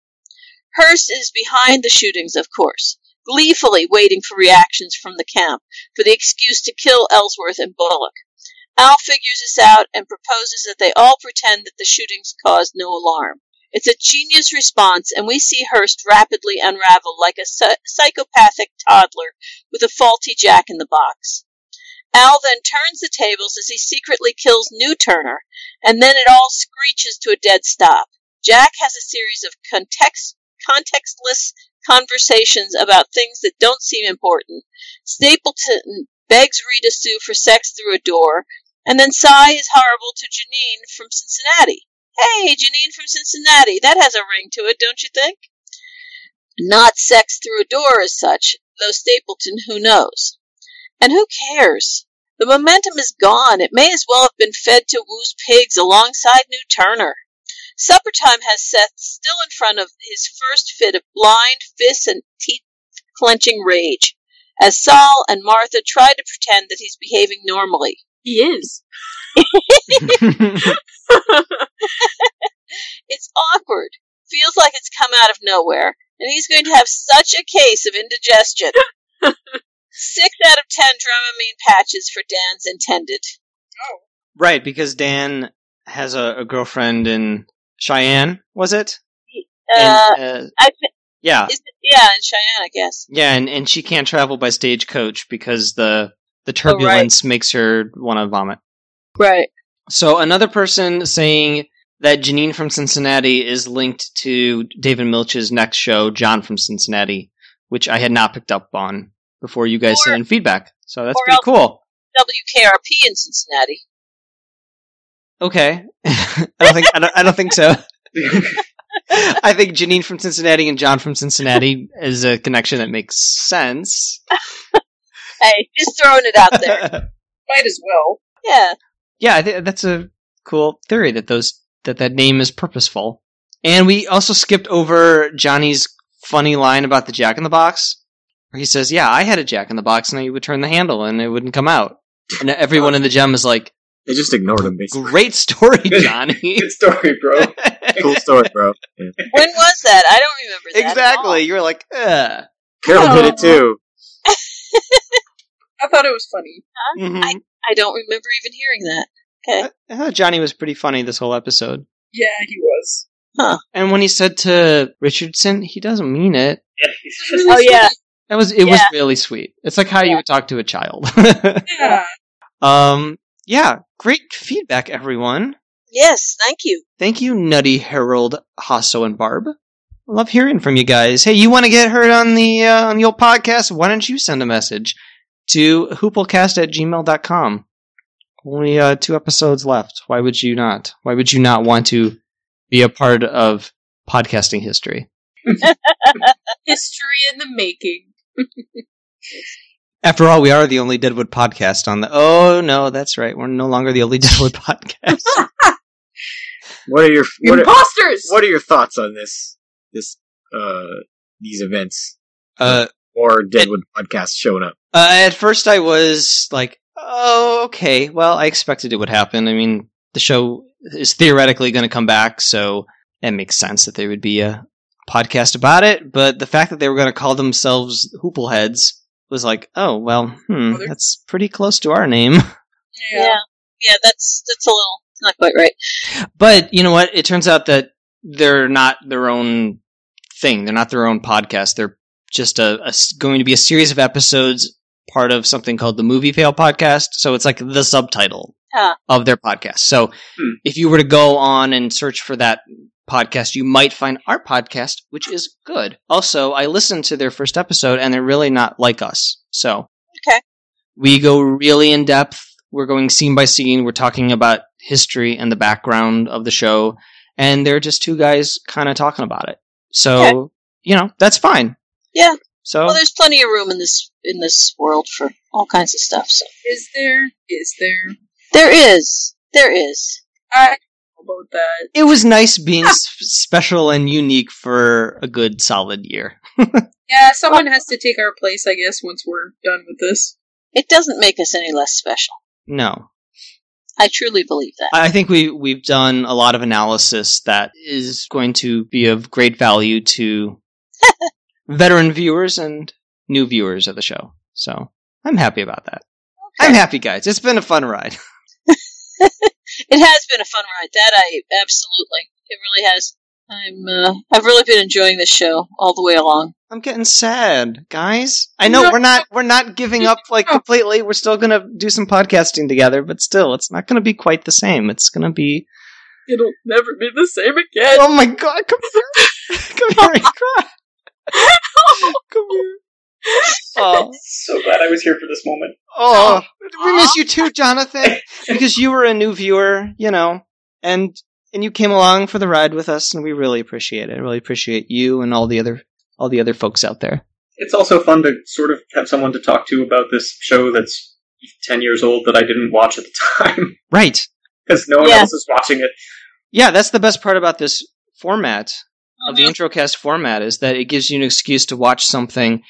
Hearst is behind the shootings, of course, gleefully waiting for reactions from the camp for the excuse to kill Ellsworth and Bullock. Al figures this out and proposes that they all pretend that the shootings caused no alarm. It's a genius response, and we see Hearst rapidly unravel like a psy- psychopathic toddler with a faulty jack in the box. Al then turns the tables as he secretly kills New Turner, and then it all screeches to a dead stop. Jack has a series of context, contextless conversations about things that don't seem important. Stapleton begs Rita Sue for sex through a door, and then Cy is horrible to Janine from Cincinnati. Hey, Janine from Cincinnati, that has a ring to it, don't you think? Not sex through a door as such, though Stapleton, who knows? And who cares? The momentum is gone. It may as well have been fed to Wu's pigs alongside New Turner. Supper time has Seth still in front of his first fit of blind, fist and teeth clenching rage, as Sol and Martha try to pretend that he's behaving normally. He is. It's awkward. Feels like it's come out of nowhere, and he's going to have such a case of indigestion. Six out of ten Dramamine patches for Dan's intended. Oh. right, because Dan has a, a girlfriend in Cheyenne, was it? Uh, And, uh, I yeah, it, yeah, in Cheyenne, I guess. yeah, and, and she can't travel by stagecoach because the the Oh, right. turbulence makes her want to vomit. Right. So another person saying that Janine from Cincinnati is linked to David Milch's next show, John from Cincinnati, which I had not picked up on before you guys Or- sent in feedback. So that's pretty cool. WKRP in Cincinnati. Okay, I don't think I don't, I don't think so. I think Janine from Cincinnati and John from Cincinnati is a connection that makes sense. Hey, just throwing it out there. Might as well. Yeah. yeah, I think that's a cool theory that those that that name is purposeful. And we also skipped over Johnny's funny line about the Jack in the Box, where he says, "Yeah, I had a Jack in the Box, and I would turn the handle, and it wouldn't come out." And everyone in the gem is like, They just ignored him, basically. "Great story, Johnny." Good story, bro. Cool story, bro. Yeah. When was that? I don't remember that. at all. exactly. You were like, Ugh. Carol did it too. I thought it was funny. Mhm. I don't remember even hearing that. Okay. I thought Johnny was pretty funny this whole episode. Yeah, he was. Huh. And when he said to Richardson, he doesn't mean it. Yeah, he's It was Oh, really yeah. That was it was really sweet. It's like how you would talk to a child. Yeah. um yeah, great feedback everyone. Yes, thank you. Thank you Nutty Harold, Hasso and Barb. Love hearing from you guys. Hey, you want to get heard on the uh, on the old podcast? Why don't you send a message to hooplecast at gmail.com. Only uh, two episodes left. Why would you not? Why would you not want to be a part of podcasting history? History in the making. After all, we are the only Deadwood podcast on the. Oh no, that's right. We're no longer the only Deadwood podcast. What are your what are, Imposters! what are your thoughts on this this uh these events uh, or Deadwood podcast showing up? uh, at first, I was like, "Oh, okay. Well, I expected it would happen. I mean, the show is theoretically going to come back, so it makes sense that there would be a podcast about it." But the fact that they were going to call themselves Hoopleheads was like, "Oh, well, hmm, Well, that's pretty close to our name." Yeah. Yeah, that's that's a little not quite right. But you know what? It turns out that they're not their own thing. They're not their own podcast. They're just a, a s- going to be a series of episodes, part of something called the Movie Fail podcast. So it's like the subtitle Huh. of their podcast. So Hmm. if you were to go on and search for that podcast, you might find our podcast, which is good. Also, I listened to their first episode, and they're really not like us. So Okay. we go really in depth. We're going scene by scene. We're talking about history and the background of the show, and they're just two guys kind of talking about it. So Okay. you know that's fine. Yeah. So Well, there's plenty of room in this in this world for all kinds of stuff. So Is there? Is there? there is, there is. I don't know about that. it was nice being s- special and unique for a good solid year. Yeah, someone has to take our place, I guess, once we're done with this. It doesn't make us any less special. No, I truly believe that. I think we we've done a lot of analysis that is going to be of great value to veteran viewers and new viewers of the show. So I'm happy about that. I'm happy, guys. It's been a fun ride. It has been a fun ride. That I absolutely. It really has. I'm. Uh, I've really been enjoying this show all the way along. I'm getting sad, guys. I know we're not we're not giving up like completely. We're still gonna do some podcasting together, but still, it's not gonna be quite the same. It's gonna be. It'll never be the same again. Oh my god! Come here, come here and cry. Come here. Oh, so glad I was here for this moment. oh, we miss you too, Jonathan, because you were a new viewer, you know, and and you came along for the ride with us, and we really appreciate it. I really appreciate you and all the other all the other folks out there. It's also fun to sort of have someone to talk to about this show that's ten years old that I didn't watch at the time Right. because no one Yeah. else is watching it. Yeah, that's the best part about this format of the Mhm. introcast format is that it gives you an excuse to watch something,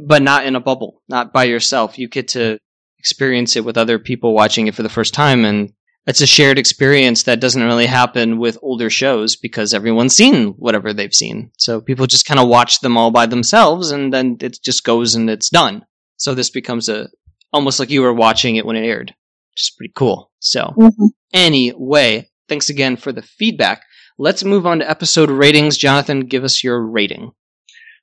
but not in a bubble, not by yourself. You get to experience it with other people watching it for the first time, and it's a shared experience that doesn't really happen with older shows because everyone's seen whatever they've seen. So people just kind of watch them all by themselves, and then it just goes and it's done. So this becomes a almost like you were watching it when it aired, which is pretty cool. So Mhm. anyway, thanks again for the feedback. Let's move on to episode ratings. Jonathan, give us your rating.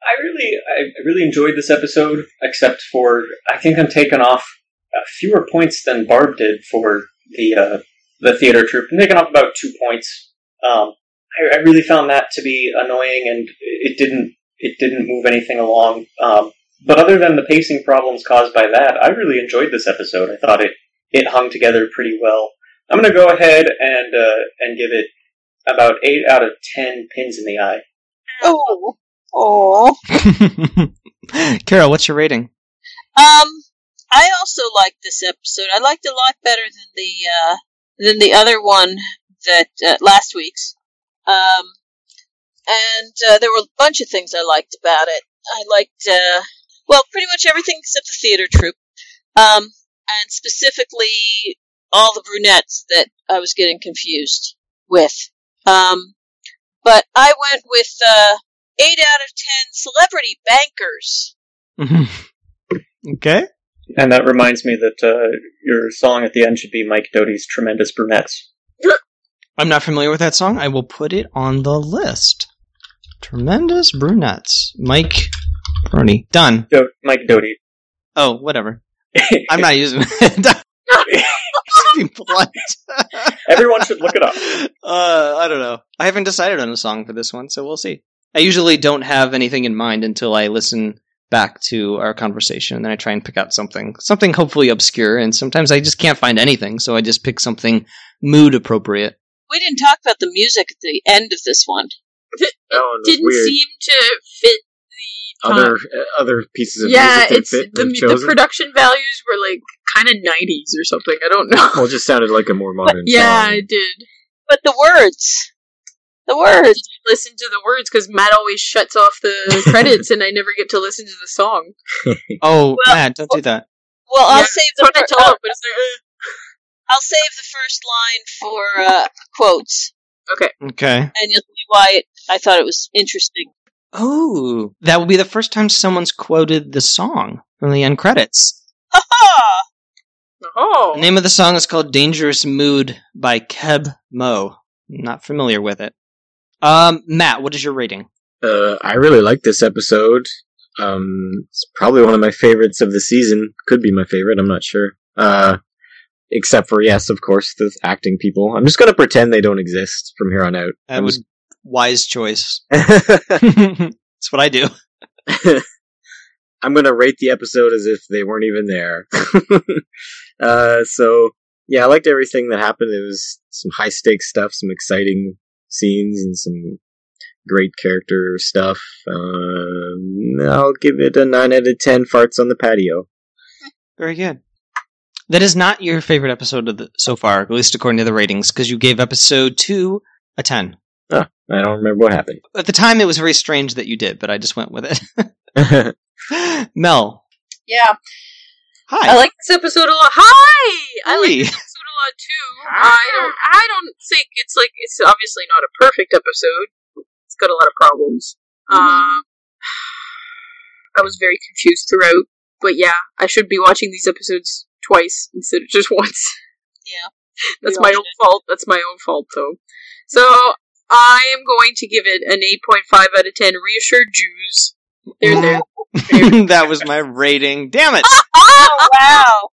I really, I really enjoyed this episode, except for I think I'm taking off uh, fewer points than Barb did for the uh, the theater troupe. I'm taking off about two points. Um, I, I really found that to be annoying, and it didn't it didn't move anything along. Um, but other than the pacing problems caused by that, I really enjoyed this episode. I thought it it hung together pretty well. I'm going to go ahead and uh, and give it about eight out of ten pins in the eye. Oh, oh. Carol, what's your rating? Um, I also liked this episode. I liked it a lot better than the uh, than the other one that uh, last week's. Um, and uh, there were a bunch of things I liked about it. I liked uh, well, pretty much everything except the theater troupe, um, and specifically all the brunettes that I was getting confused with. Um, but I went with uh, eight out of ten celebrity bankers. okay. And that reminds me that uh, your song at the end should be Mike Doughty's Tremendous Brunettes. I'm not familiar with that song. I will put it on the list. Tremendous brunettes. Mike Bernie. Done. Do- Mike Doughty. Oh, whatever. I'm not using it. Just be blunt. Everyone should look it up. Uh, I don't know. I haven't decided on a song for this one, so we'll see. I usually don't have anything in mind until I listen back to our conversation, and then I try and pick out something, something hopefully obscure. And sometimes I just can't find anything, so I just pick something mood appropriate. We didn't talk about the music at the end of this one. That one Didn't weird. seem to fit the time. other uh, other pieces of yeah, music that it's fit the, the production values were like kind of 90s or something. I don't know. well, it just sounded like a more modern yeah, song. it did. But the words, the words. Listen to the words because Matt always shuts off the credits, and I never get to listen to the song. Oh, Well- Matt, don't do that. Well, I'll Yeah, save the what I fir- tell I'll, but it's like. I'll save the first line for uh, quotes, Okay. Okay. And you'll see why it, I thought it was interesting. Oh, that will be the first time someone's quoted the song from the end credits. Ha ha! oh, The name of the song is called Dangerous Mood by Keb Mo. Not familiar with it. Um, Matt, what is your rating? Uh, I really like this episode. Um, it's probably one of my favorites of the season. Could be my favorite. I'm not sure. Uh, except for yes, of course, the acting people. I'm just gonna pretend they don't exist from here on out. That I'm was wise choice. That's what I do. I'm gonna rate the episode as if they weren't even there. uh, so yeah, I liked everything that happened. It was some high stakes stuff, some exciting scenes, and some great character stuff. Um, I'll give it a nine out of ten. Farts on the patio. Very good. That is not your favorite episode of the, so far, at least according to the ratings, because you gave episode two a 10. I don't remember what happened. At the time, it was very strange that you did, but I just went with it. Mel, yeah. hi. I like this episode a lot. Hi, I like Hey. this episode a lot too. I don't. I don't think it's like it's obviously not a perfect episode. It's got a lot of problems. Um, I was very confused throughout, but yeah, I should be watching these episodes twice instead of just once. Yeah. That's my all own fault. That's my own fault, though. So I am going to give it an 8.5 out of 10. Reassured Jews. They're there. that was my rating. Damn it! Oh wow!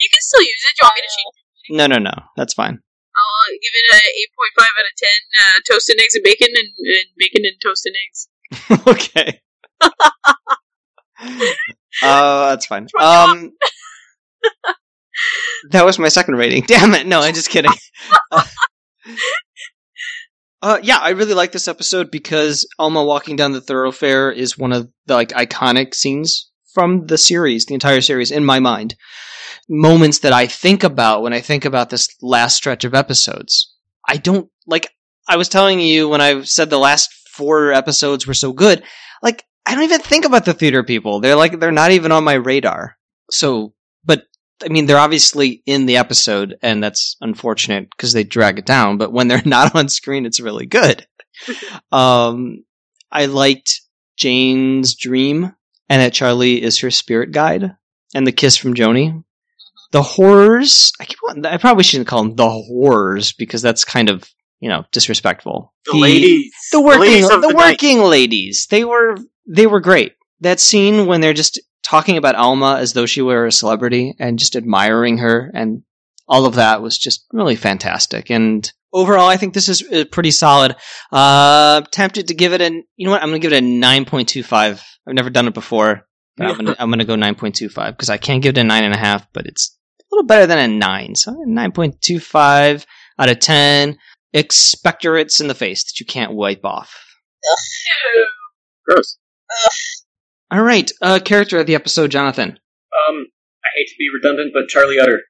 You can still use it. Do you want me to change? No, no, no. That's fine. I'll give it a 8.5 out of 10. Uh, toasted eggs and bacon, and, and bacon and toasted eggs. okay. uh, that's fine. Um, that was my second rating. Damn it! No, I'm just kidding. Uh, uh, yeah, I really like this episode because Alma walking down the thoroughfare is one of the like iconic scenes from the series, the entire series, in my mind. Moments that I think about when I think about this last stretch of episodes. I don't like I was telling you when I said the last four episodes were so good, like I don't even think about the theater people. They're like they're not even on my radar. So, but I mean, they're obviously in the episode, and that's unfortunate because they drag it down. But when they're not on screen, it's really good. um, I liked Jane's dream, and that Charlie is her spirit guide, and the kiss from Joanie. The horrors. I keep. wanting- I probably shouldn't call them the horrors because that's kind of you know disrespectful. The ladies. the working, ladies the, of the night. working ladies. They were they were great. That scene when they're just talking about Alma as though she were a celebrity and just admiring her and all of that was just really fantastic. And overall, I think this is uh, pretty solid. Uh, tempted to give it an, you know what? I'm going to give it a 9.25. I've never done it before. But I'm going to, I'm going to go 9.25 because I can't give it a nine and a half, but it's little better than a nine. So 9.25 out of 10 expectorates in the face that you can't wipe off. Gross. All right, uh, character of the episode, Jonathan. Um, I hate to be redundant, but Charlie Utter.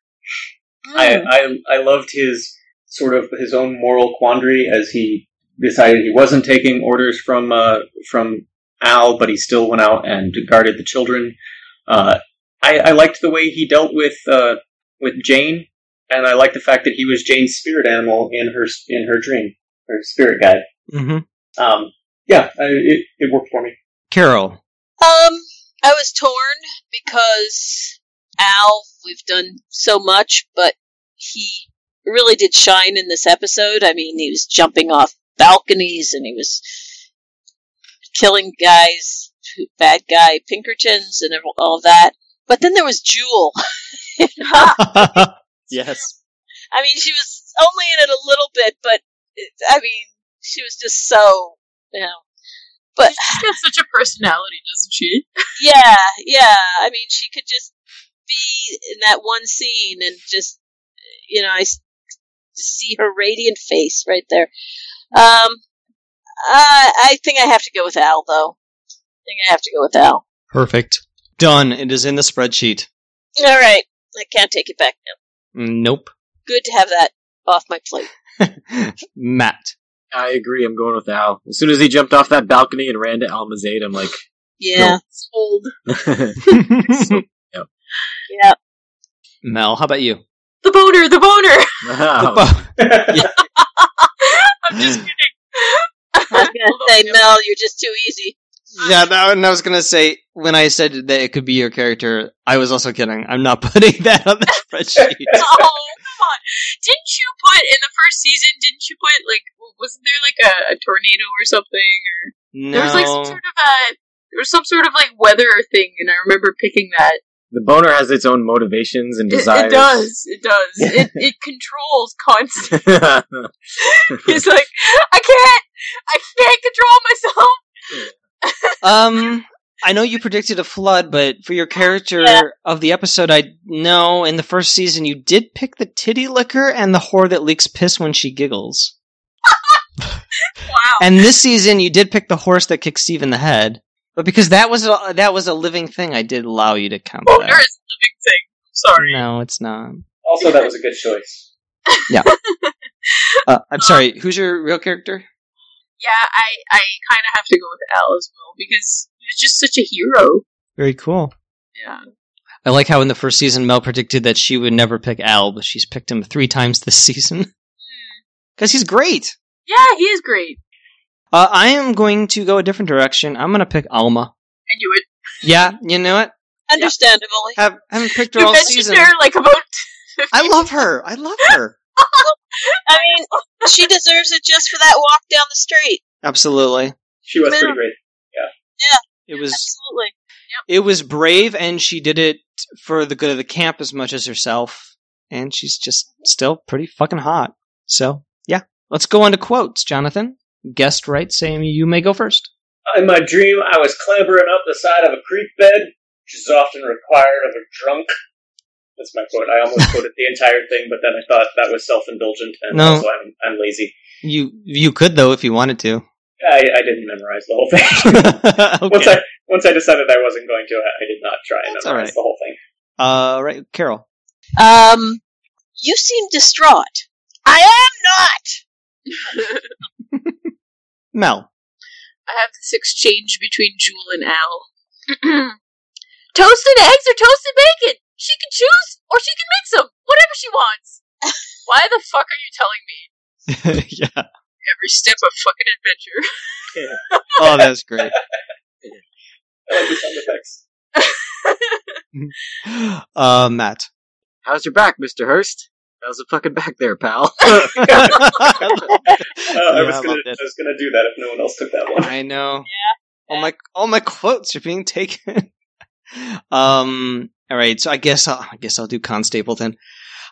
I, I I loved his sort of his own moral quandary as he decided he wasn't taking orders from uh, from Al, but he still went out and guarded the children. Uh, I, I liked the way he dealt with uh, with Jane, and I like the fact that he was Jane's spirit animal in her in her dream, her spirit guide. Mm-hmm. Um, yeah, I, it it worked for me. Carol. Um, I was torn because Al, we've done so much, but he really did shine in this episode. I mean, he was jumping off balconies and he was killing guys, bad guy Pinkertons and all that. But then there was Jewel. yes. I mean, she was only in it a little bit, but it, I mean, she was just so, you know. But She's got such a personality, doesn't she? yeah, yeah. I mean, she could just be in that one scene and just, you know, I see her radiant face right there. Um, I, I think I have to go with Al, though. I think I have to go with Al. Perfect. Done. It is in the spreadsheet. All right, I can't take it back now. Nope. Good to have that off my plate. Matt. I agree. I'm going with Al. As soon as he jumped off that balcony and ran to Alma's aid, I'm like, Yeah, It's old. yeah. Mel, how about you? The boner, the boner. wow. I'm just kidding. I was gonna say, Mel, you're just too easy. Yeah, that, and I was gonna say when I said that it could be your character, I was also kidding. I'm not putting that on the spreadsheet. Oh, come on. Didn't you put, in the first season, didn't you put, like, wasn't there, like, a, a tornado or something? Or No. There was, like, some sort of a, there was some sort of, like, weather thing, and I remember picking that. The boner has its own motivations and It, desires. it does. It does. it, it controls constantly. He's like, I can't, I can't control myself. Um, I know you predicted a flood, but for your character Yeah. of the episode, I know in the first season you did pick the titty licker and the whore that leaks piss when she giggles. Wow. And this season you did pick the horse that kicks Steve in the head. But because that was a, that was a living thing, I did allow you to count Boner is a that. living thing. Sorry. No, it's not. also, that was a good choice. Yeah. Uh, I'm sorry. Who's your real character? Yeah, I, I kind of have to go with Al as well because he was just such a hero. Very cool. Yeah. I like how in the first season Mel predicted that she would never pick Al, but she's picked him three times this season. Because he's great. Yeah, he is great. Uh, I am going to go a different direction. I'm going to pick Alma. I knew it. Yeah, you know what? Understandably. Have haven't picked her You all mentioned season. her like about. I love her. I love her. I mean, she deserves it just for that walk down the street. Absolutely. She was Yeah. pretty great. Yeah. Yeah. It was Absolutely. it was brave, and she did it for the good of the camp as much as herself. And she's just still pretty fucking hot. So yeah, let's go on to quotes, Jonathan. Guest right, saying you may go first. In my dream, I was clambering up the side of a creek bed, which is often required of a drunk. That's my quote. I almost quoted the entire thing, but then I thought that was self-indulgent, and No. also I'm, I'm lazy. You you could though if you wanted to. I, I didn't memorize the whole thing. Once. I once I decided I wasn't going to, I, I did not try and That's memorize alright. the whole thing. Uh, right, Carol. Um, you seem distraught. I am not. Mel. I have this exchange between Jewel and Al. toasted eggs or toasted bacon? She can choose, or she can mix them, whatever she wants. Why the fuck are you telling me? yeah. Every step of fucking adventure. Oh, that's great. I like the sound effects. Uh, Matt. How's your back, Mister Hearst? How's the fucking back there, pal? Uh, I Yeah, was gonna, this. I was gonna do that if no one else took that one. I know. Yeah. All my all my quotes are being taken. um. All right. So I guess I'll, I guess I'll do Con Stapleton.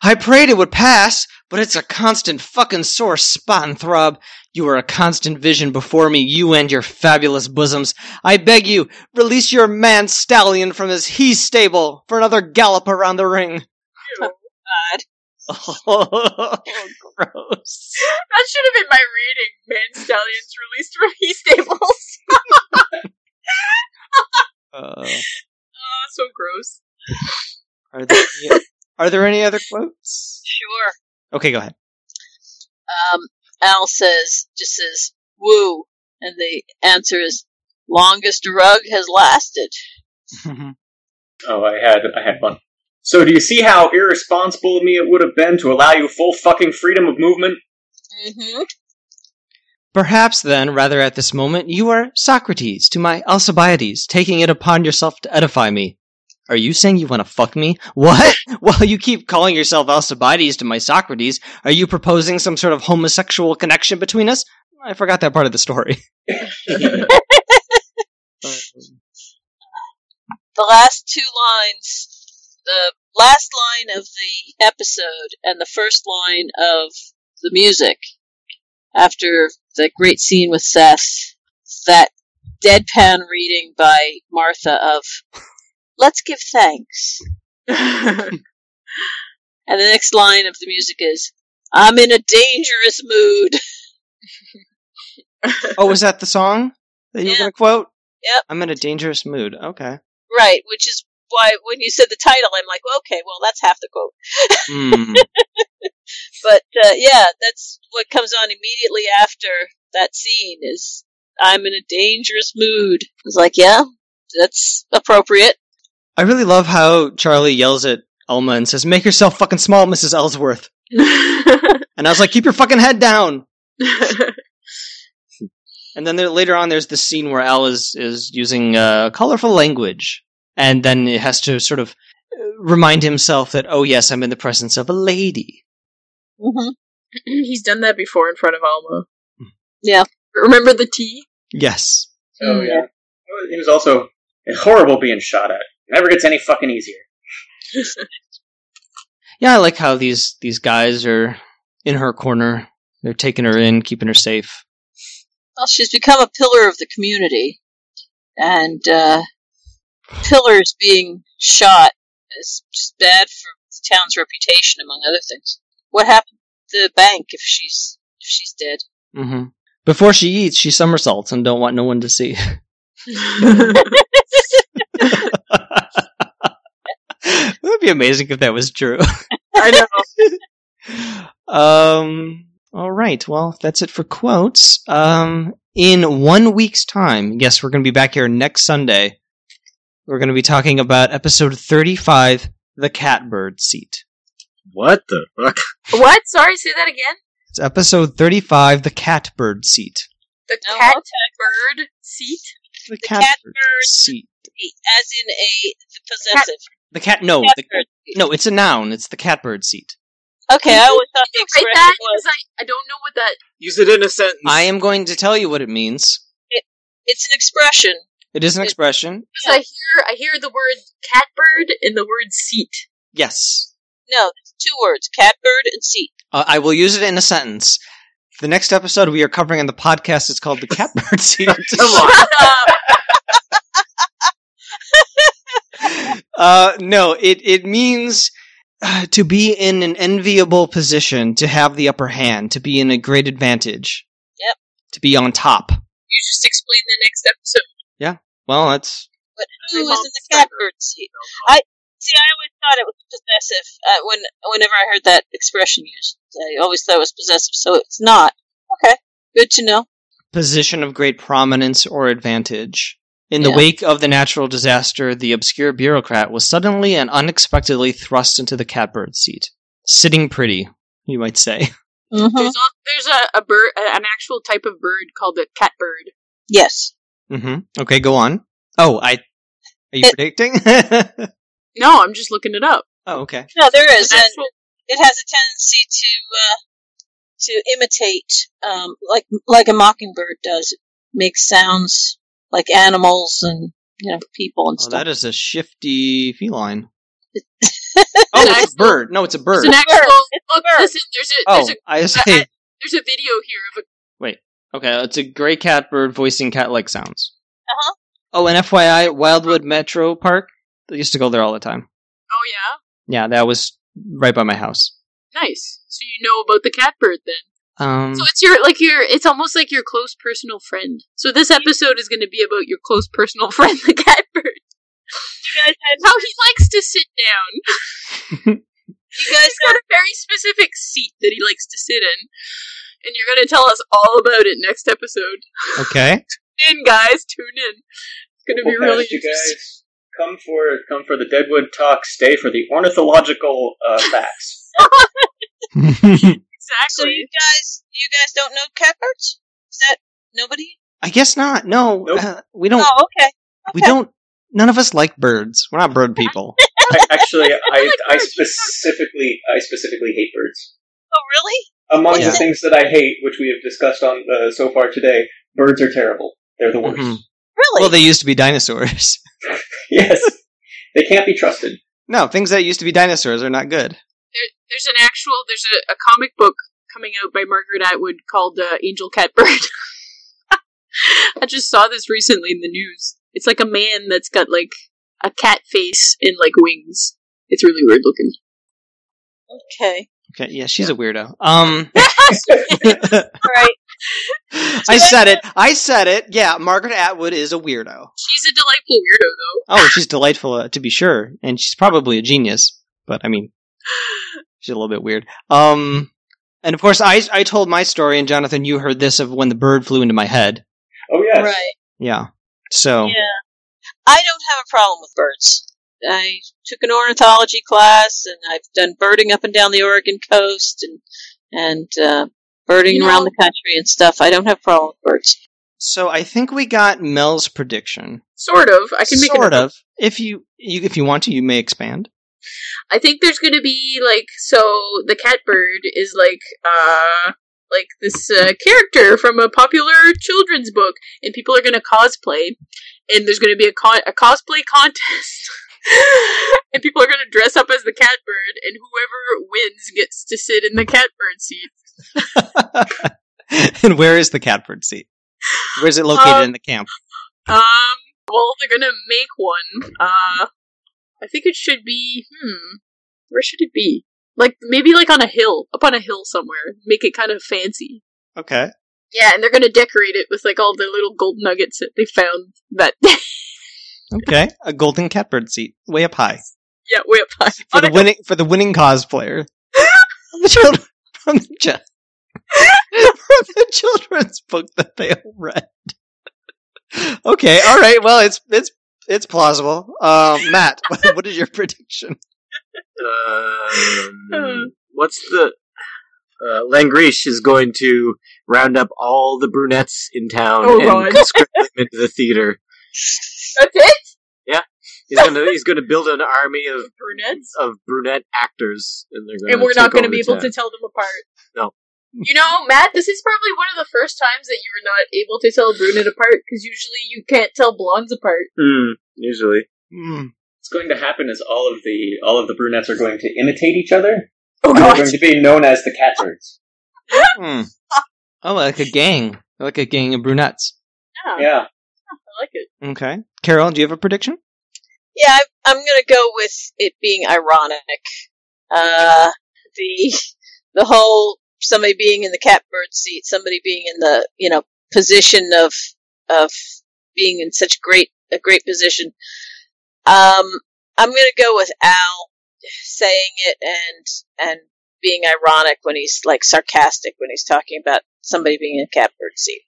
I prayed it would pass, but it's a constant fucking sore spot and throb. You are a constant vision before me, you and your fabulous bosoms. I beg you, release your man stallion from his he stable for another gallop around the ring. Oh, gross. That should have been my reading. Man Stallions released from He Stables. Uh, oh, so gross. Are, there any, are there any other quotes? Sure. Okay, go ahead. Um, Al says, just says, woo. And the answer is, longest a rug has lasted. Oh, I had I had one. So do you see how irresponsible of me it would have been to allow you full fucking freedom of movement? Mm-hmm. Perhaps then, rather at this moment, you are Socrates to my Alcibiades, taking it upon yourself to edify me. Are you saying you want to fuck me? What? well, you keep calling yourself Alcibiades to my Socrates. Are you proposing some sort of homosexual connection between us? I forgot that part of the story. The last two lines, the last line of the episode and the first line of the music after the great scene with Seth, that deadpan reading by Martha of, let's give thanks. And the next line of the music is, I'm in a dangerous mood. oh, was that the song that you were going to quote? Yep. I'm in a dangerous mood. Okay. Right, which is why when you said the title, I'm like, well, okay, well, that's half the quote. Hmm. But uh, yeah, that's what comes on immediately after that scene is I'm in a dangerous mood. I was like, yeah, that's appropriate. I really love how Charlie yells at Alma and says, Make yourself fucking small, Mrs. Ellsworth. And I was like, Keep your fucking head down. And then there, later on, there's this scene where Al is is using uh, colorful language, and then it has to sort of uh, remind himself that, oh yes, I'm in the presence of a lady. Mm-hmm. He's done that before in front of Alma. Yeah. Remember the tea? Yes. Oh yeah. He was also horrible being shot at. Never gets any fucking easier. Yeah, I like how these these guys are in her corner. They're taking her in, keeping her safe. Well, she's become a pillar of the community, and uh, pillars being shot is just bad for the town's reputation, among other things. What happened to the bank if she's if she's dead? hmm Before she eats, she somersaults and don't want no one to see. it would be amazing if that was true. I know. um. All right. Well, that's it for quotes. Um. In one week's time, yes, we're going to be back here next Sunday. We're going to be talking about episode thirty-five, the catbird seat. what the fuck? What? Sorry, say that again. It's episode thirty-five, the catbird seat. The No, cat okay. seat. The, catbird seat. As in a the possessive. The cat. No. The, no. It's a noun. It's the catbird seat. Okay, I always thought the expression that was I, I don't know what that. Use it in a sentence. I am going to tell you what it means. it's an expression. It is an It- expression. 'cause I hear I hear the word catbird and the word seat. Yes. No, two words: catbird and seat. Uh, I will use it in a sentence. The next episode we are covering in the podcast is called the catbird seat. Come on. Shut up. Uh, no, it it means uh, to be in an enviable position, to have the upper hand, to be in a great advantage. Yep. To be on top. You just explain the next episode. Yeah. Well, that's But who is in the starter. catbird seat? I See, I always thought it was possessive. Uh, when whenever I heard that expression used, I always thought it was possessive. So it's not. Okay, good to know. Position of great prominence or advantage. In the Yeah. wake of the natural disaster, the obscure bureaucrat was suddenly and unexpectedly thrust into the catbird seat. Sitting pretty, you might say. hmm There's, al- there's a, a bird, an actual type of bird called a catbird. Yes. Mm-hmm. Okay, go on. Oh, I. Are you It- predicting? No, I'm just looking it up. oh, okay. No, there is, an and actual- it has a tendency to uh, to imitate, um, like like a mockingbird does. It makes sounds like animals and you know people and Oh, stuff. that is a shifty feline. Oh, it's a bird. No, it's a bird. It's an actual. It's Look, bird. listen. There's a Oh, there's a I I- say. there's a video here of a. Wait. Okay, it's a gray catbird voicing cat-like sounds. Uh-huh. Oh, and FYI, Wildwood Metro Park. I used to go there all the time. Oh yeah, Yeah, that was right by my house. nice. So you know about the catbird then. Um, So it's your like your. It's almost like your close personal friend. So this episode is going to be about your close personal friend, the catbird. You guys had How he likes to sit down. you guys He's got a very specific seat that he likes to sit in. And you're going to tell us all about it next episode. okay. Tune in, guys. Tune in. It's going to be We'll really you interesting. guys. Come for come for the Deadwood talk. Stay for the ornithological uh, facts. Exactly. so you guys you guys don't know catbirds? Is that nobody? I guess not. No, Nope. uh, we don't. Oh, okay. We don't. None of us like birds. We're not bird people. I, actually, I, like I specifically I specifically hate birds. Oh, really? Among Yeah. the things that I hate, which we have discussed on uh, so far today, birds are terrible. They're the worst. Mhm. Really? Well, they used to be dinosaurs. Yes, they can't be trusted. no, things that used to be dinosaurs are not good. There, there's an actual there's a, a comic book coming out by Margaret Atwood called uh, Angel Catbird. I just saw this recently in the news. It's like a man that's got like a cat face and like wings. It's really weird looking. okay. Okay, yeah, she's a weirdo. Um, All right. I said it. I said it. Yeah, Margaret Atwood is a weirdo. She's a delightful weirdo though. Oh, she's delightful uh, to be sure, and she's probably a genius. But I mean, she's a little bit weird. Um, and of course, I I told my story, and Jonathan, you heard this of when the bird flew into my head. Oh yes, Right. Yeah. So Yeah. I don't have a problem with birds. I took an ornithology class, and I've done birding up and down the Oregon coast, and and uh, birding You know- around the country and stuff. I don't have a problem with birds. so I think we got Mel's prediction. Sort of. I can make sort it of. If you, you if you want to, you may expand. I think there's gonna be like so the catbird is like uh like this uh, character from a popular children's book, and people are gonna cosplay, and there's gonna be a con- a cosplay contest. and people are gonna dress up as the catbird, and whoever wins gets to sit in the catbird seat. and where is the catbird seat? Where is it located Um, in the camp? Um, well, they're gonna make one. Uh, I think it should be. Hmm, where should it be? Like maybe like on a hill, up on a hill somewhere. Make it kind of fancy. Okay. Yeah, and they're gonna decorate it with like all the little gold nuggets that they found that day. Okay. A golden catbird seat, way up high. yeah, way up high. for On the winning for the winning cosplayer. from the children from the chi- from the children's book that they all read. okay, all right. Well, it's it's it's plausible. Um, Matt, what, what is your prediction? Um, what's the uh, Langrishe is going to round up all the brunettes in town Oh, and God. script them into the theater. That's it. He's gonna he's gonna build an army of Brunettes. of brunette actors, and they're gonna And we're not going to be the able to tell them apart. No. You know, Matt, this is probably one of the first times that you were not able to tell a brunette apart because usually you can't tell blondes apart. Hmm, usually. Hmm. What's going to happen is all of the all of the brunettes are going to imitate each other. Oh and they're god. going to be known as the catbirds. Hmm. Oh, like a gang, like a gang of brunettes. Yeah, Yeah. I like it. Okay, Carol, do you have a prediction? Yeah, I, I'm going to go with it being ironic. Uh, the the whole somebody being in the catbird seat, somebody being in the you know position of of being in such great a great position. Um, I'm gonna go with Al saying it and and being ironic when he's like sarcastic when he's talking about somebody being in a catbird seat.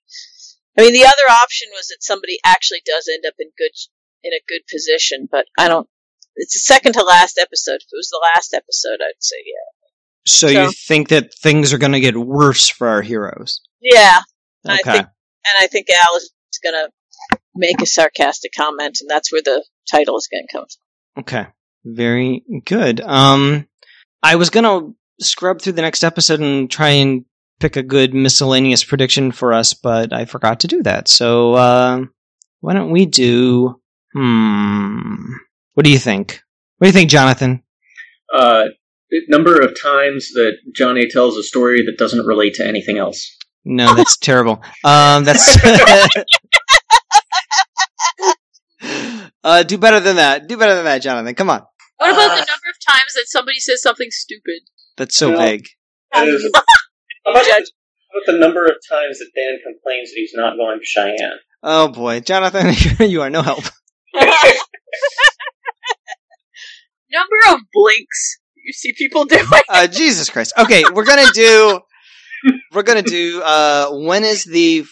I mean, the other option was that somebody actually does end up in good in a good position, but I don't. It's the second to last episode. If it was the last episode, I'd say yeah. So, So- you think that things are going to get worse for our heroes? Yeah, I Okay. think- and I think Al is gonna make a sarcastic comment, and that's where the title is gonna come from. Okay. Very good. Um, I was gonna scrub through the next episode and try and pick a good miscellaneous prediction for us, but I forgot to do that. So, uh, why don't we do? Hmm. What do you think? What do you think, Jonathan? Uh, the number of times that Johnny tells a story that doesn't relate to anything else. No, that's terrible. Um, that's. uh, do better than that. Do better than that, Jonathan. Come on. What about Uh, the number of times that somebody says something stupid? That's so No. vague. That is- How about, how about the number of times that Dan complains that he's not going to Cheyenne? Oh boy, Jonathan, you are no help. Number of blinks you see people doing. Uh, Jesus Christ. Okay, we're gonna do. We're gonna do. Uh, when is the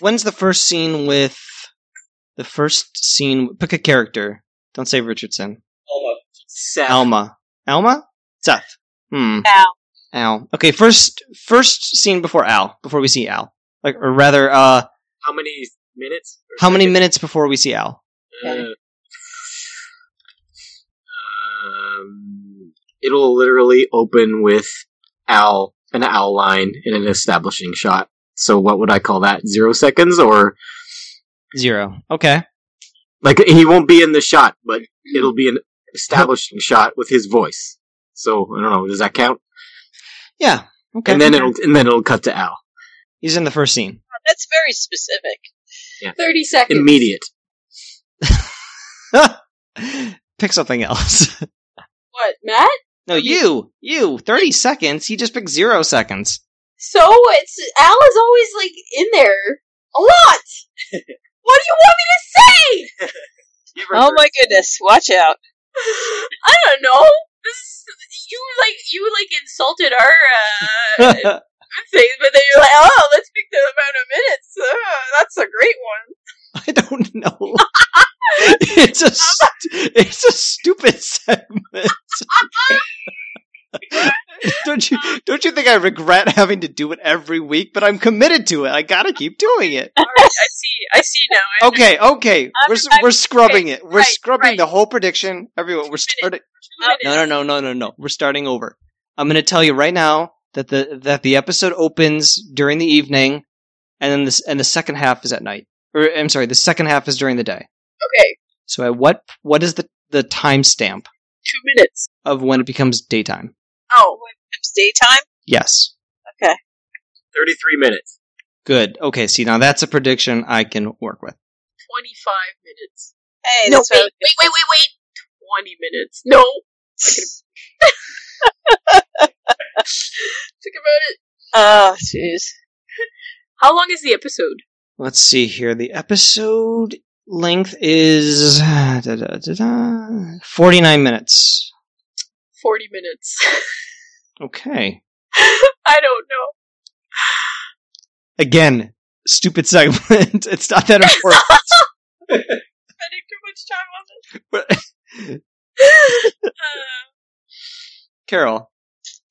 when's the first scene with the first scene? Pick a character. Don't say Richardson. Almost. Seth. Alma. Alma. Seth. Hmm. Al. Al. Okay. First. First scene before Al. Before we see Al. Like, or rather, uh, How many minutes? Or how many minutes before we see Al? Uh, it'll literally open with Al, an Al line in an establishing shot. So what would I call that? Zero seconds, or Zero. Okay. like he won't be in the shot, but it'll be an establishing shot with his voice. So I don't know. Does that count? Yeah. Okay. And then it'll and then it'll cut to Al. He's in the first scene. That's very specific. Yeah. 30 seconds. Immediate. Pick something else. What, Matt? No, you. You. Thirty seconds. He just picked zero seconds. So, it's, Al is always, like, in there. A lot! what do you want me to say? Oh my goodness! Watch out. I don't know. This, you, like, you, like, insulted our, uh, thing, but then you're like, oh, let's pick the amount of minutes. Uh, that's a great one. I don't know. it's a st- it's a stupid segment. don't you don't you think I regret having to do it every week? But I'm committed to it. I gotta keep doing it. All right, I see. I see now. I Okay, okay. We're s- I'm- we're scrubbing it. We're right, scrubbing right. the whole prediction. Everyone, we're starting. No, no, no, no, no, no. We're starting over. I'm going to tell you right now that the that the episode opens during the evening, and then this and the second half is at night. Or I'm sorry, the second half is during the day. Okay, So at what what is the the timestamp two minutes. of when it becomes daytime? Oh, It's daytime. Yes. Okay. Thirty-three minutes. Good. Okay. See, now that's a prediction I can work with. 25 minutes. Hey, no, that's wait, wait, wait, wait, wait. 20 minutes. No. Think about it. Oh, jeez. How long is the episode? Let's see here. The episode length is da, da, da, da, 49 minutes. 40 minutes. Okay. I don't know. Again, stupid segment. it's not that important. Spending too much time on this. But- Uh, Carol.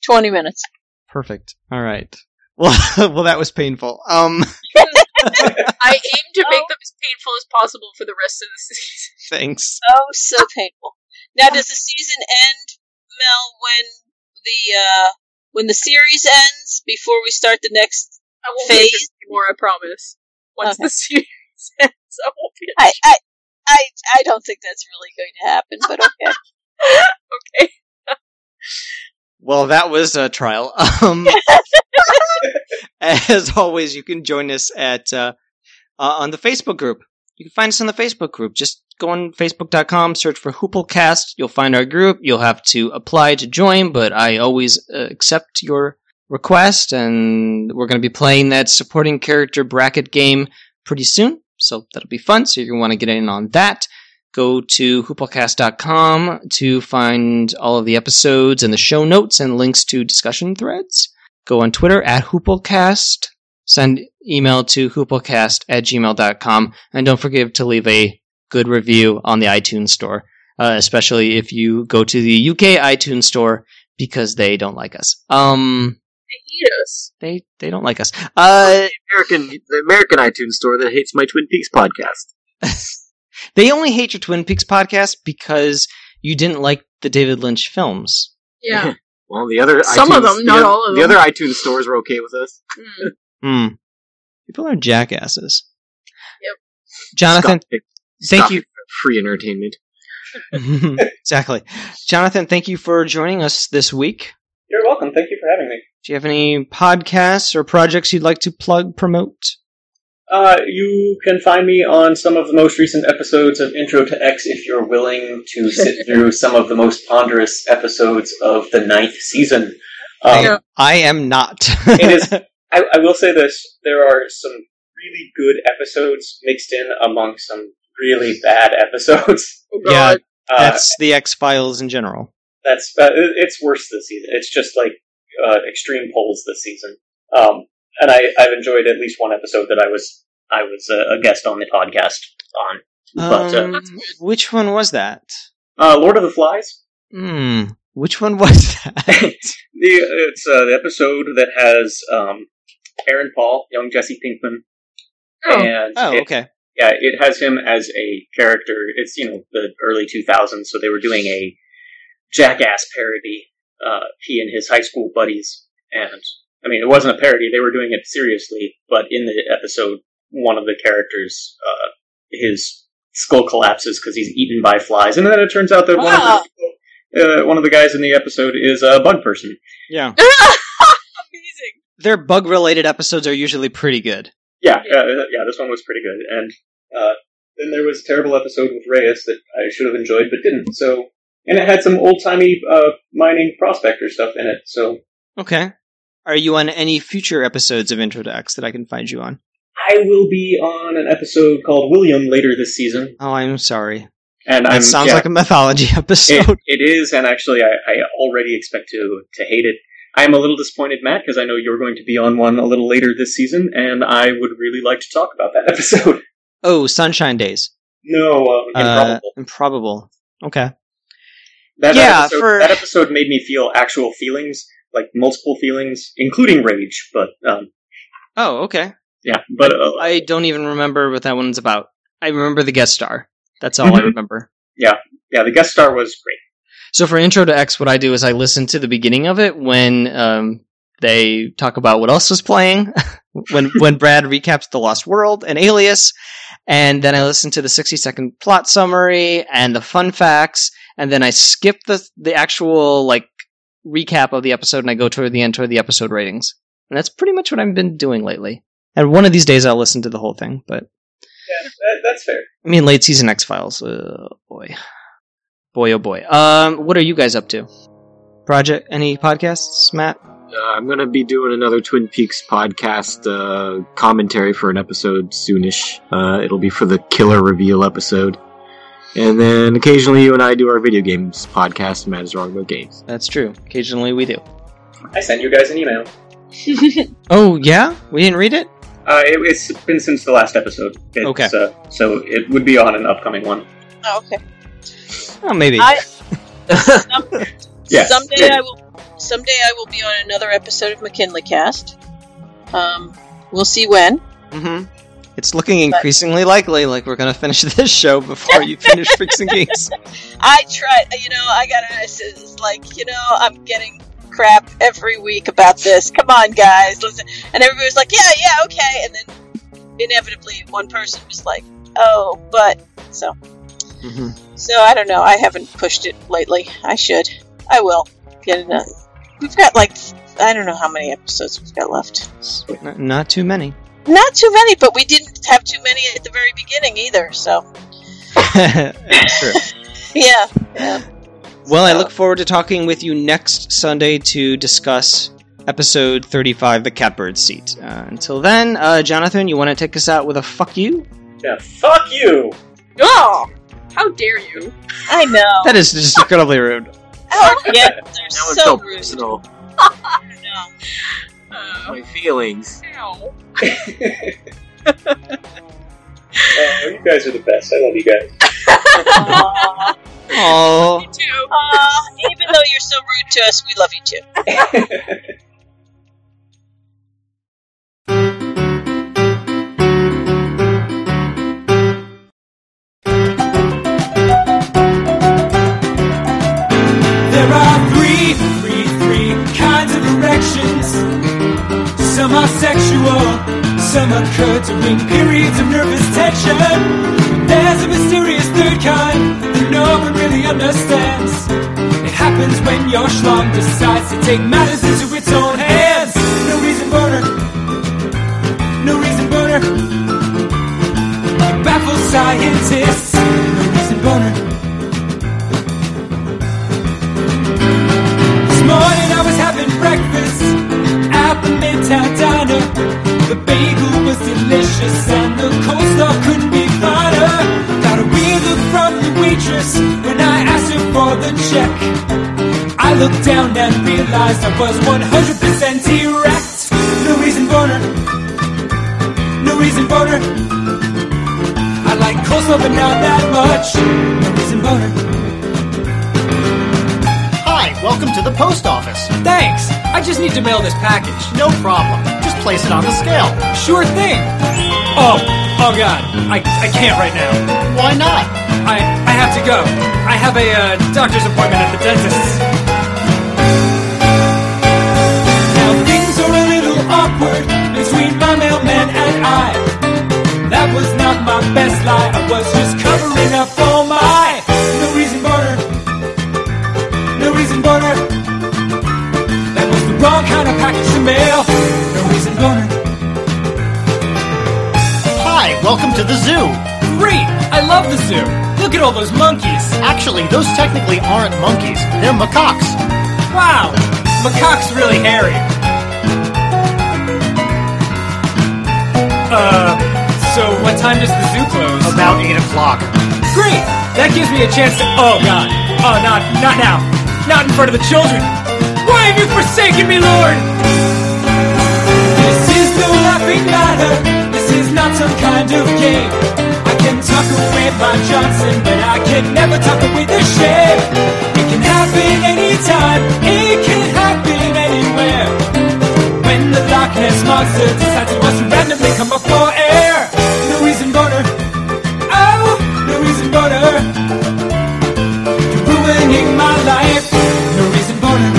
Twenty minutes. Perfect. All right. Well, well, that was painful. Um, I aim to make them as painful as possible for the rest of the season. thanks. Oh, so painful. Now, does the season end, Mel, when the uh when the series ends before we start the next? I won't Phase? anymore, I promise. Once Okay. the series ends, I won't be I, I I I don't think that's really going to happen, but okay. okay. Well, that was a trial. Um, as always, you can join us at uh, uh, on the Facebook group. You can find us on the Facebook group. Just go on Facebook.com, search for Hooplecast. You'll find our group. You'll have to apply to join, but I always uh, accept your request, and we're going to be playing that supporting character bracket game pretty soon. So that'll be fun. So if you want to get in on that, Go to hooplecast.com to find all of the episodes and the show notes and links to discussion threads. Go on Twitter at hooplecast. Send email to hooplecast at gmail.com. And don't forget to leave a good review on the iTunes store, uh, especially if you go to the UK iTunes store because they don't like us. Um, They hate us. they they don't like us. Uh, American, the American iTunes store that hates my Twin Peaks podcast. they only hate your Twin Peaks podcast because you didn't like the David Lynch films. Yeah. Well, the other Some of them, not the, all of them. the them. other iTunes stores were okay with us. Mm. Hmm. People are jackasses. Yep. Jonathan, Stop- thank stop you. Free entertainment. exactly. Jonathan, thank you for joining us this week. You're welcome. Thank you for having me. Do you have any podcasts or projects you'd like to plug, promote? Uh, you can find me on some of the most recent episodes of Intro to X if you're willing to sit through some of the most ponderous episodes of the ninth season. Um. I am not. It is- I, I will say this: there are some really good episodes mixed in among some really bad episodes. Oh Yeah. Uh, That's the X Files in general. that's uh, it's worse this season. It's just like uh, extreme poles this season. Um, and I, I've enjoyed at least one episode that I was I was a, a guest on the podcast on. But uh, Um, That's good. which one was that? uh, Lord of the Flies. Hmm. Which one was that? the it's uh, the episode that has um, Aaron Paul, young Jesse Pinkman, Oh. and oh, it, okay. yeah, it has him as a character. It's you know the early 2000s, so they were doing a Jackass parody. Uh, he and his high school buddies, and I mean, it wasn't a parody; they were doing it seriously. But in the episode, one of the characters, uh, his skull collapses because he's eaten by flies, and then it turns out that one of Ah. the uh, one of the guys in the episode is a bug person. Yeah. Amazing. Their bug related episodes are usually pretty good. Yeah, uh, yeah, this one was pretty good. And uh, then there was a terrible episode with Reyes that I should have enjoyed but didn't. So, and it had some old timey uh, mining prospector stuff in it. So Okay. Are you on any future episodes of Intro to X that I can find you on? I will be on an episode called William later this season, Oh, I'm sorry. and That I'm sounds yeah, like a mythology episode. it, it is, and actually, I, I already expect to to hate it. I am a little disappointed, Matt, because I know you're going to be on one a little later this season, and I would really like to talk about that episode. oh, Sunshine Days. no, um, Uh, improbable. improbable. Okay. That, Yeah, episode, for- that episode made me feel actual feelings, like multiple feelings, including rage. But um, Oh, okay. yeah, but uh, I don't even remember what that one's about. I remember the guest star. That's all I Mhm. remember. yeah, yeah, the guest star was great. So for Intro to X, what I do is I listen to the beginning of it when um, they talk about what else was playing, when when Brad recaps The Lost World and Alias, and then I listen to the sixty second plot summary and the fun facts, and then I skip the the actual like recap of the episode and I go toward the end toward the episode ratings, and that's pretty much what I've been doing lately. And one of these days I'll listen to the whole thing, but Yeah, that, that's fair. I mean late season X Files. Oh boy, boy oh boy. Um, what are you guys up to? Project? Any podcasts, Matt? Uh, I'm gonna be doing another Twin Peaks podcast uh, commentary for an episode soonish. Uh, it'll be for the Killer Reveal episode, and then occasionally you and I do our video games podcast. Matt is wrong about games. That's true. Occasionally we do. I sent you guys an email. Oh yeah, we didn't read it. Uh, it, it's been since the last episode. It's, Okay. Uh, so it would be on an upcoming one. Oh, okay. Oh, maybe. I some, Yes. someday I will. Someday I will be on another episode of McKinley Cast. Um, we'll see when. hmm It's looking increasingly likely like we're gonna finish this show before you finish fixing games. I try, You know, I gotta. It's like you know, I'm getting crap every week about this. Come on, guys, listen. And everybody was like, yeah, yeah, okay. And then inevitably, one person was like, oh, but so. hmm So I don't know. I haven't pushed it lately. I should. I will get it. done. We've got like I don't know how many episodes we've got left. Not too many. Not too many, but we didn't have too many at the very beginning either. So It's true. yeah, yeah. Well, I look forward to talking with you next Sunday to discuss episode 35, The Catbird Seat. Uh, until then, uh, Jonathan, you want to take us out with a fuck you? Yeah, fuck you! Oh, How dare you? I know. That is just incredibly rude. Our guests are Now it's so so rude. personal. I know. Uh, My feelings. ow. Oh, you guys are the best. I love you guys. Aw. Oh, Me too. Aw, even though you're so rude to us, we love you too. Some are sexual, some occur during periods of nervous tension. There's a mysterious third kind that no one really understands. It happens when your schlong decides to take matters into bagel was delicious and the coleslaw couldn't be finer. Got a weird look from the waitress when I asked her for the check. I looked down and realized I was 100% erect. No reason boner. No reason boner. I like coleslaw but not that much. No reason boner. Hi, welcome to the post office. Thanks. I just need to mail this package. No problem. Just place it on the scale. Sure thing. Oh, oh God, I, I can't right now. Why not? I I have to go. I have a uh, doctor's appointment at the dentist's. Now things are a little awkward between my mailman and I. That was not my best lie. I was just covering up welcome to the zoo. Great! I love the zoo. Look at all those monkeys. Actually, those technically aren't monkeys. They're macaques. Wow, macaque's really hairy. Uh, so what time does the zoo close? About 8 o'clock. Great! That gives me a chance to. Oh God! Oh, not not now! Not in front of the children! Why have you forsaken me, Lord? This is no laughing matter. Not some kind of game. I can talk away my Johnson, but I can never talk away the shame. It can happen anytime. It can happen anywhere. When the Loch Ness monster decides he wants to randomly come up for air. No reason boner. Oh, no reason boner. You're ruining my life. No reason boner.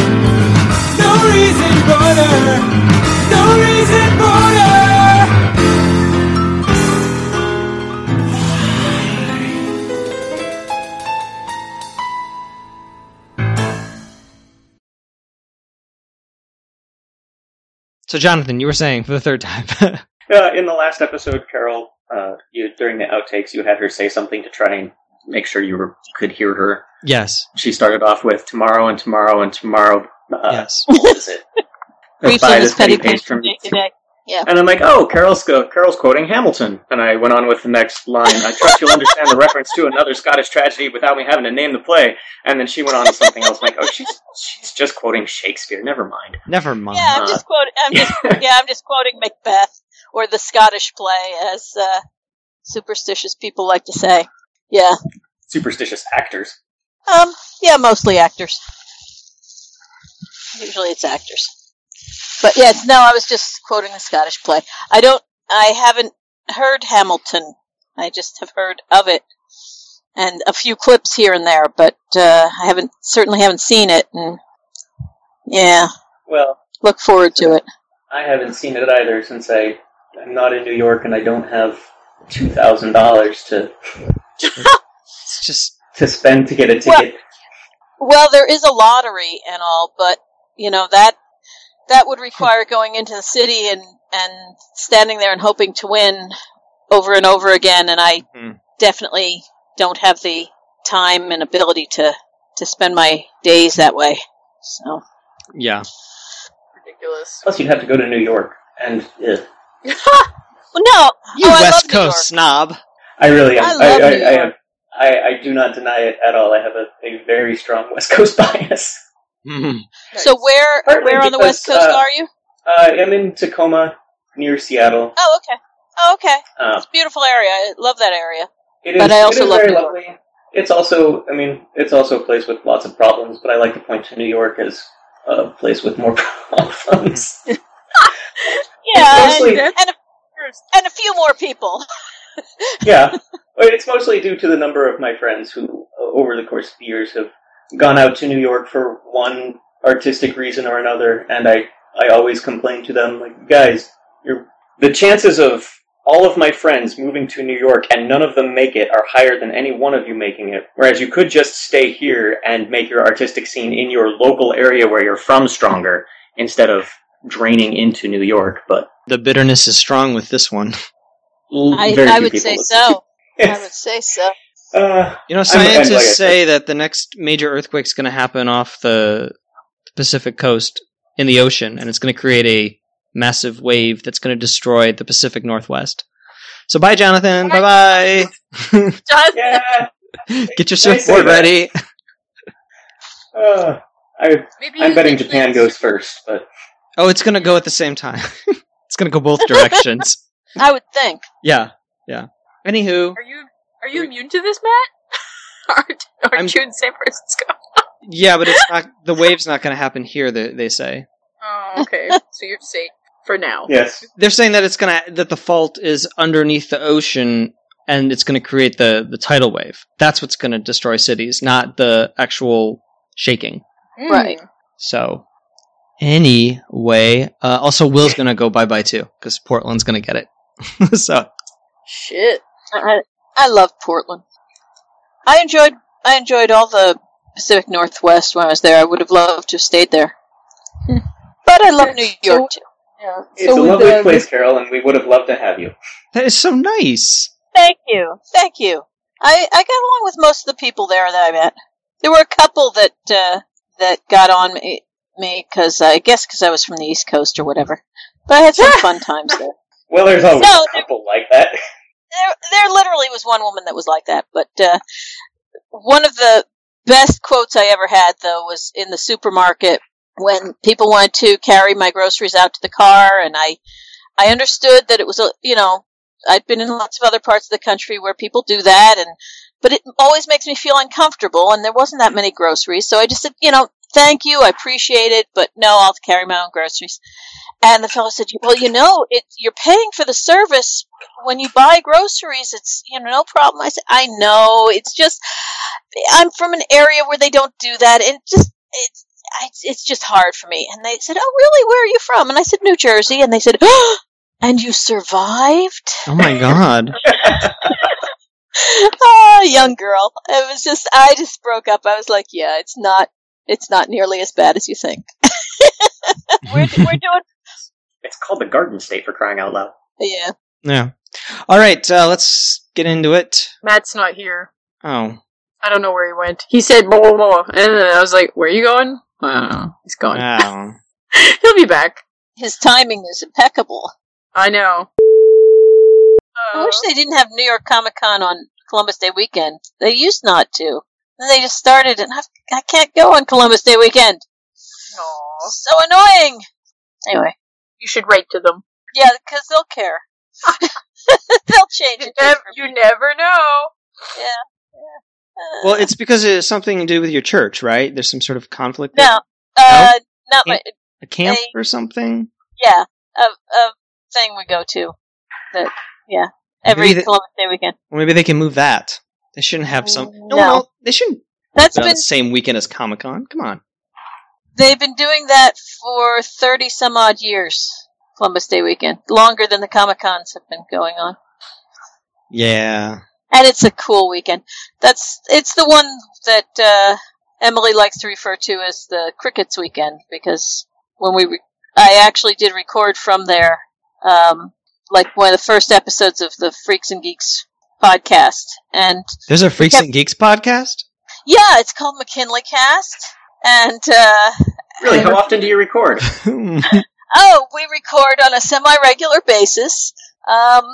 No reason boner. So Jonathan, you were saying for the third time. Uh, in the last episode, Carol, uh, you during the outtakes, you had her say something to try and make sure you were, could hear her. yes, She started off with tomorrow and tomorrow and tomorrow. Uh, yes. What is it? Briefly, Buy Miss this Petty pages from from day to day. And I'm like, oh, Carol's go- Carol's quoting Hamilton, and I went on with the next line. I trust you'll understand the reference to another Scottish tragedy without me having to name the play. And then she went on to something else. like, oh, she's she's just quoting Shakespeare. Never mind. Never mind. Yeah, I'm just quoting. I'm just yeah, I'm just quoting Macbeth or the Scottish play, as uh, superstitious people like to say. Yeah, Superstitious actors. um, yeah, mostly actors. Usually it's actors, but yes, no, I was just quoting the Scottish play. I don't. I haven't heard Hamilton. I just have heard of it and a few clips here and there, but uh, I haven't certainly haven't seen it. And yeah, Well, look forward to it. I haven't seen it either since I I'm not in New York and I don't have two thousand dollars to It's just to spend to get a Well- ticket. Well, there is a lottery and all, but you know that that would require going into the city and and standing there and hoping to win over and over again. And I Hmm. definitely don't have the time and ability to to spend my days that way. So yeah. Ridiculous. Plus, you'd have to go to New York, and uh, well, no, You oh, West Coast snob. I really am. I love I, New I, York. I, I do not deny it at all. I have a, a very strong West Coast bias. Mhm. So where Partly where on the because, west coast uh, are you? Uh, I'm in Tacoma, near Seattle. Oh, okay. Oh, okay. Uh, It's a beautiful area. I love that area. it is, But I also it is love very New York. lovely. It's also, I mean, it's also a place with lots of problems, but I like to point to New York as a place with more problems. Yeah, mostly- and, and, a, and a few more people. yeah, it's mostly due to the number of my friends who, over the course of the years, have gone out to New York for one artistic reason or another, and I, I always complain to them, like, guys, you're, the chances of all of my friends moving to New York and none of them make it are higher than any one of you making it. Whereas you could just stay here and make your artistic scene in your local area where you're from stronger instead of draining into New York. But The bitterness is strong with this one. l- I, very I would say so. I would say so. Uh, You know, I'm- I'm scientists like say that the next major earthquake's going to happen off the Pacific coast in the ocean, and it's going to create a massive wave that's going to destroy the Pacific Northwest. So, bye, Jonathan. Bye bye. Jonathan. Get your Nice surfboard ready. Uh, I I'm betting Japan please- goes first, but Oh, it's going to go at the same time. it's going to go both directions. I would think. yeah, yeah. Anywho, Are you are you immune to this, Matt? aren't aren't I'm- you in San Francisco? yeah, but it's not. The wave's not going to happen here. They, they say Oh, okay. so you're safe for now. yes. they're saying that it's going to that the fault is underneath the ocean, and it's going to create the the tidal wave. That's what's going to destroy cities, not the actual shaking. Mm. Right. So, anyway, uh, also Will's going to go bye bye too because Portland's going to get it. so, Shit. I, I love Portland. I enjoyed I enjoyed all the Pacific Northwest when I was there. I would have loved to have stayed there. But I love New York too. Yeah. It's a lovely place, Carol, and we would have loved to have you. that is so nice. Thank you. Thank you. I, I got along with most of the people there that I met. There were a couple that uh, that got on me because I guess because I was from the East Coast or whatever. But I had some fun times there. Well, there's always No, a couple like that. There, there literally was one woman that was like that. But uh, one of the best quotes I ever had, though, was in the supermarket when people wanted to carry my groceries out to the car, and I, I understood that it was a, you know, I'd been in lots of other parts of the country where people do that, and but it always makes me feel uncomfortable, and there wasn't that many groceries, so I just said, you know, thank you, I appreciate it, but no, I'll carry my own groceries. And the fellow said, well, you know, it, you're paying for the service when you buy groceries. It's, you know, no problem. I said, I know. It's just, I'm from an area where they don't do that. And just, it's, it's, it's just hard for me. And they said, oh, really? Where are you from? And I said, New Jersey. And they said, oh, and you survived? Oh my god. oh, young girl. It was just, I just broke up. I was like, yeah, it's not, it's not nearly as bad as you think. we're, we're doing, It's called the Garden State for crying out loud. yeah. yeah. All right, uh, let's get into it. Matt's not here. Oh, I don't know where he went. He said blah blah blah, and then I was like, "Where are you going?" I don't know. He's gone. wow. He'll be back. His timing is impeccable. I know. I wish they didn't have New York Comic Con on Columbus Day weekend. They used not to. Then they just started, and I, I can't go on Columbus Day weekend. Aw. So annoying. Anyway, You should write to them. yeah, because they'll care. they'll change You it. never, you never know. yeah. yeah. Well, it's because it's something to do with your church, right? There's some sort of conflict. there? no, uh, not my. a camp they- or something. Yeah, a a thing we go to. That yeah, every Maybe the- Columbus Day weekend. Well, maybe they can move that. They shouldn't have some. No, No. no, they shouldn't. That's Put it on been the same weekend as Comic Con. Come on. They've been doing that for 30 some odd years, Columbus Day weekend. Longer than the Comic Cons have been going on. Yeah. And it's a cool weekend. That's, it's the one that, uh, Emily likes to refer to as the Crickets weekend because when we, re- I actually did record from there, um, like one of the first episodes of the Freaks and Geeks podcast. And There's a Freaks kept- and Geeks podcast. yeah, it's called McKinley Cast. And, uh, Really, how often do you record? Oh, we record on a semi-regular basis. Um,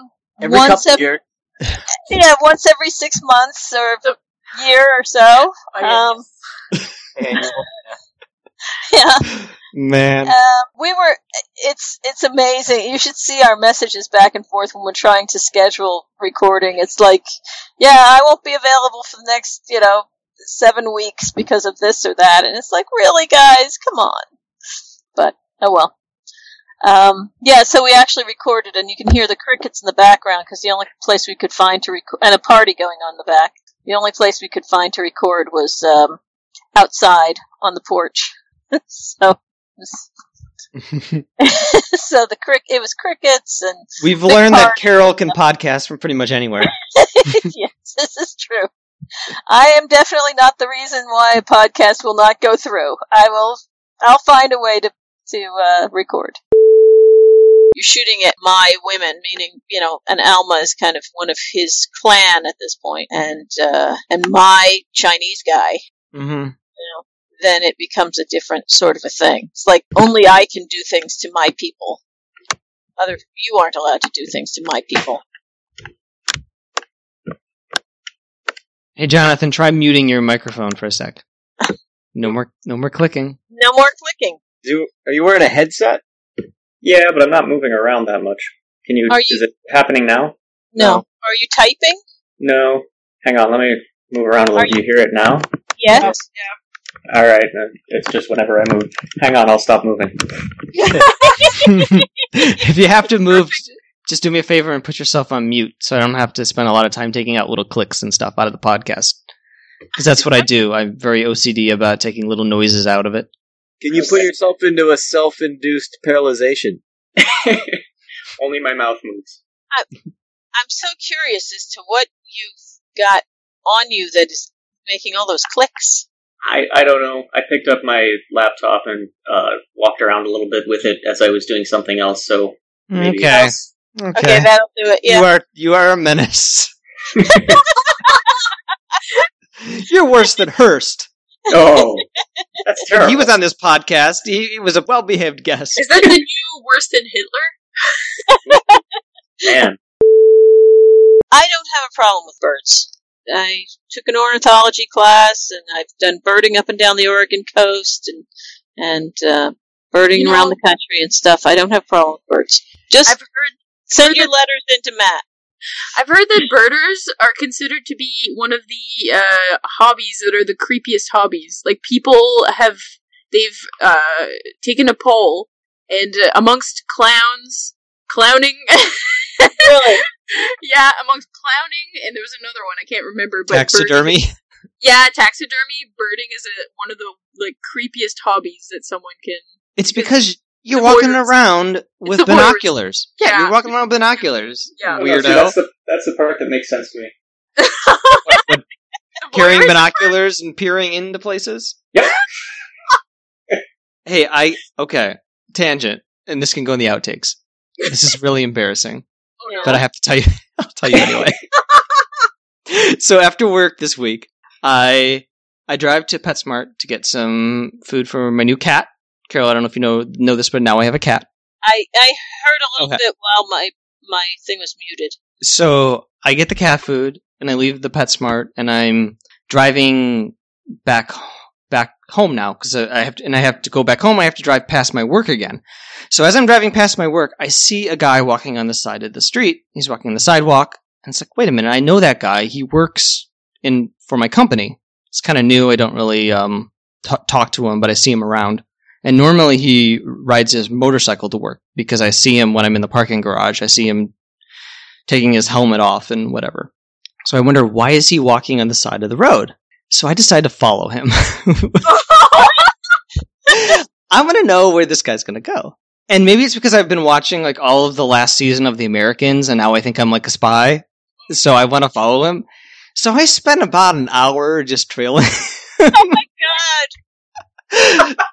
Every once couple ev- years. yeah, once every six months or a year or so. Oh, yeah. Um, yeah. Man. Um, we were. It's it's amazing. You should see our messages back and forth when we're trying to schedule recording. It's like, yeah, I won't be available for the next, you know, seven weeks because of this or that, and it's like, really, guys, come on. But oh well. Um, yeah, so we actually recorded, and you can hear the crickets in the background because the only place we could find to record, and a party going on in the back. The only place we could find to record was um, outside on the porch. so, so the crick it was crickets and We've learned that. Carol can podcast from pretty much anywhere. yes, this is true. I am definitely not the reason why a podcast will not go through. I will. I'll find a way to to uh, record. You're shooting at my women, meaning you know, and Alma is kind of one of his clan at this point, and uh, and my Chinese guy. hmm You know, then it becomes a different sort of a thing. It's like only I can do things to my people. Other, you aren't allowed to do things to my people. Hey, Jonathan, try muting your microphone for a sec. No more, no more clicking. No more clicking. Do, are you wearing a headset? Yeah, but I'm not moving around that much. Can you? Are you- Is it happening now? No. No. Are you typing? No. Hang on. Let me move around a little. Do you hear it now? Yes. All right. uh, It's just whenever I move. Hang on. I'll stop moving. if you have to move, just do me a favor and put yourself on mute so I don't have to spend a lot of time taking out little clicks and stuff out of the podcast. Because that's what I do. I'm very OCD about taking little noises out of it. Can you put yourself into a self-induced paralyzation? Only my mouth moves. I'm so curious as to what you've got on you that is making all those clicks. I, I don't know. I picked up my laptop and uh, walked around a little bit with it as I was doing something else. So Maybe. Okay. Okay, Okay. that'll do it. You are you are a menace. You're worse than Hearst. oh, that's terrible. He was on this podcast. He, he was a well-behaved guest. Is that the new worse than Hitler? Man, I don't have a problem with birds. I took an ornithology class, and I've done birding up and down the Oregon coast, and and uh, birding You know- around the country and stuff. I don't have problem with birds. Just I've heard send your letters into Matt. I've heard that birders are considered to be one of the uh, hobbies that are the creepiest hobbies. Like people have they've uh, taken a poll, and uh, amongst clowns, clowning. Really? yeah, amongst clowning, and there was another one I can't remember. But Taxidermy. birding- yeah, taxidermy. Birding is a, one of the like creepiest hobbies that someone can. It's because you're walking voyeurism. around with the binoculars. Yeah. You're walking around with binoculars. Yeah. I see, Weirdo. that's the that's the part that makes sense to me. The Carrying binoculars and peering into places. Yep. hey, I okay. Tangent, and this can go in the outtakes. This is really embarrassing, Oh, no. but I have to tell you. I'll tell you anyway. so after work this week, I I drive to PetSmart to get some food for my new cat. Carol, I don't know if you know know this, but now I have a cat. I I heard a little Okay. bit while my my thing was muted. So I get the cat food and I leave the PetSmart and I'm driving back back home now because I have to, and I have to go back home. I have to drive past my work again. So as I'm driving past my work, I see a guy walking on the side of the street. He's walking on the sidewalk, and it's like, wait a minute, I know that guy. He works in for my company. It's kind of new. I don't really um, t- talk to him, but I see him around. And normally he rides his motorcycle to work because I see him when I'm in the parking garage. I see him taking his helmet off and whatever. So I wonder why is he walking on the side of the road? So I decided to follow him. I want to know where this guy's going to go. And maybe it's because I've been watching like all of the last season of The Americans and now I think I'm like a spy. So I want to follow him. So I spent about an hour just trailing. Oh my god!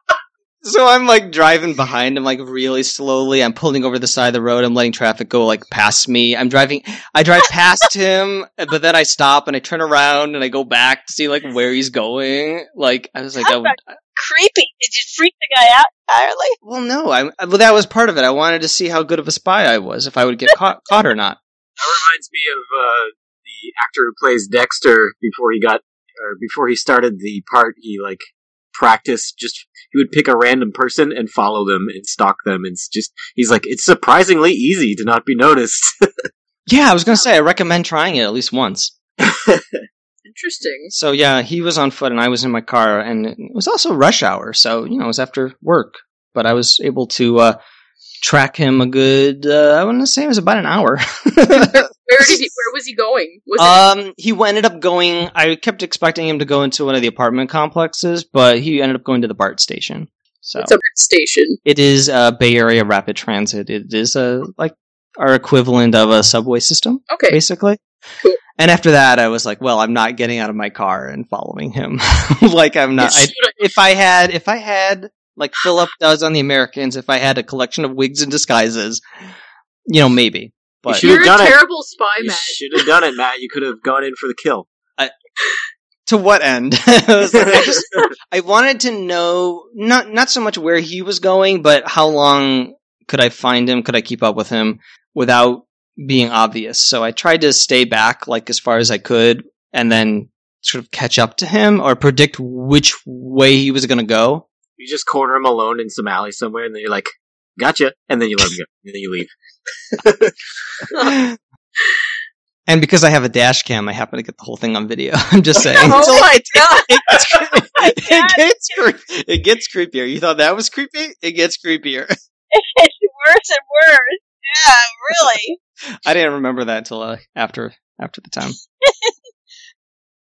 so I'm like driving behind him like really slowly. I'm pulling over the side of the road. I'm letting traffic go like past me. I'm driving. I drive past him, but then I stop and I turn around and I go back to see like where he's going. Like I was like, I would, Creepy. Did you freak the guy out entirely? well, no, I well that was part of it. I wanted to see how good of a spy I was if I would get caught, caught or not. That reminds me of uh, the actor who plays Dexter before he got or before he started the part, he like practiced just he would pick a random person and follow them and stalk them and it's just he's like it's surprisingly easy to not be noticed. Yeah, I was gonna say I recommend trying it at least once. Interesting. So yeah, he was on foot and I was in my car, and it was also rush hour, so you know it was after work. But I was able to uh, track him a good. Uh, I want to say it was about an hour. Where did he? Where was he going? Was it? um, he ended up going. I kept expecting him to go into one of the apartment complexes, but he ended up going to the BART station. So It's a BART station. it is uh, Bay Area Rapid Transit. It is a like our equivalent of a subway system, Okay. basically. Cool. And after that, I was like, "Well, I'm not getting out of my car and following him. like I'm not. I, if I had, if I had, like Philip does on the Americans, if I had a collection of wigs and disguises, you know, maybe. But should- You're a done it. terrible spy, you Matt. should have done it, Matt. You could have gone in for the kill. to what end? I, like, I just I wanted to know not not so much where he was going, but how long could I find him? Could I keep up with him without being obvious? So I tried to stay back like as far as I could, and then sort of catch up to him or predict which way he was going to go. You just corner him alone in some alley somewhere, and then you're like, "Gotcha," and then you let him go, and then you leave. And because I have a dash cam, I happen to get the whole thing on video. I'm just saying. Oh my god! it, gets, it, gets cre- it gets creepier. You thought that was creepy? It gets creepier. It's worse and worse. Yeah, really. I didn't remember that until uh, after after the time.